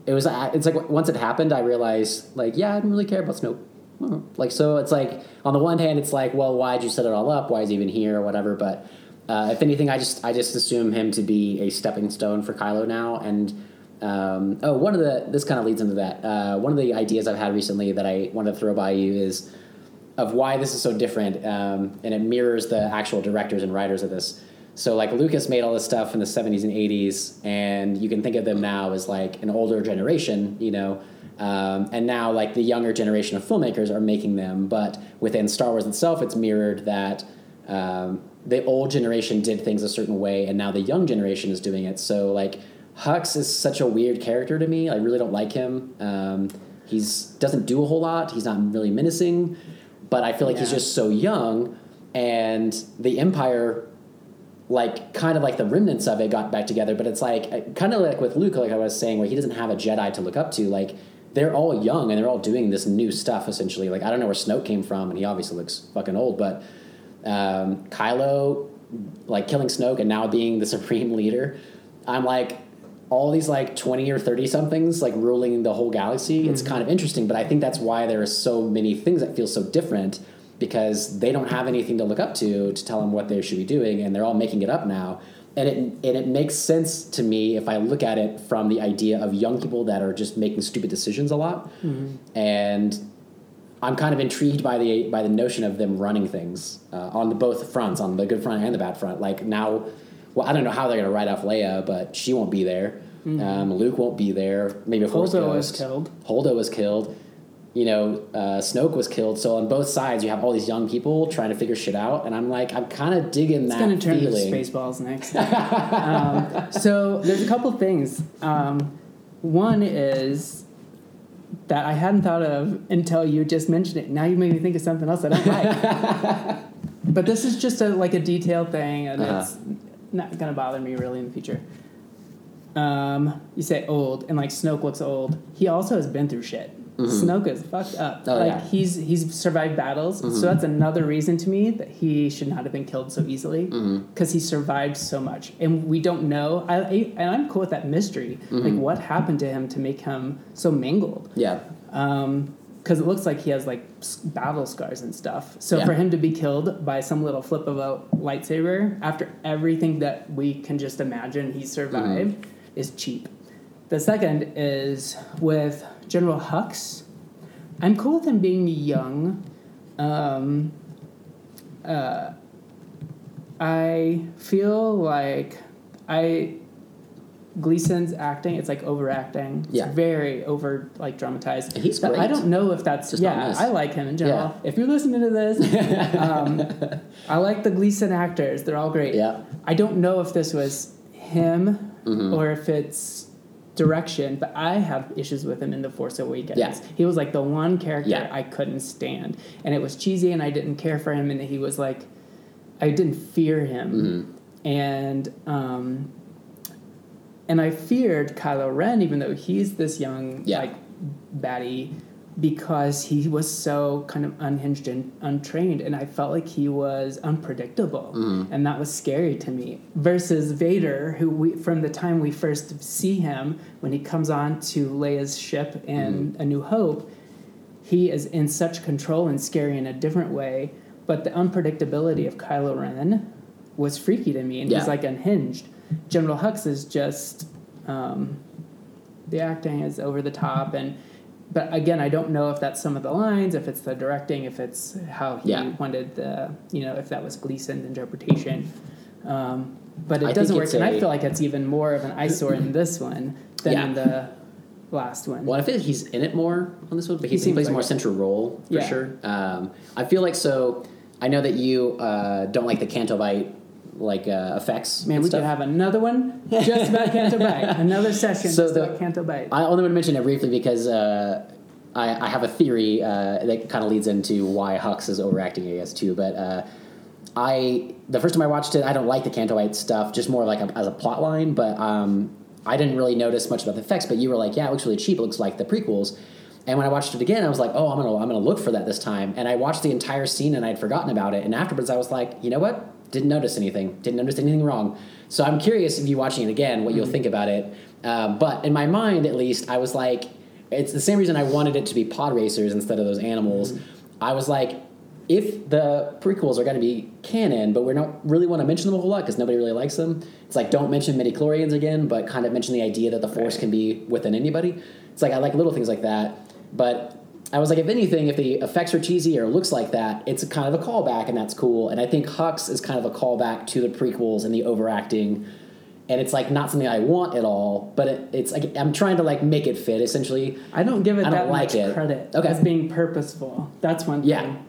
it was it's like once it happened, I realized like yeah, I didn't really care about Snoke. Mhm. Like so, it's like on the one hand, it's like well, why'd you set it all up? Why is he even here or whatever? But uh, if anything, I just I just assume him to be a stepping stone for Kylo now. And um, oh, one of the this kind of leads into that. Uh, one of the ideas I've had recently that I wanted to throw by you is of why this is so different, um, and it mirrors the actual directors and writers of this. So like Lucas made all this stuff in the 70s and 80s, and you can think of them now as like an older generation, you know. Um, and now like the younger generation of filmmakers are making them, but within Star Wars itself, it's mirrored that um, the old generation did things a certain way, and now the young generation is doing it. So like Hux is such a weird character to me. I really don't like him. Um, he's doesn't do a whole lot. He's not really menacing, but I feel like he's just so young, and the Empire like kind of like the remnants of it got back together but it's like kind of like with luke like i was saying where he doesn't have a jedi to look up to like they're all young and they're all doing this new stuff essentially like i don't know where snoke came from and he obviously looks fucking old but um, kylo like killing snoke and now being the supreme leader i'm like all these like 20 or 30 somethings like ruling the whole galaxy it's kind of interesting but i think that's why there are so many things that feel so different because they don't have anything to look up to to tell them what they should be doing, and they're all making it up now. And it and it makes sense to me if I look at it from the idea of young people that are just making stupid decisions a lot, and I'm kind of intrigued by the by the notion of them running things uh, on the both fronts, on the good front and the bad front. Like now, well, I don't know how they're going to write off Leia, but she won't be there. Um, Luke won't be there. Maybe a Force Holdo was killed. Holdo was killed. You know, uh, Snoke was killed. So on both sides, you have all these young people trying to figure shit out, and I'm like, I'm kind of digging It's that It's going to turn feeling. to Spaceballs next. um, so there's a couple things. Um, one is that I hadn't thought of until you just mentioned it. Now you made me think of something else that I like. but this is just a like a detail thing, and Uh-huh. it's not to bother me really in the future. Um, you say old, and like Snoke looks old. He also has been through shit. Snoke is fucked up. Mm-hmm. Oh, like yeah. Mm-hmm. he's he's survived battles, so that's another reason to me that he should not have been killed so easily Mm-hmm. because he survived so much, and we don't know. I, I and I'm cool with that mystery. Like Mm-hmm. what happened to him to make him so mangled? Yeah, because it looks like he has like battle scars and stuff. So Yeah. for him to be killed by some little flip of a lightsaber after everything that we can just imagine he survived Mm-hmm. is cheap. The second is with General Hux. I'm cool with him being young. Um, uh, I feel like I Gleeson's acting, it's like overacting. It's Yeah. very over like dramatized. He's But I don't know if that's Just yeah. I like him in general. Yeah. If you're listening to this, um, I like the Gleason actors. They're all great. Yeah. I don't know if this was him Mm-hmm. or if it's direction, but I have issues with him in The Force Awakens. Yeah. He was like the one character Yeah. I couldn't stand. And it was cheesy and I didn't care for him and he was like I didn't fear him. Mm-hmm. And um and I feared Kylo Ren even though he's this young Yeah. like baddie because he was so kind of unhinged and untrained and i felt like he was unpredictable Mm-hmm. and that was scary to me versus vader who we from the time we first see him when he comes on to leia's ship in Mm-hmm. a new hope he is in such control and scary in a different way but the unpredictability of kylo ren was freaky to me and Yeah. he's like unhinged general hux is just um, the acting is over the top and but again i don't know if that's some of the lines if it's the directing if it's how he Yeah. wanted the you know if that was gleeson's interpretation um, but I it doesn't work and I feel like it's even more of an eyesore in this one than Yeah. in the last one Well, I feel like he's in it more on this one, but he, He plays a more it. central role for Yeah. sure. Um, I feel like so. I know that you uh, don't like the Canto Bight like uh, effects. man we stuff. could have another one just about canto bight another session So just the- about canto bight I only want to mention it briefly because uh, I, I have a theory uh, that kind of leads into why Hux is overacting, I guess, too. But uh, I the first time I watched it, I don't like the Canto Bight stuff, just more like a, as a plot line. But um, I didn't really notice much about the effects. But you were like, yeah, it looks really cheap. It looks like the prequels. And when I watched it again, I was like, oh, I'm gonna I'm gonna look for that this time. And I watched the entire scene and I'd forgotten about it. And afterwards, I was like, you know what? Didn't notice anything. Didn't notice anything wrong. So I'm curious if you're watching it again, what you'll think about it. Um, but in my mind, at least, I was like, it's the same reason I wanted it to be pod racers instead of those animals. I was like, if the prequels are going to be canon, but we don't really want to mention them a whole lot because nobody really likes them, it's like don't mention midi chlorians again, but kind of mention the idea that the Force can be within anybody. It's like I like little things like that, but I was like, if anything, if the effects are cheesy or looks like that, it's kind of a callback, and that's cool. And I think Hux is kind of a callback to the prequels and the overacting, and it's like not something I want at all. But it, it's like I'm trying to like make it fit essentially. i don't give it I don't that like much it. credit Okay. as being purposeful that's one Thing. Yeah. thing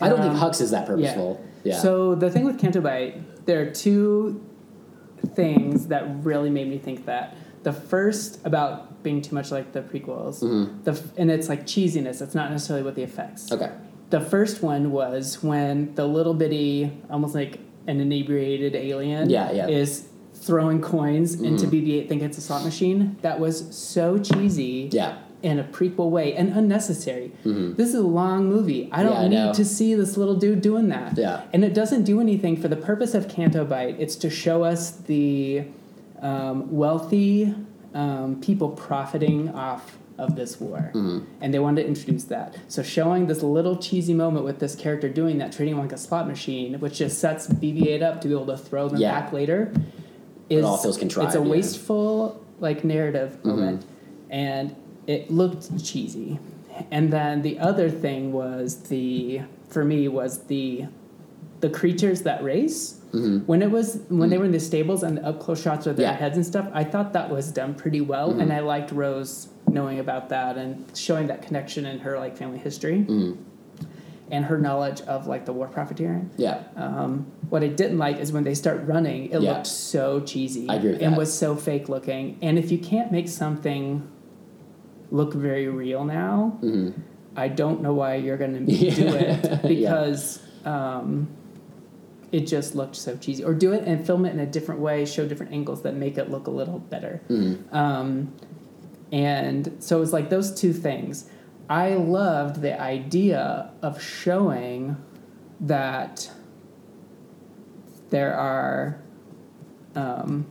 I don't Um, think Hux is that purposeful. Yeah. So the thing with Canto Bight, there are two things that really made me think that. The first about being too much like the prequels, the f- and it's like cheesiness. It's not necessarily what the effects. Mm-hmm. okay. The first one was when the little bitty, almost like an inebriated alien, Yeah, yeah. is throwing coins into BB-8, think it's a slot machine. That was so cheesy Yeah. in a prequel way and unnecessary. This is a long movie. I don't Mm-hmm. Yeah, need to see this little dude doing that. Yeah. And it doesn't do anything for the purpose of Canto Bight. It's to show us the um, wealthy um, people profiting off of this war. Mm-hmm. And they wanted to introduce that. So showing this little cheesy moment with this character doing that, treating him like a slot machine, which just sets BB-8 up to be able to throw them Yeah. back later, is it all feels contrived, It's a yeah. wasteful like narrative Mm-hmm. moment, and it looked cheesy. And then the other thing was the for me was the the creatures that race. When it was when they were in the stables and the up close shots of their Mm-hmm. Yeah. heads and stuff, I thought that was done pretty well, Mm-hmm. and I liked Rose knowing about that and showing that connection in her like family history Mm-hmm. and her knowledge of like the war profiteering. Yeah. Um, what I didn't like is when they start running, it Yeah. looked so cheesy I agree with and that. was so fake looking. And if you can't make something look very real now, Mm-hmm. I don't know why you're going to do it because um, it just looked so cheesy. Or do it and film it in a different way, show different angles that make it look a little better. Mm-hmm. Um, and so it was like those two things. I loved the idea of showing that there are um,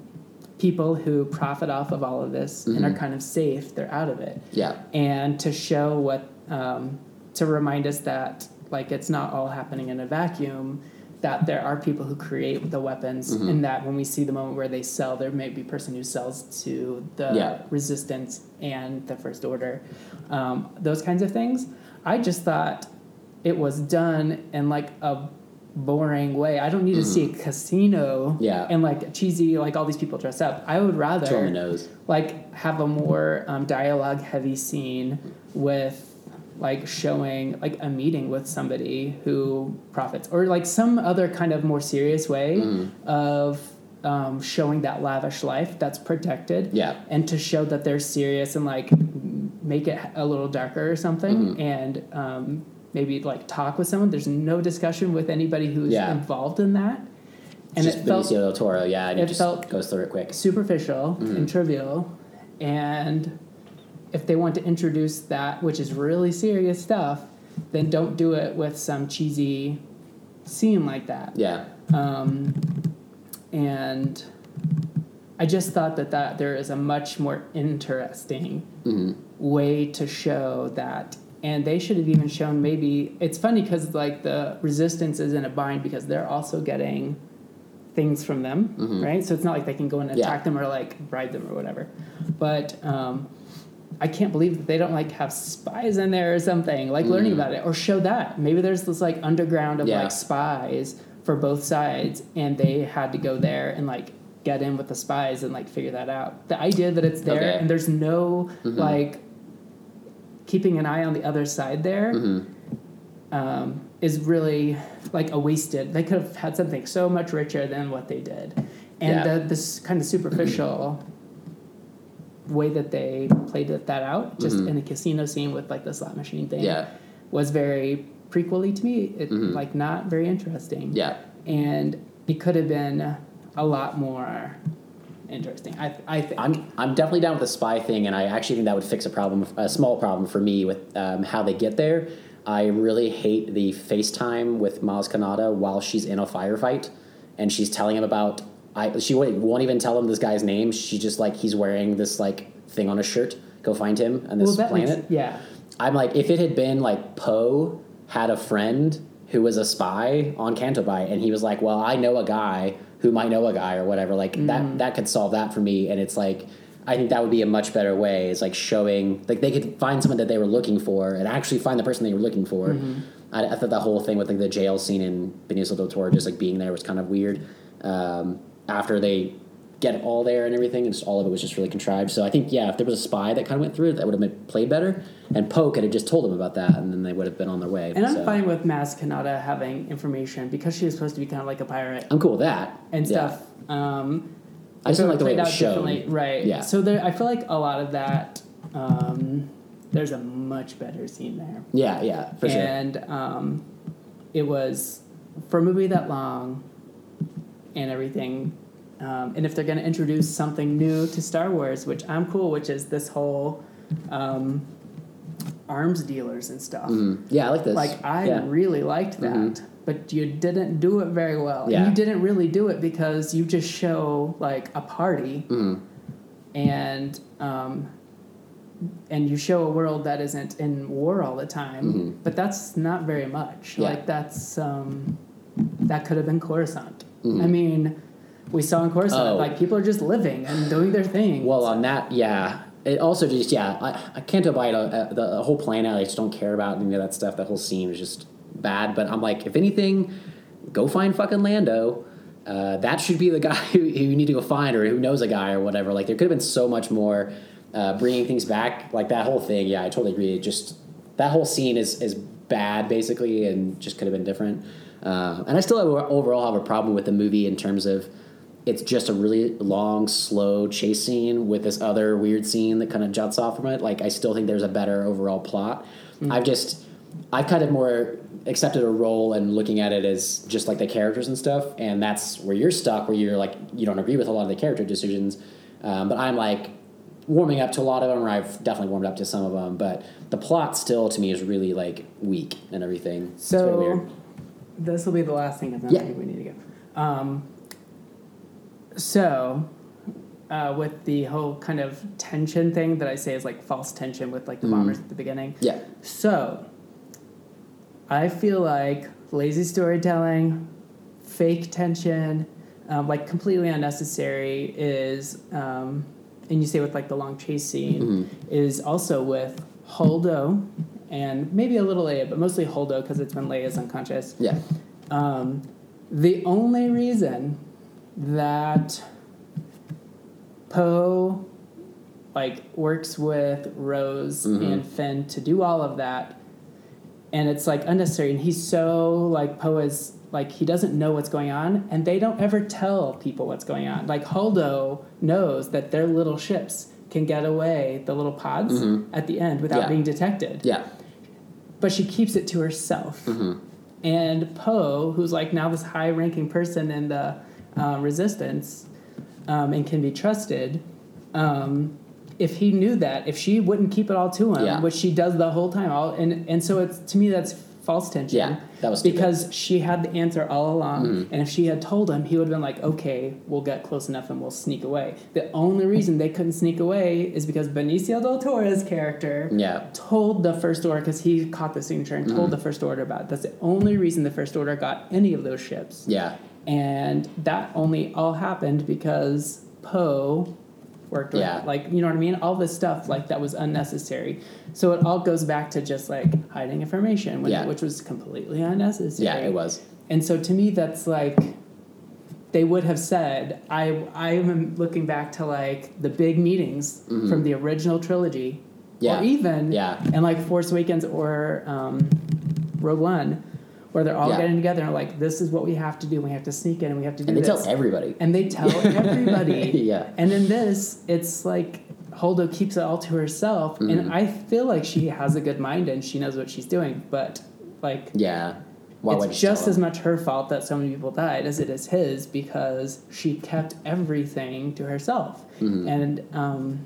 people who profit off of all of this and are kind of safe. They're out of it Yeah. and to show what um, to remind us that like it's not all happening in a vacuum that there are people who create the weapons and that when we see the moment where they sell there may be a person who sells to the Yeah. resistance and the first order um, those kinds of things i just thought it was done in like a boring way. I don't need to see a casino Mm-hmm. Yeah. and like cheesy like all these people dress up. I would rather Show 'em the nose. like have a more um, dialogue heavy scene with like showing like a meeting with somebody who profits or like some other kind of more serious way Mm-hmm. of um, showing that lavish life that's protected Yeah. and to show that they're serious and like make it a little darker or something Mm-hmm. and um, maybe like talk with someone there's no discussion with anybody who's Yeah. involved in that and just it felt Benicio del Toro, yeah, and it it just felt- goes through it quick. superficial Mm-hmm. and trivial and if they want to introduce that which is really serious stuff then don't do it with some cheesy scene like that Yeah, um, and i just thought that, that there is a much more interesting Mm-hmm. way to show that and they should have even shown maybe it's funny because like the resistance is in a bind because they're also getting things from them right so it's not like they can go and Mm-hmm. Yeah. attack them or like bribe them or whatever but um, i can't believe that they don't like have spies in there or something like learning about it or show that maybe there's this like underground of Mm. Yeah. like spies for both sides and they had to go there and like get in with the spies and like figure that out the idea that it's there Okay. and there's no like keeping an eye on the other side there um, is really like a wasted they could have had something so much richer than what they did and Yeah. the, this kind of superficial way that they played that out just in a casino scene with like the slot machine thing yeah, was very prequely to me it like not very interesting yeah. and it could have been a lot more interesting i, I think I'm I'm definitely down with the spy thing, and I actually think that would fix a problem, a small problem for me with um, how they get there. I really hate the FaceTime with Maz Kanata while she's in a firefight, and she's telling him about. I she won't, won't even tell him this guy's name. She just like he's wearing this like thing on his shirt. Go find him on this well, planet. makes, yeah I'm like, if it had been like Poe had a friend who was a spy on Canto Bight, and he was like, "Well, I know a guy who might know a guy or whatever," like that that could solve that for me. And it's like, I think that would be a much better way. Is like showing like they could find someone that they were looking for and actually find the person they were looking for. I, I thought that whole thing with like the jail scene in Benicio del Toro just like being there was kind of weird. Um, after they get all there and everything, and just all of it was just really contrived. So I think yeah, if there was a spy that kind of went through it, that would have been played better. And Poe could have just told them about that, and then they would have been on their way. and i'm fine with Maz Kanata having information because she was supposed to be kind of like a pirate I'm cool with that and Yeah. stuff um, I just don't like the way it was shown. right? Yeah. So there, I feel like a lot of that. Um, there's a much better scene there, Yeah, yeah, for sure. and um, it was for a movie that long, and everything. Um, and if they're going to introduce something new to Star Wars, which I'm cool, which is this whole um, arms dealers and stuff. Mhm. Yeah, I like this. Like I yeah. really liked that, Mhm. but you didn't do it very well. Yeah. You didn't really do it because you just show like a party Mhm. and um, and you show a world that isn't in war all the time. Mhm. But that's not very much. Yeah. Like that's um, that could have been Coruscant. Mhm. I mean, we saw in Coruscant Oh. like people are just living and doing their thing. Well, on that, yeah. It also just yeah, I, I can't abide uh, the, the whole planet. I just don't care about any of that stuff. The whole scene is just bad. But I'm like, if anything, go find fucking Lando. Uh, that should be the guy who, who you need to go find, or who knows a guy, or whatever. Like there could have been so much more uh, bringing things back. Like that whole thing. Yeah, I totally agree. It just that whole scene is is bad basically, and just could have been different. Uh, and I still have, overall have a problem with the movie in terms of it's just a really long, slow chase scene with this other weird scene that kind of juts off from it. Like, I still think there's a better overall plot. I've just, I've kind of more accepted a role and looking at it as just like the characters and stuff. And that's where you're stuck, where you're like, you don't agree with a lot of the character decisions. Um, but I'm like warming up to a lot of them, or I've definitely warmed up to some of them. But the plot still, to me, is really like weak and everything. So weird. this will be the last thing because Yeah. I think we need to go. Um, so uh, with the whole kind of tension thing that I say is like false tension with like the bombers at the beginning. Yeah. So I feel like lazy storytelling, fake tension, um, like completely unnecessary is, um, and you say with like the long chase scene, is also with Holdo and maybe a little Leia, but mostly Holdo because it's when Leia's unconscious. Yeah. Um, the only reason that Poe like works with Rose and Finn to do all of that, and it's like unnecessary. And he's so like Poe is like he doesn't know what's going on, and they don't ever tell people what's going on. Like Holdo knows that their little ships can get away, the little pods at the end without Yeah. being detected Yeah. but she keeps it to herself. And Poe, who's like now this high ranking person in the uh, resistance um, and can be trusted, um, if he knew that, if she wouldn't keep it all to him, Yeah. which she does the whole time, all and and so it's to me that's false tension. Yeah, that was stupid. because she had the answer all along, Mm-hmm. and if she had told him, he would have been like, "Okay, we'll get close enough and we'll sneak away." The only reason they couldn't sneak away is because Benicio del Toro's character Yeah. told the first order because he caught the signature and Mm-hmm. told the first order about it. That's the only reason the first order got any of those ships. Yeah. And that only all happened because Poe worked with Yeah. like you know what I mean? All this stuff like that was unnecessary. So it all goes back to just like hiding information, when, Yeah. which was completely unnecessary. Yeah, it was. And so to me, that's like they would have said. I I am looking back to like the big meetings from the original trilogy, Mm-hmm. Yeah. or even Yeah. and like Force Awakens or um, Rogue One, where they're all Yeah. getting together and like this is what we have to do. We have to sneak in and we have to do this. And they this. tell everybody. and they tell everybody. Yeah. And in this, it's like Holdo keeps it all to herself, Mm-hmm. and I feel like she has a good mind and she knows what she's doing, but like Yeah. Why it's just as much her fault that so many people died as it is his because she kept everything to herself. Mm-hmm. And um,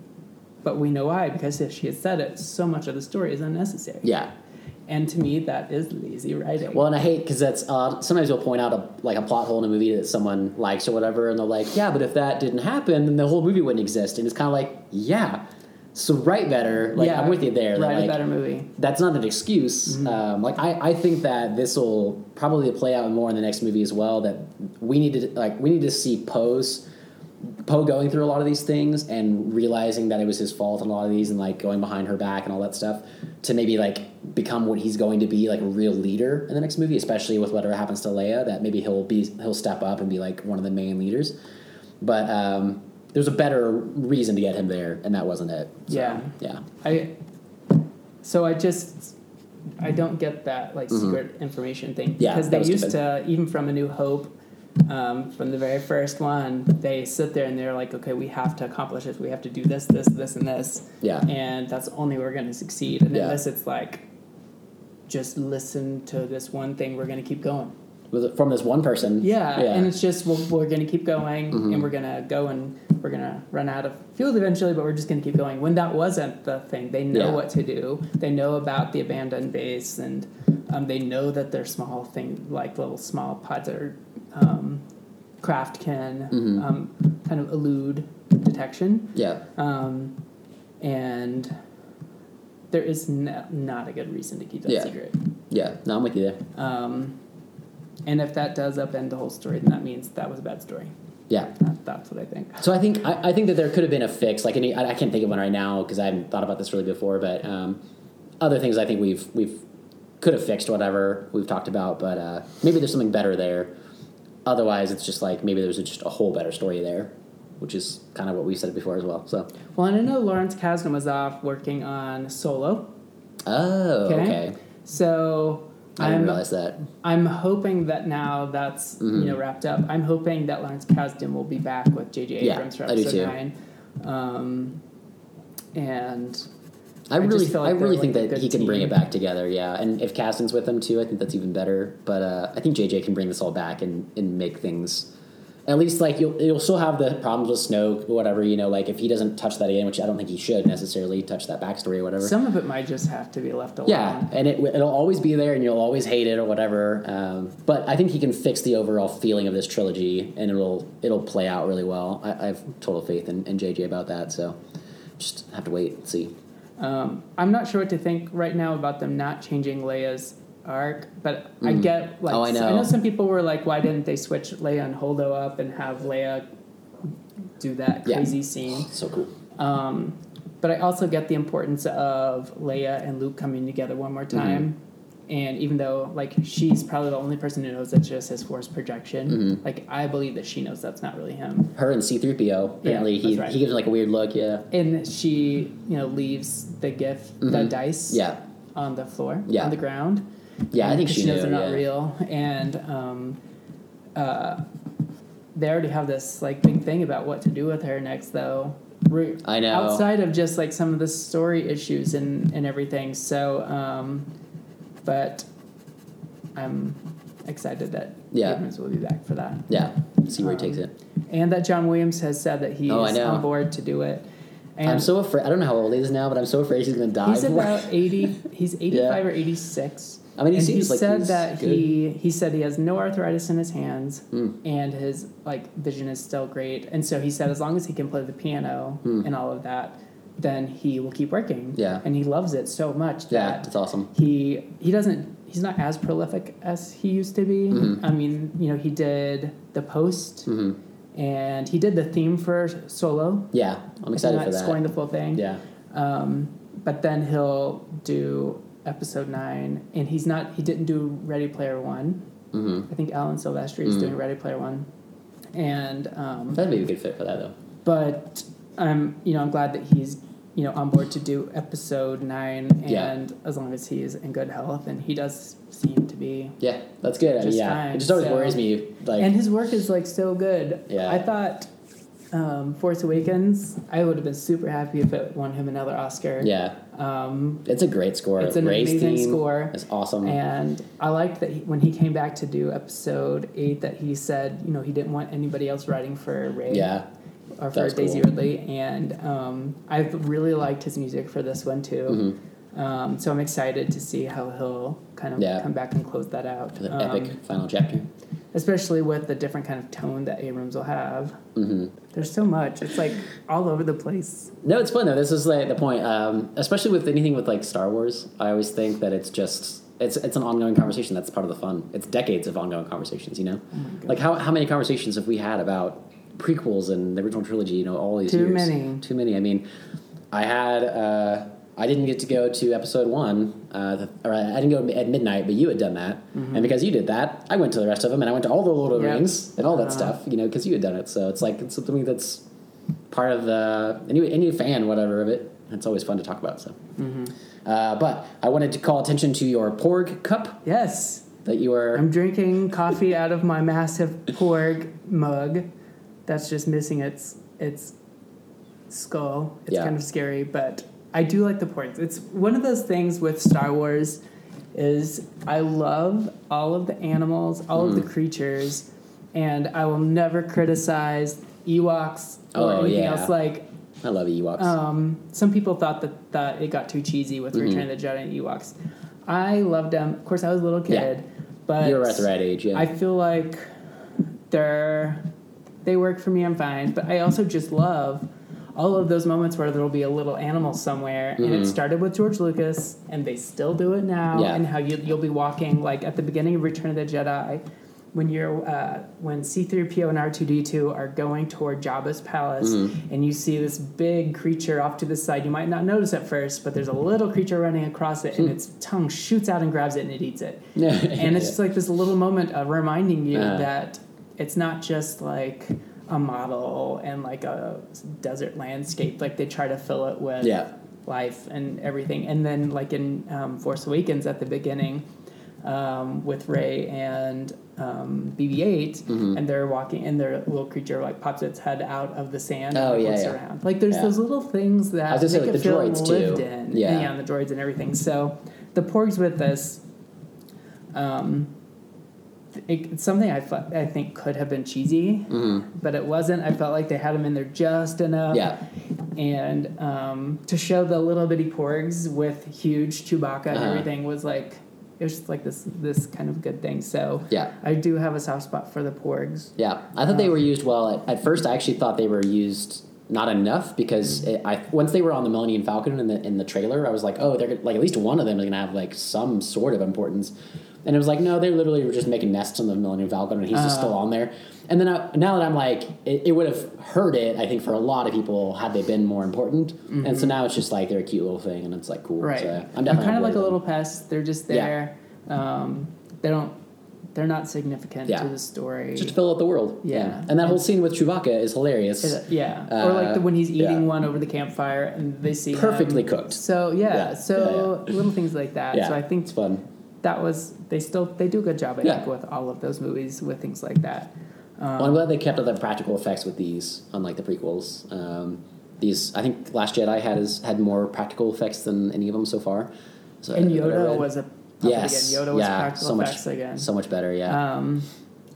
but we know why because if she had said it, so much of the story is unnecessary. Yeah. And to me, that is lazy writing. Well, and I hate because that's uh, sometimes you'll point out a like a plot hole in a movie that someone likes or whatever, and they're like, "Yeah, but if that didn't happen, then the whole movie wouldn't exist." And it's kind of like, "Yeah, so write better." Like I'm with you there. Write a better movie. that's not an excuse. Mm-hmm. Um, like I, I think that this will probably play out more in the next movie as well. That we need to like we need to see Poe's Poe going through a lot of these things and realizing that it was his fault in a lot of these and like going behind her back and all that stuff to maybe like become what he's going to be like a real leader in the next movie, especially with whatever happens to Leia. That maybe he'll be he'll step up and be like one of the main leaders. But um, there's a better reason to get him there, and that wasn't it. So, Yeah. yeah. I so I just I don't get that like secret information thing Mm-hmm. Yeah, because they used stupid. to even from A New Hope. Um, from the very first one, they sit there and they're like, "Okay, we have to accomplish this. We have to do this, this, this, and this." Yeah. and that's the only way we're going to succeed. And Yeah. this, it's like, just listen to this one thing. We're going to keep going. From this one person? Yeah, yeah. and it's just well, we're going to keep going, Mm-hmm. and we're going to go, and we're going to run out of fuel eventually, but we're just going to keep going. When that wasn't the thing, they know Yeah. what to do. They know about the abandoned base, and um, they know that their small thing, like little small pods, are um, craft can Mm-hmm. um, kind of elude detection, yeah. um, and there is no, not a good reason to keep that Yeah. secret. Yeah. No, I'm with you there. Um, and if that does upend the whole story, then that means that was a bad story. Yeah. That, that's what I think. So I think I, I think that there could have been a fix. Like any, I, I can't think of one right now because I haven't thought about this really before. But um, other things I think we've we've could have fixed whatever we've talked about. But uh, maybe there's something better there. Otherwise, it's just like maybe there's just a whole better story there, which is kind of what we said before as well. So Well, and I know Lawrence Kasdan was off working on Solo. oh Okay. okay, So I didn't I'm realize that. I'm hoping that now that's Mm-hmm. you know wrapped up. I'm hoping that Lawrence Kasdan will be back with J.J. Yeah, Abrams for I do episode too. nine. Um, and I I really, I like really they're, think like, that he can bring it back together. Yeah, and if Kasdan's with him too, I think that's even better. But uh, I think JJ can bring this all back and, and make things. At least like you'll you'll still have the problems with Snoke, whatever you know. Like if he doesn't touch that again, which I don't think he should necessarily touch that backstory or whatever. some of it might just have to be left alone. yeah, and it it'll always be there, and you'll always hate it or whatever. Um, but I think he can fix the overall feeling of this trilogy, and it'll it'll play out really well. I, I have total faith in, in JJ about that. So just have to wait and see. Um, I'm not sure what to think right now about them not changing Leia's arc, but I get like Oh, I I know. know some people were like, why didn't they switch Leia and Holdo up and have Leia do that Yeah. crazy scene? So cool. Um, but I also get the importance of Leia and Luke coming together one more Mm-hmm. And even though like she's probably the only person who knows that's just his force projection, Mm-hmm. like I believe that she knows that's not really him. Her and C-3PO. Apparently, Yeah, he right. he gives like a weird look. Yeah. And she, you know, leaves the gift, the dice, Mm-hmm. Yeah. on the floor, Yeah. on the ground. Yeah, I think she she knows knew, they're not yeah. real, and um, uh, they already have this like big thing about what to do with her next, though. I know. Outside of just like some of the story issues and and everything, so um, but I'm excited that Yeah. Abrams will be back for that, Yeah. See where he Um, takes it. and that John Williams has said that he's Oh, on board to do it. And I'm so afraid. I don't know how old he is now, but I'm so afraid he's gonna die. He's before- about eighty. He's eighty-five or eighty-six. I mean, he he like said he's that good. he he said he has no arthritis in his hands, Hmm. and his like vision is still great. And so he said as long as he can play the piano and all of that, then he will keep working. Yeah. and he loves it so much Yeah, that's awesome. he he doesn't he's not as prolific as he used to be. Mm-hmm. I mean, you know, he did the post. hmm And he did the theme for Solo. Yeah, I'm excited not for that. scoring the full thing. yeah. Um, but then he'll do episode nine, and he's not. He didn't do Ready Player One. hmm I think Alan Silvestri is Mm. doing Ready Player One, and um, That'd be a good fit for that though. but I'm you know I'm glad that he's you know on board to do episode nine, and Yeah. as long as he's in good health, and he does seem to be. Yeah, that's good. I mean, yeah, fine, it just always so- worries me. Like, and his work is like so good. Yeah. I thought. Um, Force Awakens. I would have been super happy if it won him another Oscar. yeah, Um, it's a great score. It's an Rey's amazing theme score. It's awesome. And I liked that he, when he came back to do episode eight, that he said, you know, he didn't want anybody else writing for Ray yeah, for that's Daisy cool. Ridley. And um, I've really liked his music for this one too. Um, so I'm excited to see how he'll kind of Mm-hmm. Yeah. come back and close that out. for the Um, epic final chapter. especially with the different kind of tone that Abrams will have. hmm There's so much. It's like all over the place. No, it's fun though. This is like the point, um, especially with anything with like Star Wars. I always think that it's just it's it's an ongoing conversation. That's part of the fun. It's decades of ongoing conversations. You know, Oh like how how many conversations have we had about prequels and the original trilogy? You know, all these Too years. many. Too many. I mean, I had. Uh, I didn't get to go to episode one, uh, the, or I didn't go at midnight, but you had done that, and because you did that, I went to the rest of them, and I went to all the Lord of the Yep. Rings and all that Uh-huh. stuff, you know, because you had done it. So it's like it's something that's part of the any any fan whatever of it. It's always fun to talk about. So, Mm-hmm. uh, but I wanted to call attention to your Porg cup Yes. that you are. I'm drinking coffee out of my massive Porg mug. That's just missing its its skull. It's Yeah. kind of scary, but I do like the points. It's one of those things with Star Wars is I love all of the animals, all of the Mm. creatures, and I will never criticize Ewoks or Oh, anything yeah. else like I love Ewoks. um, some people thought that, that it got too cheesy with Mm-hmm. Return of the Jedi and Ewoks. I loved them. Of course, I was a little kid, Yeah. but you were at the right age, yeah. I feel like they're they work for me. I'm fine, but I also just love all of those moments where there'll be a little animal somewhere, and it started with George Lucas, and they still do it now. Mm-hmm. Yeah. And how you you'll be walking like at the beginning of Return of the Jedi. When you're uh, when C-3PO and R2D2 are going toward Jabba's palace, Mm-hmm. and you see this big creature off to the side, you might not notice at first, but there's a little creature running across it, Hmm. and its tongue shoots out and grabs it, and it eats it and it's just like this little moment of reminding you Uh-huh. that it's not just like a model and like a desert landscape like they try to fill it with Yeah. life and everything and then like in um, force awakens at the beginning um, with Rey and um, BB-8 Mm-hmm. and they're walking and their little creature like pops its head out of the sand Oh, and yeah, looks yeah. around like there's Yeah. those little things that I was say, make like, it the feel droids, too. lived in Yeah. yeah and the droids and everything so the porgs with this um, it, it's something I, I think could have been cheesy, Mhm. but it wasn't. I felt like they had them in there just enough. Yeah. And um, to show the little bitty porgs with huge Chewbacca and Uh-huh. everything was like, it was just like this this kind of good thing. So Yeah. I do have a soft spot for the porgs. Yeah, I thought they were used well. At, at first, I actually thought they were used not enough because it, I once they were on the Millennium Falcon in the in the trailer, I was like, oh, they're like at least one of them is gonna have like some sort of importance. And it was like, no, they literally were just making nests on the Millennium Falcon, and he's just Uh. still on there. And then I, now that I'm like, it, it would have hurt it, I think, for a lot of people had they been more important. And so now it's just like they're a cute little thing, and it's like cool. Mm-hmm. Right. So I'm I'm kind of like board a little pest. They're just Yeah. there. Um, they don't. They're not significant Yeah. to the story. Just to fill out the world. Yeah. And that whole scene with Chewbacca is hilarious. Is yeah, or like the, Uh, when he's eating yeah. one over the campfire and they see him. Perfectly cooked. So yeah, Yeah, so little things like that. Yeah. So I think it's fun. That was they still they do a good job. I Yeah. think with all of those movies with things like that. well, I'm glad they kept up the practical effects with these, unlike the prequels. Um, these, I think, Last Jedi had is, had more practical effects than any of them so far. So And Yoda was a yes, again. Yoda was yeah, practical so much, effects again. so much better. Yeah, Um,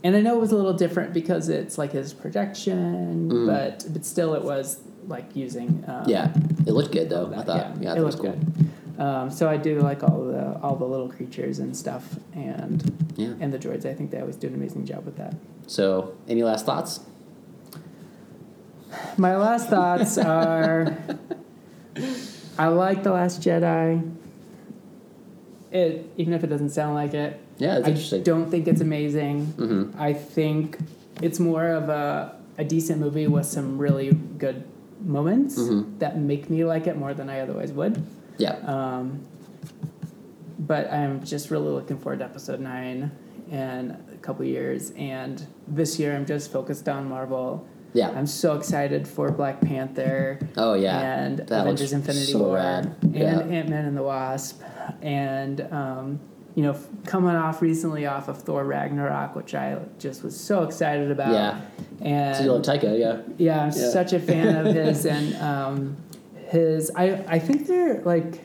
and I know it was a little different because it's like his projection, Mm. but but still it was like using um, yeah, it looked good though. I thought, yeah, yeah, it that was cool. good. Um, so I do like all the all the little creatures and stuff, and Yeah. and the droids. I think they always do an amazing job with that. So, any last thoughts? My last thoughts are I like The Last Jedi. It even if it doesn't sound like it. Yeah, it's I interesting. don't think it's amazing. hmm I think it's more of a, a decent movie with some really good moments Mhm. that make me like it more than I otherwise would. Yeah, Um, but I'm just really looking forward to episode nine in a couple years. And this year I'm just focused on Marvel. yeah. I'm so excited for Black Panther Oh yeah, and that Avengers Infinity so War rad. and Yeah. Ant Man and the Wasp. And, um, you know, f- coming off recently off of Thor Ragnarok, which I just was so excited about. Yeah. And So you love Taika, yeah. yeah, I'm Yeah. such a fan of his, and um, his. I I think they're like.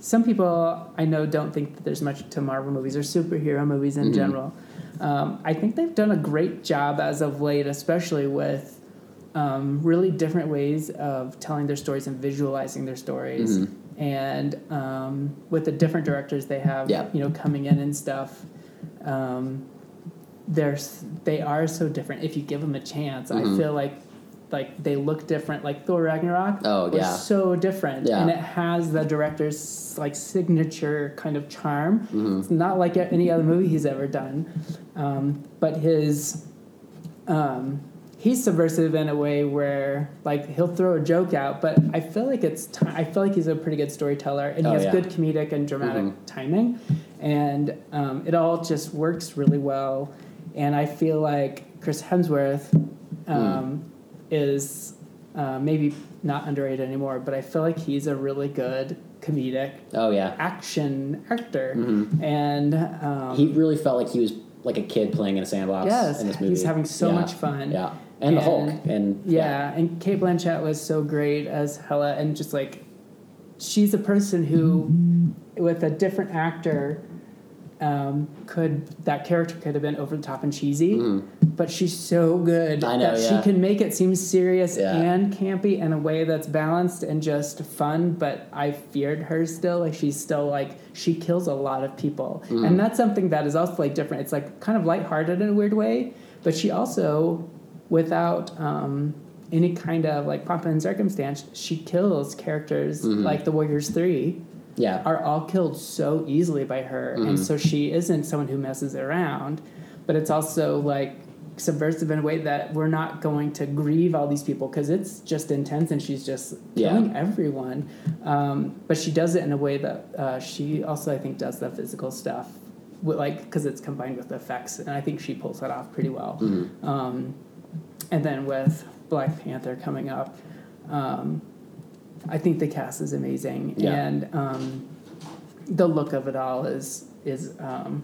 Some people I know don't think that there's much to Marvel movies or superhero movies in Mhm. general. Um, I think they've done a great job as of late, especially with um, really different ways of telling their stories and visualizing their stories. Mhm. And um, with the different directors they have, Yeah. you know, coming in and stuff, um, they're they are so different. If you give them a chance, Mhm. I feel like like they look different. Like Thor Ragnarok, Oh, was yeah. so different, Yeah. and it has the director's like signature kind of charm. Mhm. It's not like any other movie he's ever done, um, but his um, he's subversive in a way where like he'll throw a joke out, but I feel like it's ti I feel like he's a pretty good storyteller and he Oh, has yeah. good comedic and dramatic Mhm. timing, and um, it all just works really well. And I feel like Chris Hemsworth Hmm. um, is uh, maybe not underrated anymore, but I feel like he's a really good comedic Oh yeah. action actor, Mhm. and um, He really felt like he was like a kid playing in a sandbox Yes, in this movie. he's having so Yeah. much fun. Yeah, and, the Hulk, And- and yeah, and Cate Blanchett was so great as Hela, and just like she's a person who, with a different actor, um, could that character could have been over the top and cheesy, Mhm. but she's so good I know, that yeah. she can make it seem serious Yeah. and campy in a way that's balanced and just fun. But I feared her still, like she's still like she kills a lot of people, Mm-hmm. and that's something that is also like different. It's like kind of lighthearted in a weird way, but she also, without um, any kind of like pomp and circumstance, she kills characters Mm-hmm. like the Warriors Three yeah, are all killed so easily by her Mm-hmm. and so she isn't someone who messes around but it's also like subversive in a way that we're not going to grieve all these people because it's just intense and she's just Yeah. killing everyone um, but she does it in a way that uh, she also i think does the physical stuff with, like because it's combined with the effects and i think she pulls that off pretty well Mhm. um, and then with black panther coming up um, I think the cast is amazing, Yeah. and um, the look of it all is is um,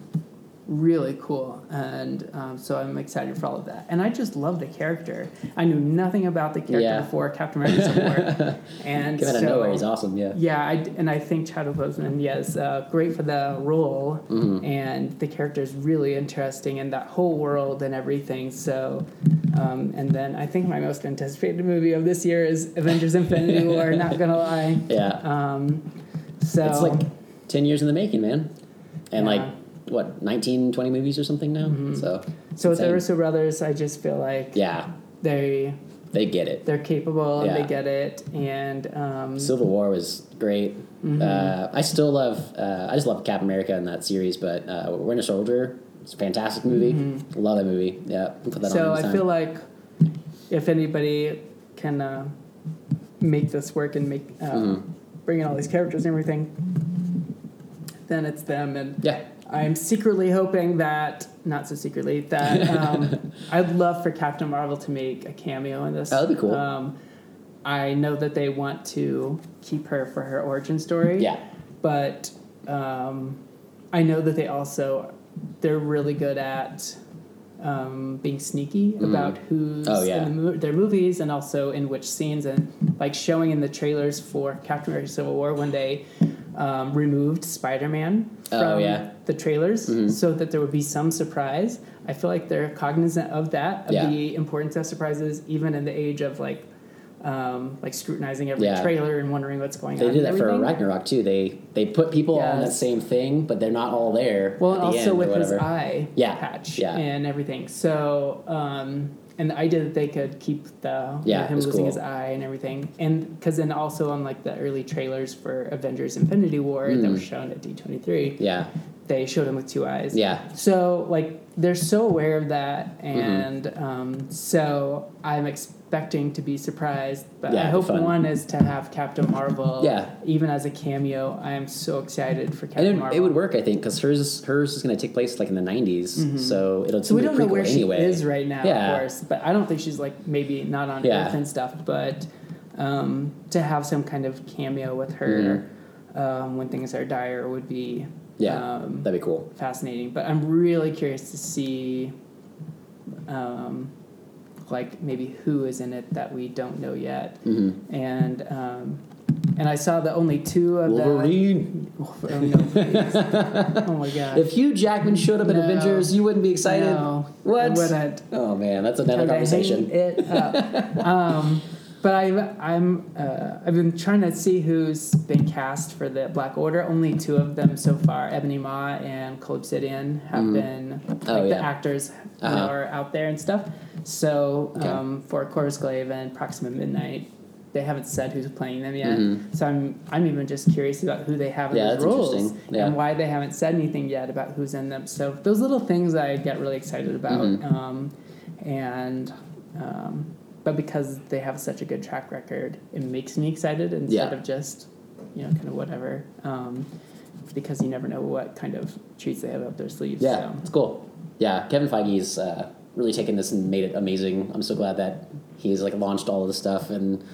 really cool, and um, so I'm excited for all of that. And I just love the character. I knew nothing about the character Yeah. before Captain America: Civil War, and came out of so nowhere. He's awesome. Yeah, yeah, I, and I think Chadwick Boseman, yes, uh, great for the role, Mm-hmm. and the character is really interesting, and that whole world and everything. So, um, and then I think my most anticipated movie of this year is Avengers: Infinity War. Not gonna lie. yeah. Um, so it's like ten years in the making, man, and Yeah. like what 19, 20 movies or something now. So so with the. Russo brothers, I just feel like yeah, they they get it. they're capable and Yeah. they get it, and um, Civil War was great. Mm-hmm. Uh, I still love. Uh, I just love Cap America in that series, but uh, Winter Soldier. It's a fantastic movie. Love that movie. Yeah, that Mm-hmm. so. I feel like if anybody can uh, make this work and make uh, Mhm. bring in all these characters and everything, then it's them. And Yeah. I'm secretly hoping that, not so secretly, that um, I'd love for Captain Marvel to make a cameo in this. That'd be cool. Um, I know that they want to keep her for her origin story. Yeah. But um, I know that they also they're really good at um, being sneaky about who's Oh, yeah. in the mo- their movies and also in which scenes and like showing in the trailers for Captain America: Civil War when they um, removed Spider-Man from Oh, yeah. Mm-hmm. the trailers so that there would be some surprise. I feel like they're cognizant of that, of Yeah. the importance of surprises, even in the age of like. Um, like scrutinizing every Yeah. trailer and wondering what's going on. They on. did and that for. Ragnarok too. They they put people on that same thing, but they're not all there. Well, also with his eye Yeah, patch yeah. and everything. So, um, and the idea that they could keep the Yeah, him losing cool. his eye and everything, and because then also on like the early trailers for Avengers: Infinity War that were shown at D twenty three, Mm. Yeah, they showed him with two eyes. yeah, So like they're so aware of that, Mm-hmm. and um, so I'm expecting to be surprised. But Yeah, I hope fun. one is to have Captain Marvel. Yeah. Even as a cameo, I am so excited for Captain it, Marvel. it would work, I think, because hers hers is going to take place like in the '90s, so it'll. Mm-hmm. So we don't know where anyway. she is right now, Yeah. of course. But I don't think she's like maybe not on Yeah. Earth and stuff. But um, to have some kind of cameo with her um, when things are dire would be Mm-hmm. Yeah, um, that'd be cool. fascinating. But I'm really curious to see, um, like maybe who is in it that we don't know yet. Mm-hmm. And um, and I saw the only two of Wolverine. the. Oh, no, oh my god. If Hugh Jackman showed up in No. Avengers, you wouldn't be excited. No, What? I wouldn't. Oh man, that's another conversation. It um, but I've I'm uh, I've been trying to see who's been cast for the Black Order. Only two of them so far, Ebony Maw and Cull Obsidian, have been like Oh, the actors Uh-huh. are out there and stuff. So Okay. um, for Corvus Glaive and Proxima Midnight. They haven't said who's playing them yet, Mhm. so I'm I'm even just curious about who they have in Yeah, those roles. Yeah. and why they haven't said anything yet about who's in them. So those little things I get really excited about, Mhm. um, and um, but because they have such a good track record, it makes me excited instead Yeah. of just you know kind of whatever. Um, because you never know what kind of treats they have up their sleeves. Yeah, so. it's cool. Yeah, Kevin Feige's uh, really taken this and made it amazing. I'm so glad that he's like launched all of this stuff and.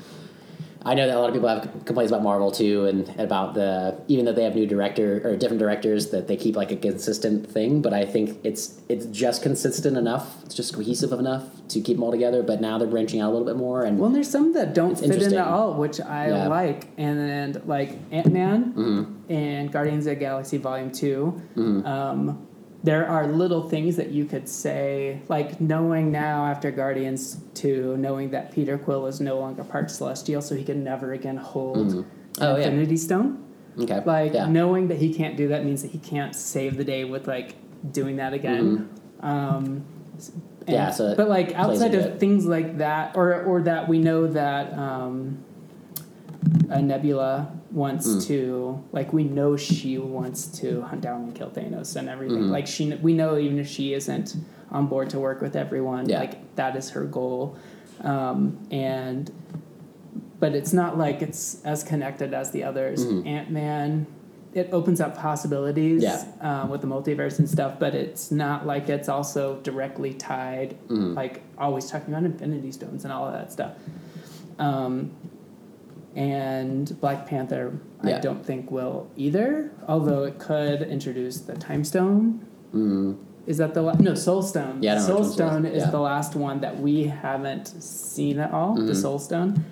I know that a lot of people have complaints about Marvel too, and about the even though they have new director or different directors that they keep like a consistent thing. But I think it's it's just consistent enough, it's just cohesive enough to keep them all together. But now they're branching out a little bit more, and Well, there's some that don't fit in at all, which I Yeah. like. And then, like Ant Man Mm-hmm. and Guardians of the Galaxy Volume 2, um, there are little things that you could say, like knowing now after Guardians 2, knowing that Peter Quill is no longer part Celestial, so he can never again hold Oh, an yeah. Infinity Stone. okay, Like, yeah, knowing that he can't do that means that he can't save the day with, like, doing that again. Um, s- Mm-hmm. Yeah, so but like outside of it. things like that, or or that we know that um, a Nebula wants Hmm. to, like we know she wants to hunt down and kill Thanos and everything. Mm-hmm. Like she, we know even if she isn't on board to work with everyone, Yeah. like that is her goal, um, and but it's not like it's as connected as the others. Ant Man. It opens up possibilities Mm-hmm. Yeah. um, with the multiverse and stuff, but it's not like it's also directly tied, Mm-hmm. like always talking about Infinity Stones and all of that stuff. Um, and Black Panther, I don't think will either, although it could introduce the Time Stone. Is that the la- no Soul Stone? Yeah, I don't Soul Stone is Yeah. the last one that we haven't seen at all. Mm-hmm. The Soul Stone.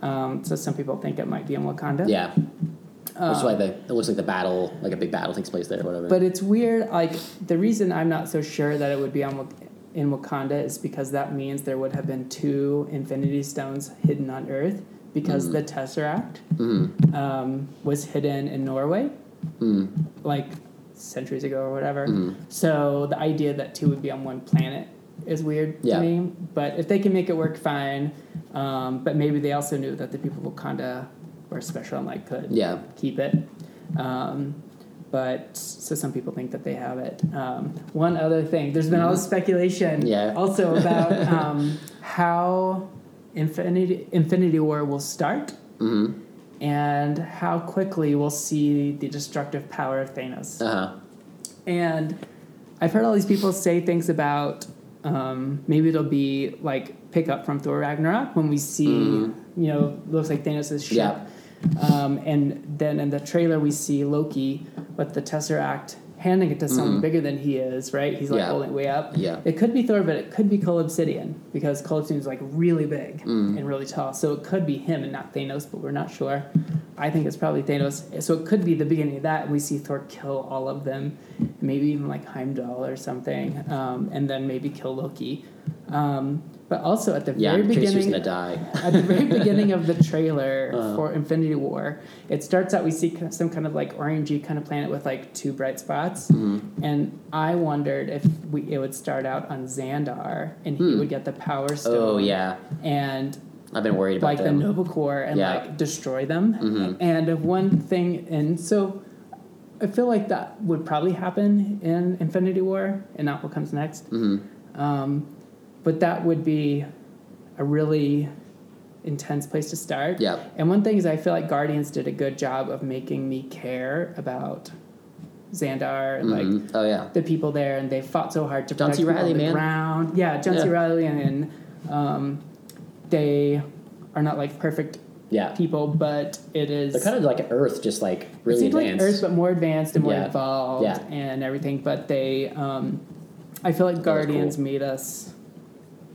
Um, so some people think it might be in Wakanda. yeah. Which is why the, it looks like the battle, like a big battle, takes place there, or whatever. Um, But it's weird. Like the reason I'm not so sure that it would be on in Wakanda is because that means there would have been two Infinity Stones hidden on Earth because the Tesseract Mhm. um, was hidden in Norway, Mm. like centuries ago or whatever. So the idea that two would be on one planet is weird Yeah. to me. But if they can make it work, fine. Um, but maybe they also knew that the people of Wakanda were special and like could Yeah. keep it. Um, but so some people think that they have it. Um, one other thing, there's been all this speculation Yeah. also about um, how Infinity Infinity War will start hmm and how quickly we'll see the destructive power of Thanos. Uh huh. And I've heard all these people say things about um, maybe it'll be like pick up from Thor Ragnarok when we see, you know, looks like Thanos' ship. Yeah. Um, and then in the trailer, we see Loki with the Tesseract handing it to someone bigger than he is, right? He's like Yeah. holding it way up. Yeah. It could be Thor, but it could be Cull Obsidian because Cull Obsidian is like really big and really tall. So it could be him and not Thanos, but we're not sure. I think it's probably Thanos. So it could be the beginning of that. And we see Thor kill all of them, maybe even like Heimdall or something, um, and then maybe kill Loki. Um, but also at the Yeah, very in case he's beginning, at the very beginning of the trailer Uh-huh. for Infinity War, it starts out we see some kind of like orangey kind of planet with like two bright spots, Mm-hmm. and I wondered if we it would start out on Xandar and he would get the Power Stone. Hmm. Oh yeah, and I've been worried about like the. Nova Corps and Yeah. Mm-hmm. like destroy them. And one thing, and so I feel like that would probably happen in Infinity War and not what comes next. Mm-hmm. Um, but that would be a really intense place to start. Yeah. And one thing is, I feel like Guardians did a good job of making me care about Xandar and like Mhm. oh yeah, the people there, and they fought so hard to John protect C. on the man. ground. Yeah, John C. Reilly, and, and um, they are not like perfect yeah. people, but it is. They're kind of like Earth, just like really seems like advanced. Earth, but more advanced and more Yeah. involved Yeah. and everything. But they, um, I feel like Guardians cool. made us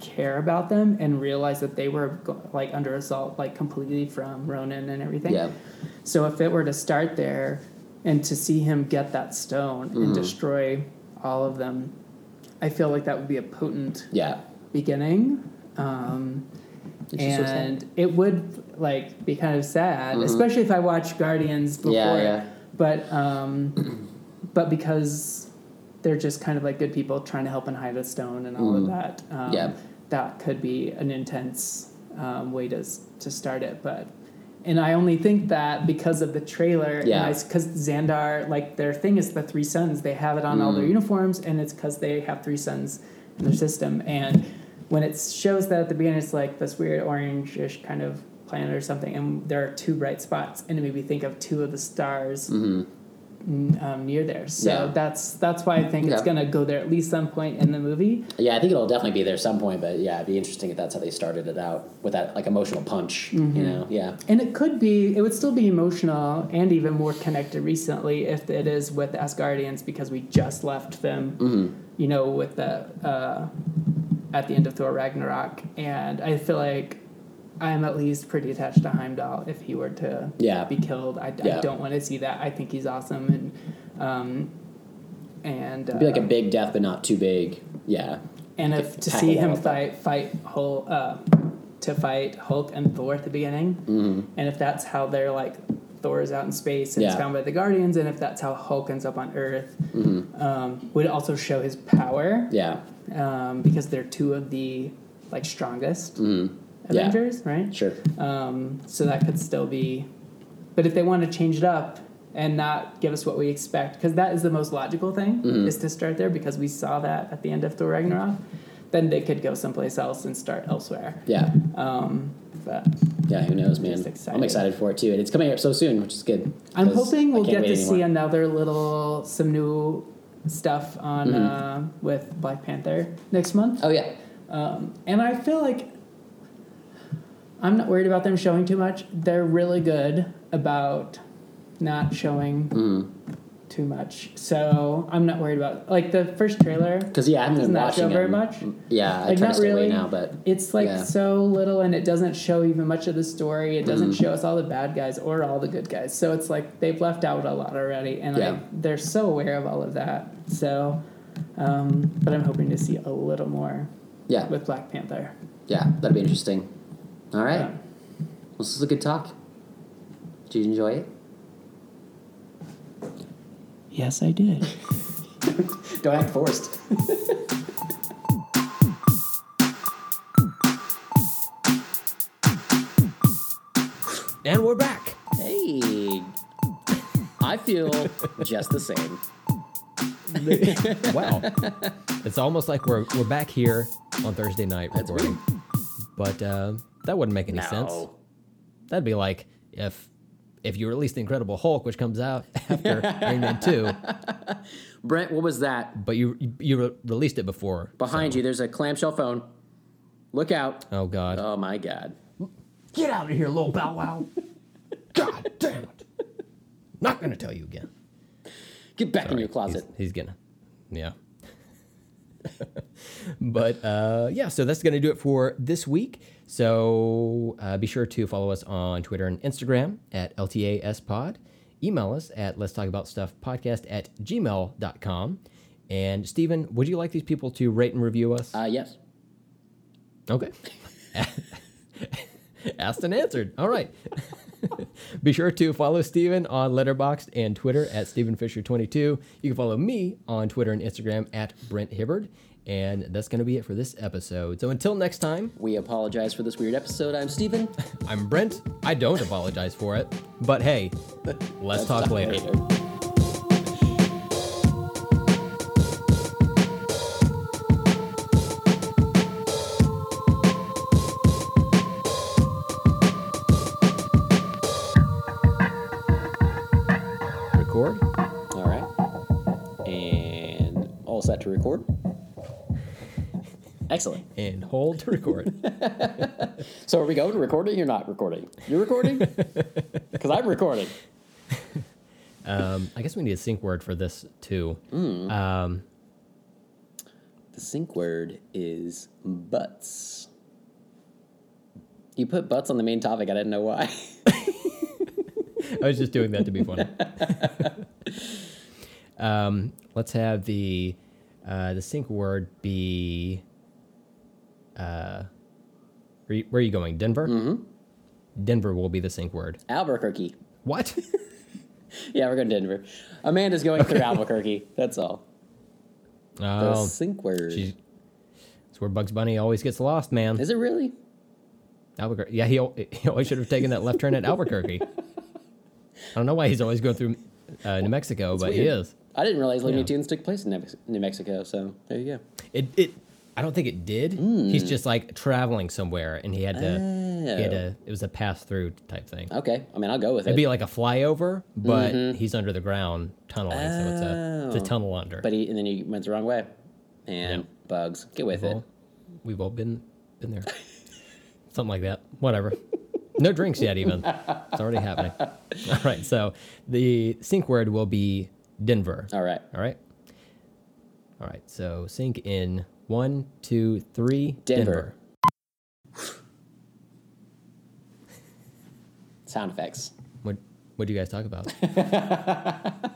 care about them and realize that they were like under assault, like completely from Ronan and everything. yeah, So if it were to start there and to see him get that stone Mm-hmm. and destroy all of them, I feel like that would be a potent yeah. beginning. Um, just so and it would like be kind of sad, especially if I watched Guardians before. Mm-hmm. Yeah, yeah. But um, but because they're just kind of like good people trying to help and hide a stone and all of that. Um, Mm. Yeah. That could be an intense um, way to to start it, but. And I only think that because of the trailer, Yeah. because Xandar, like their thing is the three suns. They have it on all Mm. their uniforms, and it's because they have three suns in their system. And when it shows that at the beginning, it's like this weird orange-ish kind of planet or something, and there are two bright spots, and it made me think of two of the stars n- um, near there. So. Yeah. that's that's why I think it's gonna go there at least some point in the movie. Yeah, I think it'll definitely be there some point, but yeah, it'd be interesting if that's how they started it out with that like emotional punch. Mm-hmm. You know, yeah, And it could be, it would still be emotional and even more connected recently if it is with Asgardians because we just left them, Mm-hmm. you know, with the, uh, at the end of Thor Ragnarok. And I feel like I'm at least pretty attached to Heimdall if he were to Yeah. be killed. I, I don't want to see that. I think he's awesome. And, um, and, it'd be like a uh, big death, but not too big. Yeah, and if to see him fight fight Hulk, uh, to fight Hulk and Thor at the beginning, Mm-hmm. and if that's how they're like Thor is out in space and is Yeah. found by the Guardians, and if that's how Hulk ends up on Earth, Mm-hmm. um, would also show his power yeah, um, because they're two of the like strongest Mm-hmm. Yeah. Right? sure. Um, so that could still be, but if they want to change it up and not give us what we expect, because that is the most logical thing, Mm-hmm. is to start there because we saw that at the end of Thor Ragnarok. Then they could go someplace else and start elsewhere. Yeah, Um, but yeah. Who knows, man? Excited. I'm excited for it too, and it's coming out so soon, which is good. I'm hoping we'll get to see another little some new stuff on Mm-hmm. uh, with Black Panther next month. Oh yeah, Um, and I feel like I'm not worried about them showing too much. They're really good about not showing Mm. too much. So I'm not worried about like the first trailer. because yeah, I haven't been watching show very much? Yeah, I Like, try not to stay away really. now, but It's like Yeah. so little, and it doesn't show even much of the story. It doesn't Mm. show us all the bad guys or all the good guys. So it's like they've left out a lot already, and Yeah. They're so aware of all of that. So, um, but I'm hoping to see a little more yeah, with Black Panther. yeah, that'd be interesting. All right, Yeah. well, this is a good talk. Did you enjoy it? Yes, I did. Don't act forced. And we're back. Hey, I feel just the same. Wow. it's almost like we're we're back here on Thursday night That's recording. But uh, that wouldn't make any sense. That'd be like if if you release the Incredible Hulk, which comes out after Iron Man two, Brent, what was that? but you you re- released it before. Behind you, there's a clamshell phone. Look out. Oh God! Oh my god. Get out of here, little Bow Wow! God damn it! Not gonna tell you again. Get back in your He's, closet. he's gonna, yeah. but uh, yeah, so that's gonna do it for this week. So uh, be sure to follow us on Twitter and Instagram at LTASPod. Email us at let's talk about stuff podcast at gmail.com. And Stephen, would you like these people to rate and review us? Uh, yes. Okay. Asked and answered. All right. Be sure to follow Steven on Letterboxd and Twitter at StephenFisher22. You can follow me on Twitter and Instagram at Brent Hibbard. And that's going to be it for this episode. So until next time, We apologize for this weird episode. I'm Steven. I'm Brent. I don't apologize for it. But hey, let's, talk, later. Record. All right. And all set to record. Excellent. And hold to record. So are we going to recording or not recording? You're recording? Because I'm recording. um, I guess we need a sync word for this too. Um, The sync word is butts. You put butts on the main topic. I didn't know why. I was just doing that to be funny. um, let's have the uh, the sync word be. Uh, where, are you going? Denver. Mm-hmm. Denver will be the sync word. Albuquerque. What? Yeah, we're going to Denver. Amanda's going through Albuquerque. That's all. The oh, sync word. she's. It's where Bugs Bunny always gets lost, man. Is it really? Albuquerque. Yeah, he, he always should have taken that left turn at Albuquerque. I don't know why he's always going through uh, New Mexico, but he is. I didn't realize Looney Yeah. Tunes took place in New- New Mexico, so there you go. It it I don't think it did. He's mm. just like traveling somewhere and he had to he had to oh. it was a pass through type thing. Okay, I mean, I'll go with It'd it. Would be like a flyover, but mm-hmm. he's under the ground tunneling, so it's a it's a Oh. tunnel under. But he and then he went the wrong way, and Yeah. bugs. Get with it. Well, we've all been been there. Something like that. Whatever. No drinks yet even. It's already happening. All right, so the sync word will be Denver. All right, All right. All right. So sync in one, two, three. Denver. sound effects. What What do you guys talk about?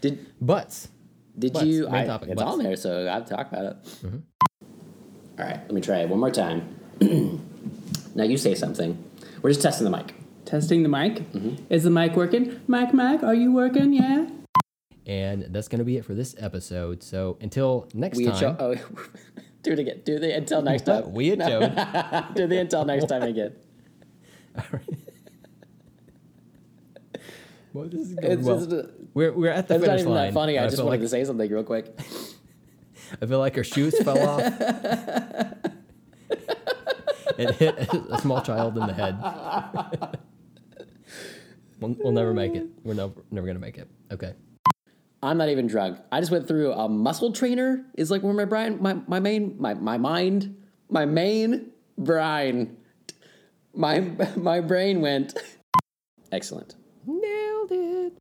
Did Butts. did Butts, you? main I, topic, it's butts. on there, so I've talked about it. Mm-hmm. All right, let me try it one more time. now you say something. We're just testing the mic. Testing the mic. Mm-hmm. Is the mic working? Mic, mic, are you working? Yeah. And that's going to be it for this episode. So until next We time, cho- oh, do it again. Do the until next time. we Joe. do the until next time again. well, this is It's, well. it's, we're, we're at the it's not even line. that funny. I and just wanted like, to say something real quick. I feel like our shoes fell off and hit a small child in the head. we'll, we'll never make it. We're never, never going to make it. Okay. I'm not even drunk. I just went through a muscle trainer. Is like where my brain, my my main, my my mind, my main brain, my my brain went. Excellent. Nailed it.